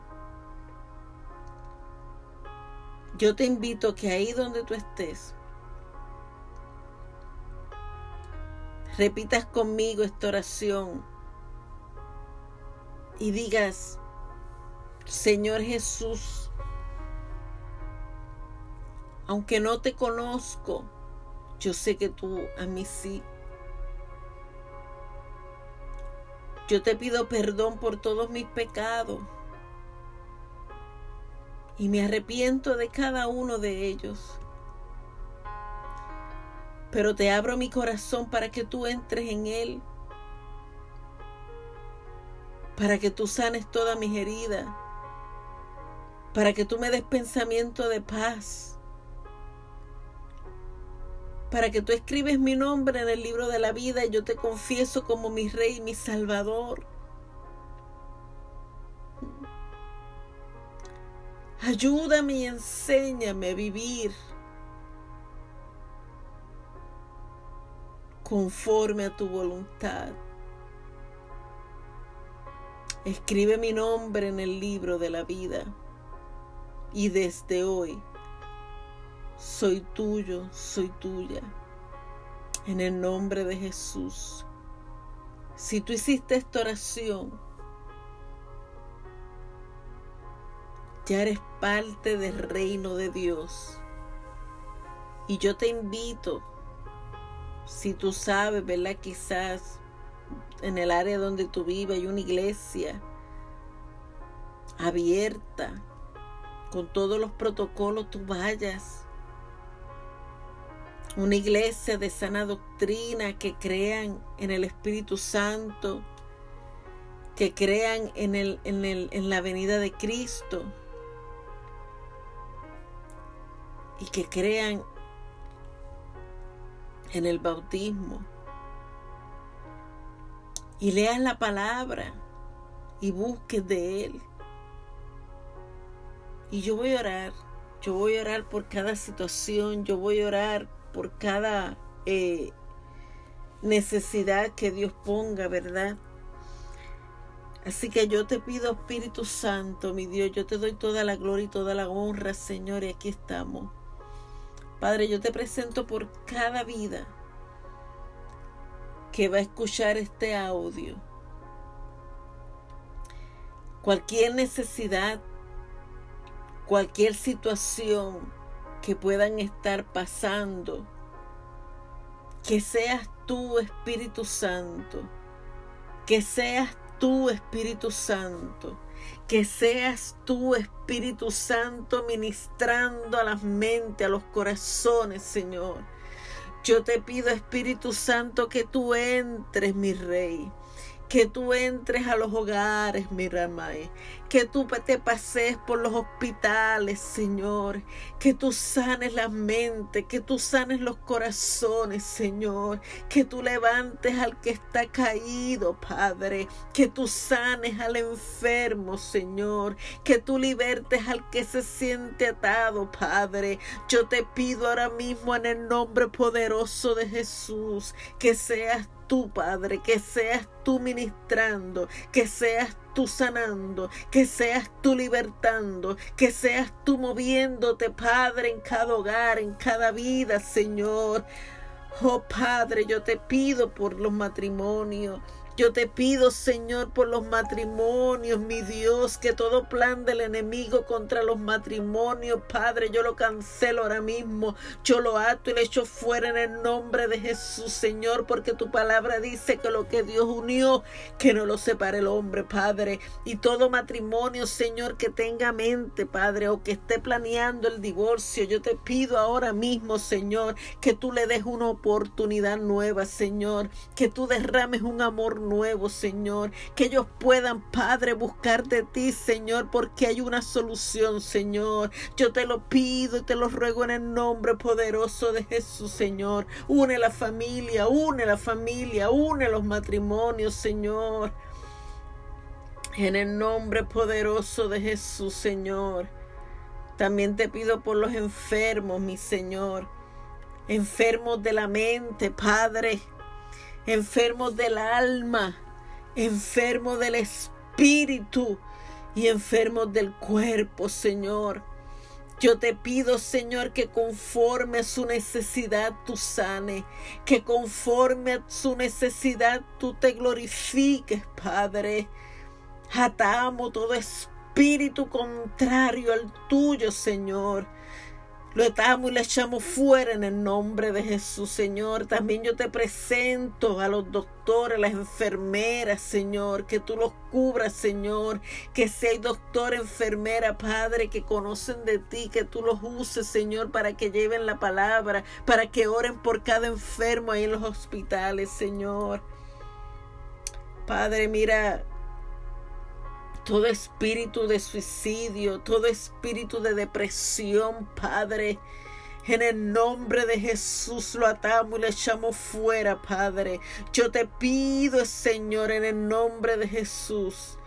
yo te invito que ahí donde tú estés, repitas conmigo esta oración y digas, Señor Jesús, aunque no te conozco, yo sé que tú a mí sí. Yo te pido perdón por todos mis pecados y me arrepiento de cada uno de ellos. Pero te abro mi corazón para que tú entres en él, para que tú sanes todas mis heridas para que tú me des pensamiento de paz, para que tú escribes mi nombre en el libro de la vida y yo te confieso como mi rey mi salvador. Ayúdame y enséñame a vivir conforme a tu voluntad. Escribe mi nombre en el libro de la vida y desde hoy soy tuyo, soy tuya. En el nombre de Jesús. Si tú hiciste esta oración, ya eres parte del reino de Dios. Y yo te invito Si tú sabes, ¿verdad? Quizás en el área donde tú vives hay una iglesia abierta, con todos los protocolos tú vayas. Una iglesia de sana doctrina que crean en el Espíritu Santo, que crean en, el, en, el, en la venida de Cristo y que crean en el bautismo. Y leas la palabra y busques de Él. Y yo voy a orar, yo voy a orar por cada situación, yo voy a orar por cada eh, necesidad que Dios ponga, ¿verdad? Así que yo te pido, Espíritu Santo, mi Dios, yo te doy toda la gloria y toda la honra, Señor, y aquí estamos. Padre, yo te presento por cada vida que va a escuchar este audio. Cualquier necesidad, cualquier situación que puedan estar pasando, que seas tú, Espíritu Santo, que seas tú, Espíritu Santo, que seas tú, Espíritu Santo, ministrando a las mentes, a los corazones, Señor. Yo te pido, Espíritu Santo, que tú entres, mi Rey que tú entres a los hogares, mi Ramay, que tú te pases por los hospitales, Señor, que tú sanes la mente, que tú sanes los corazones, Señor, que tú levantes al que está caído, Padre, que tú sanes al enfermo, Señor, que tú libertes al que se siente atado, Padre. Yo te pido ahora mismo en el nombre poderoso de Jesús que seas Padre, que seas tú ministrando, que seas tú sanando, que seas tú libertando, que seas tú moviéndote, Padre, en cada hogar, en cada vida, Señor. Oh Padre, yo te pido por los matrimonios. Yo te pido, Señor, por los matrimonios, mi Dios, que todo plan del enemigo contra los matrimonios, Padre, yo lo cancelo ahora mismo. Yo lo ato y le echo fuera en el nombre de Jesús, Señor, porque tu palabra dice que lo que Dios unió, que no lo separe el hombre, Padre. Y todo matrimonio, Señor, que tenga mente, Padre, o que esté planeando el divorcio, yo te pido ahora mismo, Señor, que tú le des una oportunidad nueva, Señor, que tú derrames un amor nuevo, Señor. Que ellos puedan, Padre, buscar de ti, Señor, porque hay una solución, Señor. Yo te lo pido y te lo ruego en el nombre poderoso de Jesús, Señor. Une la familia, une la familia, une los matrimonios, Señor. En el nombre poderoso de Jesús, Señor. También te pido por los enfermos, mi Señor. Enfermos de la mente, Padre enfermos del alma, enfermos del espíritu y enfermos del cuerpo, Señor. Yo te pido, Señor, que conforme a su necesidad tú sane, que conforme a su necesidad tú te glorifiques, Padre. Atamos todo espíritu contrario al tuyo, Señor. Lo atamos y le echamos fuera en el nombre de Jesús, Señor. También yo te presento a los doctores, a las enfermeras, Señor, que tú los cubras, Señor. Que si hay doctor, enfermera, Padre, que conocen de ti, que tú los uses, Señor, para que lleven la palabra, para que oren por cada enfermo ahí en los hospitales, Señor. Padre, mira, todo espíritu de suicidio, todo espíritu de depresión, Padre. En el nombre de Jesús lo atamos y le echamos fuera, Padre. Yo te pido, Señor, en el nombre de Jesús,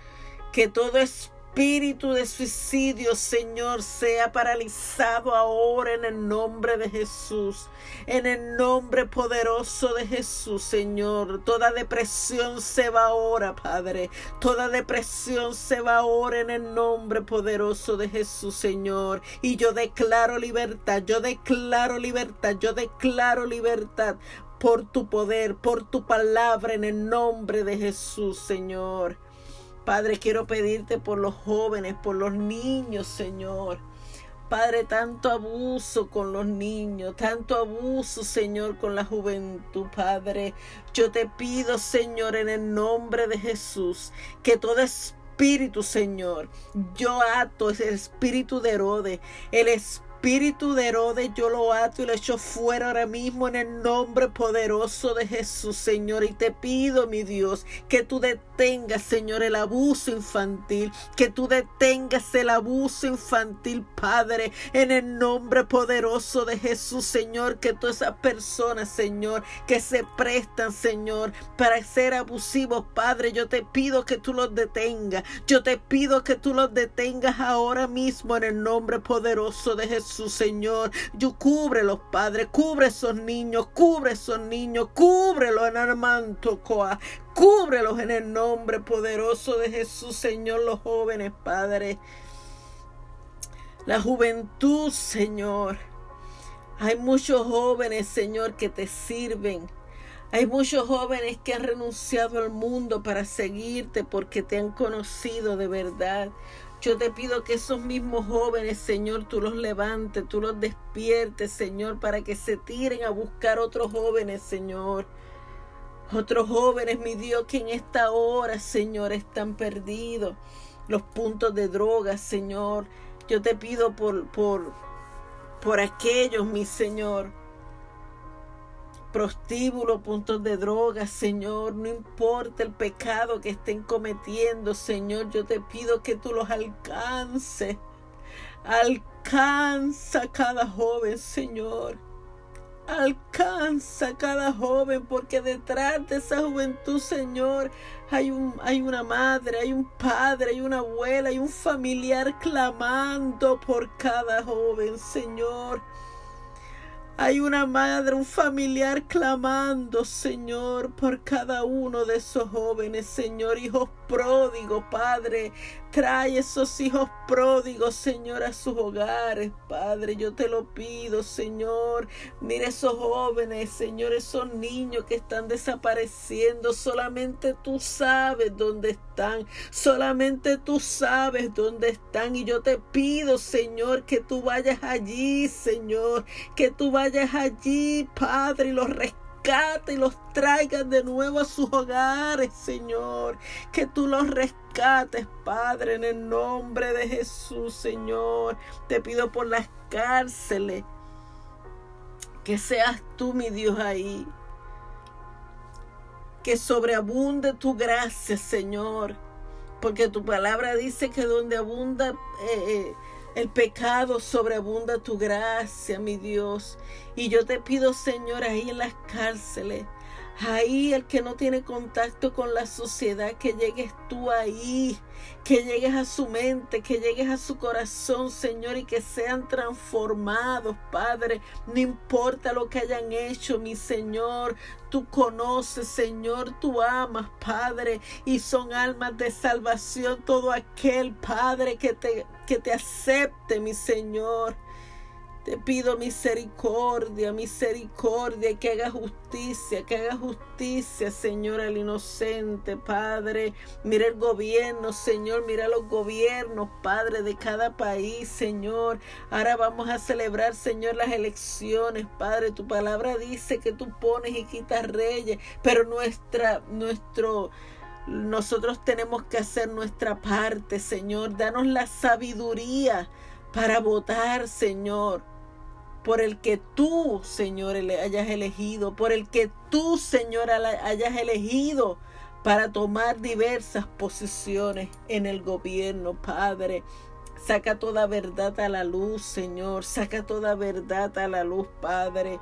que todo espíritu espíritu de suicidio, Señor, sea paralizado ahora en el nombre de Jesús. En el nombre poderoso de Jesús, Señor. Toda depresión se va ahora, Padre. Toda depresión se va ahora en el nombre poderoso de Jesús, Señor. Y yo declaro libertad, yo declaro libertad, yo declaro libertad por tu poder, por tu palabra en el nombre de Jesús, Señor. Padre, quiero pedirte por los jóvenes, por los niños, Señor. Padre, tanto abuso con los niños, tanto abuso, Señor, con la juventud, Padre. Yo te pido, Señor, en el nombre de Jesús, que todo espíritu, Señor, yo ato ese espíritu de Herodes, el espíritu de Herodes yo lo ato y lo echo fuera ahora mismo en el nombre poderoso de Jesús, Señor. Y te pido, mi Dios, que tú detengas, Señor, el abuso infantil, que tú detengas el abuso infantil, Padre, en el nombre poderoso de Jesús, Señor, que todas esas personas, Señor, que se prestan, Señor, para ser abusivos, Padre, yo te pido que tú los detengas. Yo te pido que tú los detengas ahora mismo en el nombre poderoso de Jesús Señor. Yo cubre los padres, cubre esos niños, cubre esos niños, cúbrelos en Armando Coa. Cúbrelos en el nombre poderoso de Jesús, Señor, los jóvenes, Padre. La juventud, Señor. Hay muchos jóvenes, Señor, que te sirven. Hay muchos jóvenes que han renunciado al mundo para seguirte porque te han conocido de verdad. Yo te pido que esos mismos jóvenes, Señor, tú los levantes, tú los despiertes, Señor, para que se tiren a buscar otros jóvenes, Señor. Otros jóvenes, mi Dios, que en esta hora, Señor, están perdidos. Los puntos de drogas, Señor. Yo te pido por, por, por aquellos, mi Señor prostíbulos, puntos de droga, Señor, no importa el pecado que estén cometiendo, Señor, yo te pido que tú los alcances. Alcanza cada joven, Señor. Alcanza cada joven, porque detrás de esa juventud, Señor, hay, un, hay una madre, hay un padre, hay una abuela, hay un familiar clamando por cada joven, Señor. Hay una madre, un familiar clamando, Señor, por cada uno de esos jóvenes, Señor, hijos pródigos, Padre. Trae esos hijos pródigos, Señor, a sus hogares, Padre. Yo te lo pido, Señor. Mira esos jóvenes, Señor, esos niños que están desapareciendo. Solamente tú sabes dónde están. Solamente tú sabes dónde están. Y yo te pido, Señor, que tú vayas allí, Señor. Que tú vayas allí, Padre, y los rescates y los traigas de nuevo a sus hogares, Señor. Que tú los rescates Padre, en el nombre de Jesús, Señor. Te pido por las cárceles. Que seas tú, mi Dios, ahí. Que sobreabunde tu gracia, Señor. Porque tu palabra dice que donde abunda eh, eh, el pecado, sobreabunda tu gracia, mi Dios. Y yo te pido, Señor, ahí en las cárceles Ahí el que no tiene contacto con la sociedad, que llegues tú ahí, que llegues a su mente, que llegues a su corazón, Señor, y que sean transformados, Padre. No importa lo que hayan hecho, mi Señor. Tú conoces, Señor, tú amas, Padre, y son almas de salvación todo aquel, Padre, que te, que te acepte, mi Señor. Te pido misericordia, misericordia, que haga justicia, que haga justicia, Señor, al inocente, Padre. Mira el gobierno, Señor, mira los gobiernos, Padre, de cada país, Señor. Ahora vamos a celebrar, Señor, las elecciones, Padre. Tu palabra dice que tú pones y quitas reyes, pero nuestra, nuestro... Nosotros tenemos que hacer nuestra parte, Señor. Danos la sabiduría para votar, Señor por el que tú, Señor, hayas elegido, por el que tú, Señor, hayas elegido para tomar diversas posiciones en el gobierno, Padre. Saca toda verdad a la luz, Señor. Saca toda verdad a la luz, Padre.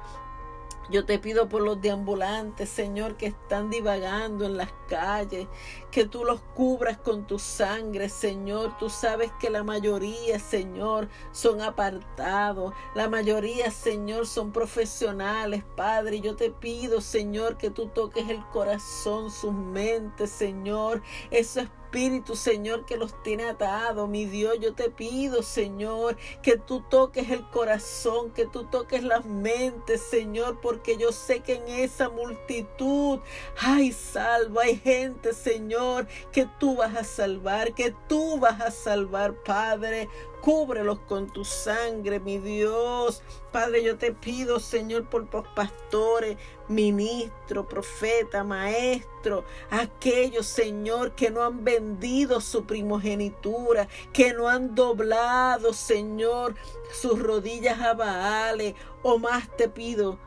Yo te pido por los deambulantes, Señor, que están divagando en las calles, que tú los cubras con tu sangre, Señor. Tú sabes que la mayoría, Señor, son apartados. La mayoría, Señor, son profesionales, Padre. Yo te pido, Señor, que tú toques el corazón, sus mentes, Señor. Eso es espíritu, Señor, que los tiene atados. Mi Dios, yo te pido, Señor, que tú toques el corazón, que tú toques las mentes, Señor, porque yo sé que en esa multitud hay salvo, hay gente, Señor, que tú vas a salvar, que tú vas a salvar, Padre. Cúbrelos con tu sangre, mi Dios. Padre, yo te pido, Señor, por los pastores, ministro, profeta, maestro, aquellos, Señor, que no han vendido su primogenitura, que no han doblado, Señor, sus rodillas a Baales, o más te pido,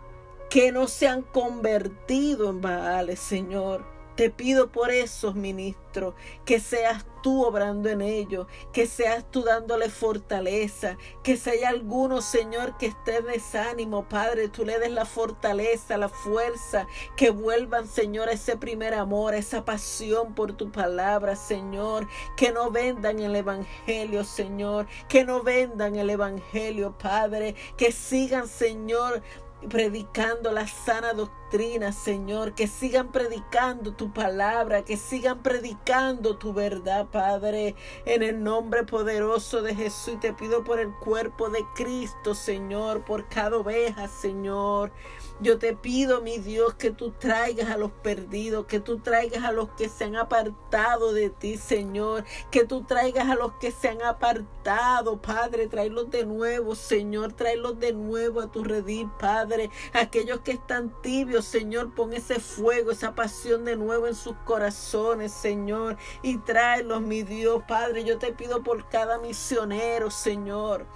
que no se han convertido en Baales, Señor te pido por esos ministros, que seas tú obrando en ellos, que seas tú dándole fortaleza, que si hay alguno, Señor, que esté en desánimo, Padre, tú le des la fortaleza, la fuerza, que vuelvan, Señor, a ese primer amor, a esa pasión por tu palabra, Señor, que no vendan el Evangelio, Señor, que no vendan el Evangelio, Padre, que sigan, Señor, predicando la sana doctrina, Señor, que sigan predicando tu palabra, que sigan predicando tu verdad, Padre, en el nombre poderoso de Jesús. Y te pido por el cuerpo de Cristo, Señor, por cada oveja, Señor. Yo te pido, mi Dios, que tú traigas a los perdidos, que tú traigas a los que se han apartado de ti, Señor, que tú traigas a los que se han apartado, Padre, tráelos de nuevo, Señor, tráelos de nuevo a tu redil, Padre. Aquellos que están tibios, Señor, pon ese fuego, esa pasión de nuevo en sus corazones, Señor, y tráelos, mi Dios, Padre. Yo te pido por cada misionero, Señor.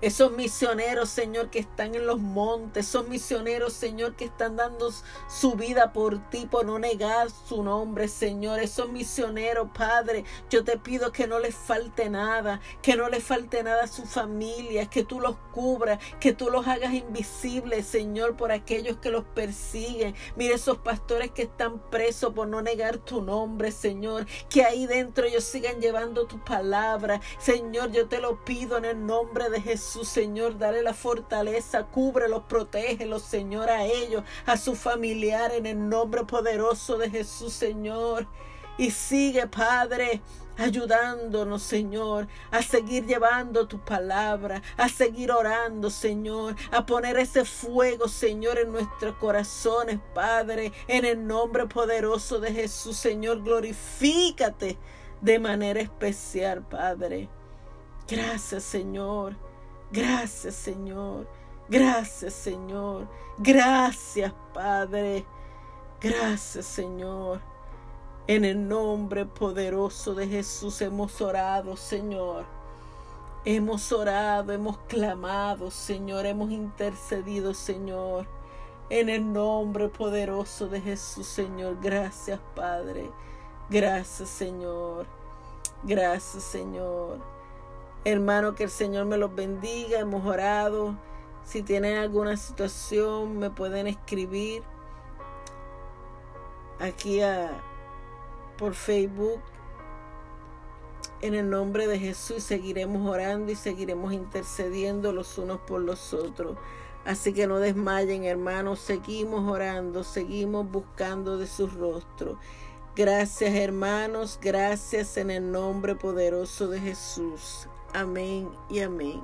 Esos misioneros, Señor, que están en los montes, esos misioneros, Señor, que están dando su vida por ti, por no negar su nombre, Señor. Esos misioneros, Padre, yo te pido que no les falte nada, que no les falte nada a su familia, que tú los cubras, que tú los hagas invisibles, Señor, por aquellos que los persiguen. Mire esos pastores que están presos por no negar tu nombre, Señor, que ahí dentro ellos sigan llevando tu palabra. Señor, yo te lo pido en el nombre de Jesús su Señor, dale la fortaleza, cúbrelos, protégelos, Señor, a ellos, a su familiar, en el nombre poderoso de Jesús, Señor. Y sigue, Padre, ayudándonos, Señor, a seguir llevando tu palabra, a seguir orando, Señor, a poner ese fuego, Señor, en nuestros corazones, Padre, en el nombre poderoso de Jesús, Señor, glorifícate de manera especial, Padre. Gracias, Señor. Gracias Señor. Gracias Señor. Gracias Padre. Gracias Señor. En el nombre poderoso de Jesús hemos orado, Señor. Hemos orado, hemos clamado, Señor, hemos intercedido, Señor. En el nombre poderoso de Jesús, Señor. Gracias, Padre. Gracias, Señor. Gracias, Señor. Hermano, que el Señor me los bendiga. Hemos orado. Si tienen alguna situación, me pueden escribir aquí por Facebook. En el nombre de Jesús seguiremos orando y seguiremos intercediendo los unos por los otros. Así que no desmayen, hermanos. Seguimos orando, seguimos buscando de su rostro. Gracias, hermanos. Gracias en el nombre poderoso de Jesús. Amém e amém.